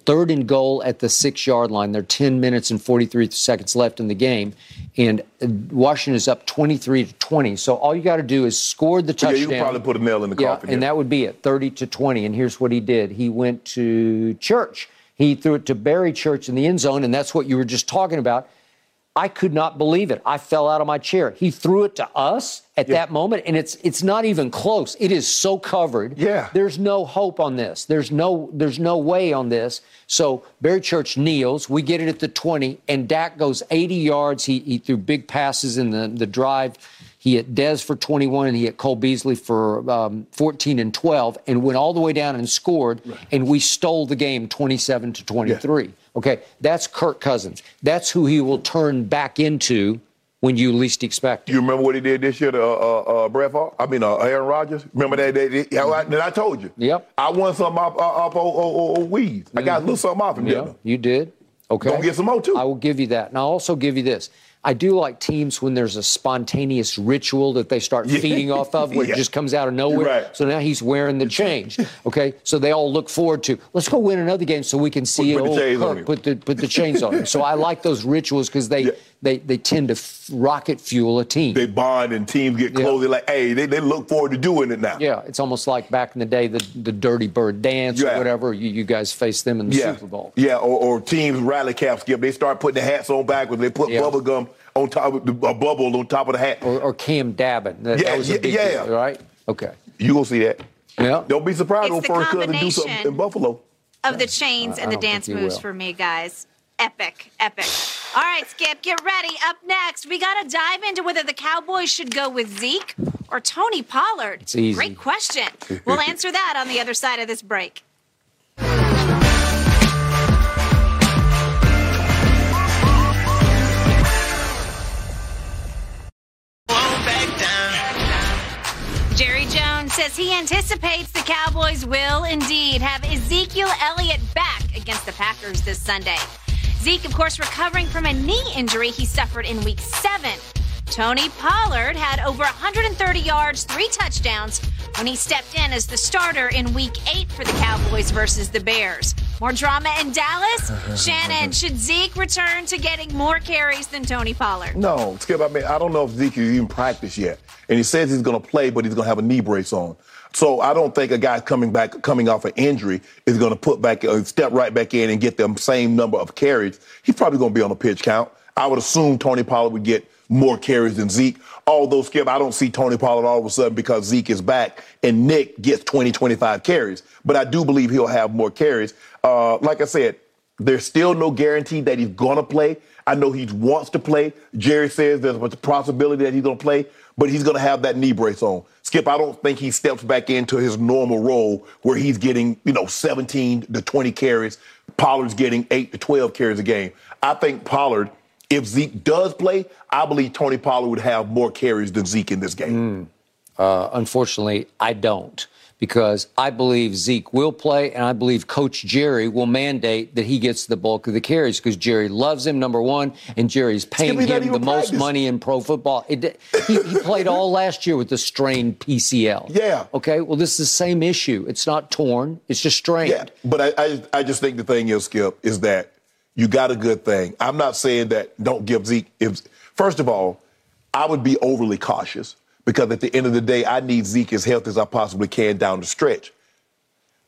third and goal at the six yard line. There are 10 minutes and 43 seconds left in the game. And Washington is up 23 to 20. So all you got to do is score the touchdown. Yeah, you probably put a nail in the Yeah, coffin. and that would be it 30 to 20. And here's what he did he went to church. He threw it to Barry Church in the end zone, and that's what you were just talking about. I could not believe it. I fell out of my chair. He threw it to us at that moment, and it's it's not even close. It is so covered. Yeah. There's no hope on this. There's no there's no way on this. So Barry Church kneels. We get it at the 20, and Dak goes 80 yards. He he threw big passes in the the drive. He hit Dez for 21, and he hit Cole Beasley for um, 14 and 12, and went all the way down and scored. And we stole the game 27 to 23. Okay, that's Kirk Cousins. That's who he will turn back into when you least expect it. You remember what he did this year to uh, uh, uh, Brett Favre? I mean, uh, Aaron Rodgers. Remember that? Day, that, I, that I told you. Yep. I won something off, uh, off old, old, old weeds. I got a little something off him, Yeah, I? you did. Okay. Gonna get some more, too. I will give you that. And I'll also give you this. I do like teams when there's a spontaneous ritual that they start Yeah. feeding off of where Yeah. it just comes out of nowhere. Right. So now he's wearing the change. Okay. So they all look forward to, let's go win another game so we can see Put- put the chains on him. put the put the chains on him. So I like those rituals because they Yeah. They, they tend to f- rocket fuel a team. They bond and teams get close. They're like, hey, they, they look forward to doing it now. yeah, it's almost like back in the day, the, the Dirty Bird dance Yeah. or whatever. You, you guys faced them in the Yeah, Super Bowl. yeah, or, or teams rally cap skip. They start putting the hats on backwards. They put Yeah. bubble gum on top of the a bubble on top of the hat. Or, or Cam Dabbin. That, Yeah, that was yeah, big yeah. deal, right? Okay. You gonna see that? Yeah. Don't be surprised when It's the first cousin do something in Buffalo. of the chains I- and I the dance moves will. for me, guys. Epic, epic. All right, Skip, get ready. Up next, we got to dive into whether the Cowboys should go with Zeke or Tony Pollard. It's easy. Great question. We'll answer that on the other side of this break. Jerry Jones says he anticipates the Cowboys will indeed have Ezekiel Elliott back against the Packers this Sunday. Zeke, of course, recovering from a knee injury he suffered in week seven. Tony Pollard had over 130 yards, three touchdowns when he stepped in as the starter in week eight for the Cowboys versus the Bears. More drama in Dallas? Shannon, should Zeke return to getting more carries than Tony Pollard? No, Skip. I mean, I don't know if Zeke is even practiced yet, and he says he's going to play, but he's going to have a knee brace on. So I don't think a guy coming back, coming off an injury, is going to put back, uh, step right back in and get the same number of carries. He's probably going to be on a pitch count. I would assume Tony Pollard would get more carries than Zeke. Although, Skip, I don't see Tony Pollard all of a sudden because Zeke is back and Nick gets 20, 25 carries. But I do believe he'll have more carries. Uh, like I said, there's still no guarantee that he's going to play. I know he wants to play. Jerry says there's a possibility that he's going to play, but he's going to have that knee brace on. Skip, I don't think he steps back into his normal role where he's getting, you know, 17 to 20 carries. Pollard's getting 8 to 12 carries a game. I think Pollard, if Zeke does play, I believe Tony Pollard would have more carries than Zeke in this game. Uh, unfortunately, I don't because I believe Zeke will play, and I believe Coach Jerry will mandate that he gets the bulk of the carries because Jerry loves him, number one, and Jerry's paying him the most practiced. money in pro football. It, he, he played all last year with the strained PCL. Yeah. Okay. Well, this is the same issue. It's not torn. It's just strained. Yeah, but I, I, I just think the thing is, Skip, is that you got a good thing. I'm not saying that don't give Zeke. If first of all, I would be overly cautious because at the end of the day, I need Zeke as healthy as I possibly can down the stretch.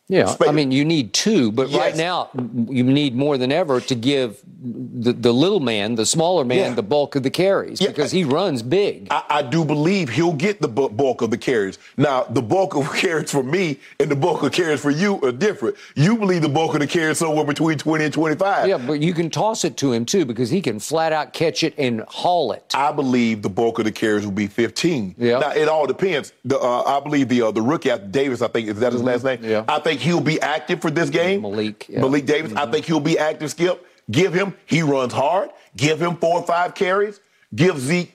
Yeah, I mean, you need two, but right now you need more than ever to give the, the little man, the smaller man, Yeah. the bulk of the carries Yeah. because he runs big. I, I do believe he'll get the bulk of the carries. Now, the bulk of carries for me and the bulk of carries for you are different. You believe the bulk of the carries somewhere between 20 and 25. yeah, but you can toss it to him too because he can flat out catch it and haul it. I believe the bulk of the carries will be 15. Yeah. Now it all depends. The, uh, I believe the uh, the rookie Davis, I think is that his last name. Mm-hmm. Yeah. I think he'll be active for this game. Malik, yeah. Malik Davis. Mm-hmm. I think he'll be active. Skip. Give him. He runs hard. Give him four or five carries. Give Zeke.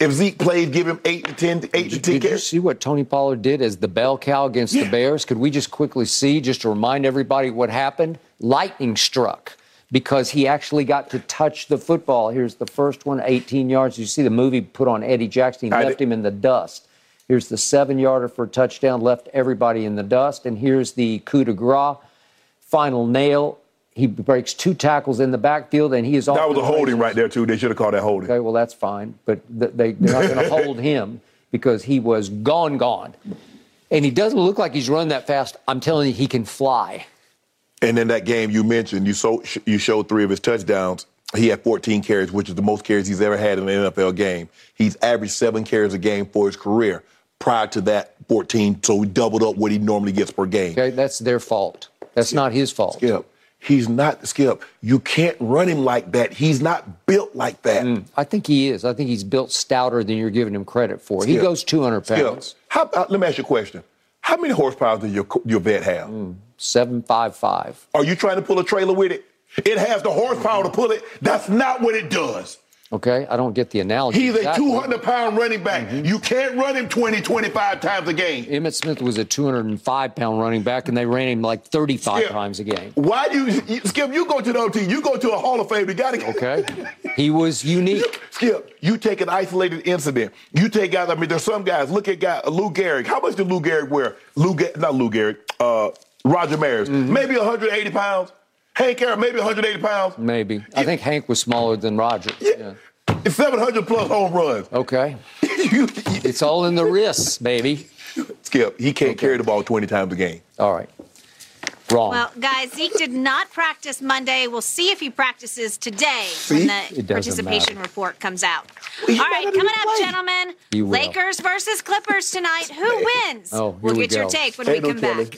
If Zeke plays, give him eight to ten. Eight to ten Did you see what Tony Pollard did as the bell cow against the Bears? Could we just quickly see, just to remind everybody what happened? Lightning struck because he actually got to touch the football. Here's the first one, 18 yards. You see the movie put on Eddie Jackson. He I left did- him in the dust. Here's the seven yarder for a touchdown, left everybody in the dust. And here's the coup de grace, final nail. He breaks two tackles in the backfield, and he is off. That was a holding right there too. They should have called that holding. Okay, well, that's fine. But th- they, they're not going to hold him because he was gone, gone. And he doesn't look like he's run that fast. I'm telling you, he can fly. And in that game you mentioned, you so, you showed three of his touchdowns. He had 14 carries, which is the most carries he's ever had in an NFL game. He's averaged seven carries a game for his career. Prior to that, 14, so he doubled up what he normally gets per game. Okay, that's their fault. That's not his fault. Skip, he's not Skip. You can't run him like that. He's not built like that. I think he is. I think he's built stouter than you're giving him credit for. He goes 200 Skip, pounds. how, uh, let me ask you a question. How many horsepower does your your vet have? Mm. 755. Are you trying to pull a trailer with it? It has the horsepower to pull it. That's not what it does. Okay, I don't get the analogy. He's a 200 pound running back. You can't run him 20, 25 times a game. Emmitt Smith was a 205 pound running back, and they ran him like 35 Skip, times a game. Why do you, you- Skip? You go to the OT. You go to a Hall of Fame. You got to Okay, he was unique. Skip, you take an isolated incident. You take guys. I mean, there's some guys. Look at guy Lou Gehrig. How much did Lou Gehrig wear? Lou, Ge- not Lou Gehrig. Uh, Roger Maris. Mm-hmm. Maybe 180 pounds. Hank Aaron, maybe 180 pounds. Maybe. I think Hank was smaller than Roger. Yeah. It's 700 plus home runs. Okay. it's all in the wrists, baby. Skip, he can't okay. carry the ball 20 times a game. All right. Wrong. Well, guys, Zeke did not practice Monday. We'll see if he practices today See? when the participation matter. report comes out. Well, All right, coming up, play. gentlemen. Lakers versus Clippers tonight. Who wins? Oh, we'll we get go. your take when hey, we come back.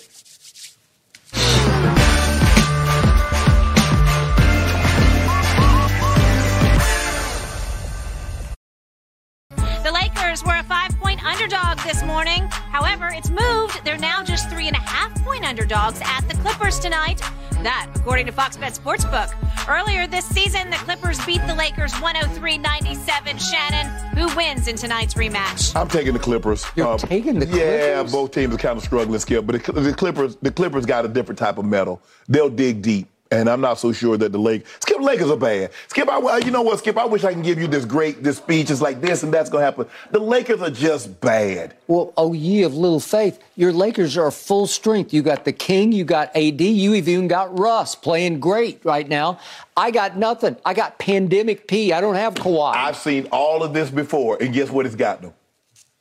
Lakers were a five point underdog this morning. However, it's moved. They're now just three and a half point underdogs at the Clippers tonight. That, according to Fox Bet Sportsbook. Earlier this season, the Clippers beat the Lakers 103 97. Shannon, who wins in tonight's rematch? I'm taking the Clippers. You're um, taking the Clippers? Yeah, both teams are kind of struggling, Skip, but the, the Clippers, the Clippers got a different type of metal. They'll dig deep. And I'm not so sure that the Lakers, Skip Lakers are bad. Skip, I, you know what, Skip? I wish I can give you this great, this speech is like this and that's going to happen. The Lakers are just bad. Well, oh, ye of little faith, your Lakers are full strength. You got the King, you got AD, you even got Russ playing great right now. I got nothing. I got pandemic P. I don't have Kawhi. I've seen all of this before, and guess what it's got them?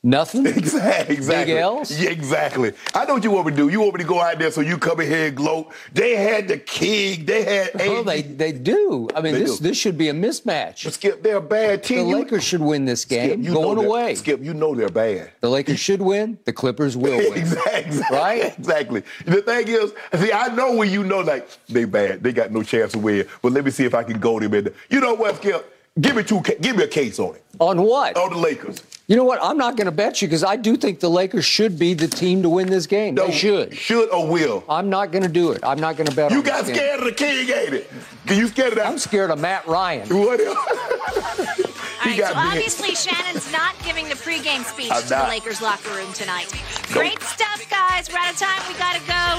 Nothing? Exactly. exactly. Big L's? Yeah, exactly. I know what you want me to do. You want me to go out there so you come in here and gloat. They had the king. They had Oh, they, they do. I mean, this do. this should be a mismatch. But Skip, they're a bad team. The you, Lakers should win this game. Skip, going away. Skip, you know they're bad. The Lakers should win. The Clippers will win. exactly. Right? Exactly. The thing is, see, I know when you know, like, they bad. They got no chance to win. But let me see if I can go them in. You know what, Skip? Give me two. Give me a case on it. On what? On the Lakers. You know what? I'm not going to bet you because I do think the Lakers should be the team to win this game. No, they should. Should or will? I'm not going to do it. I'm not going to bet. You got scared game. of the king, ain't it? Can you scared of that? I'm scared of Matt Ryan. What? All right, so obviously Shannon's not giving the pregame speech to the Lakers locker room tonight. Great stuff, guys. We're out of time. We got to go.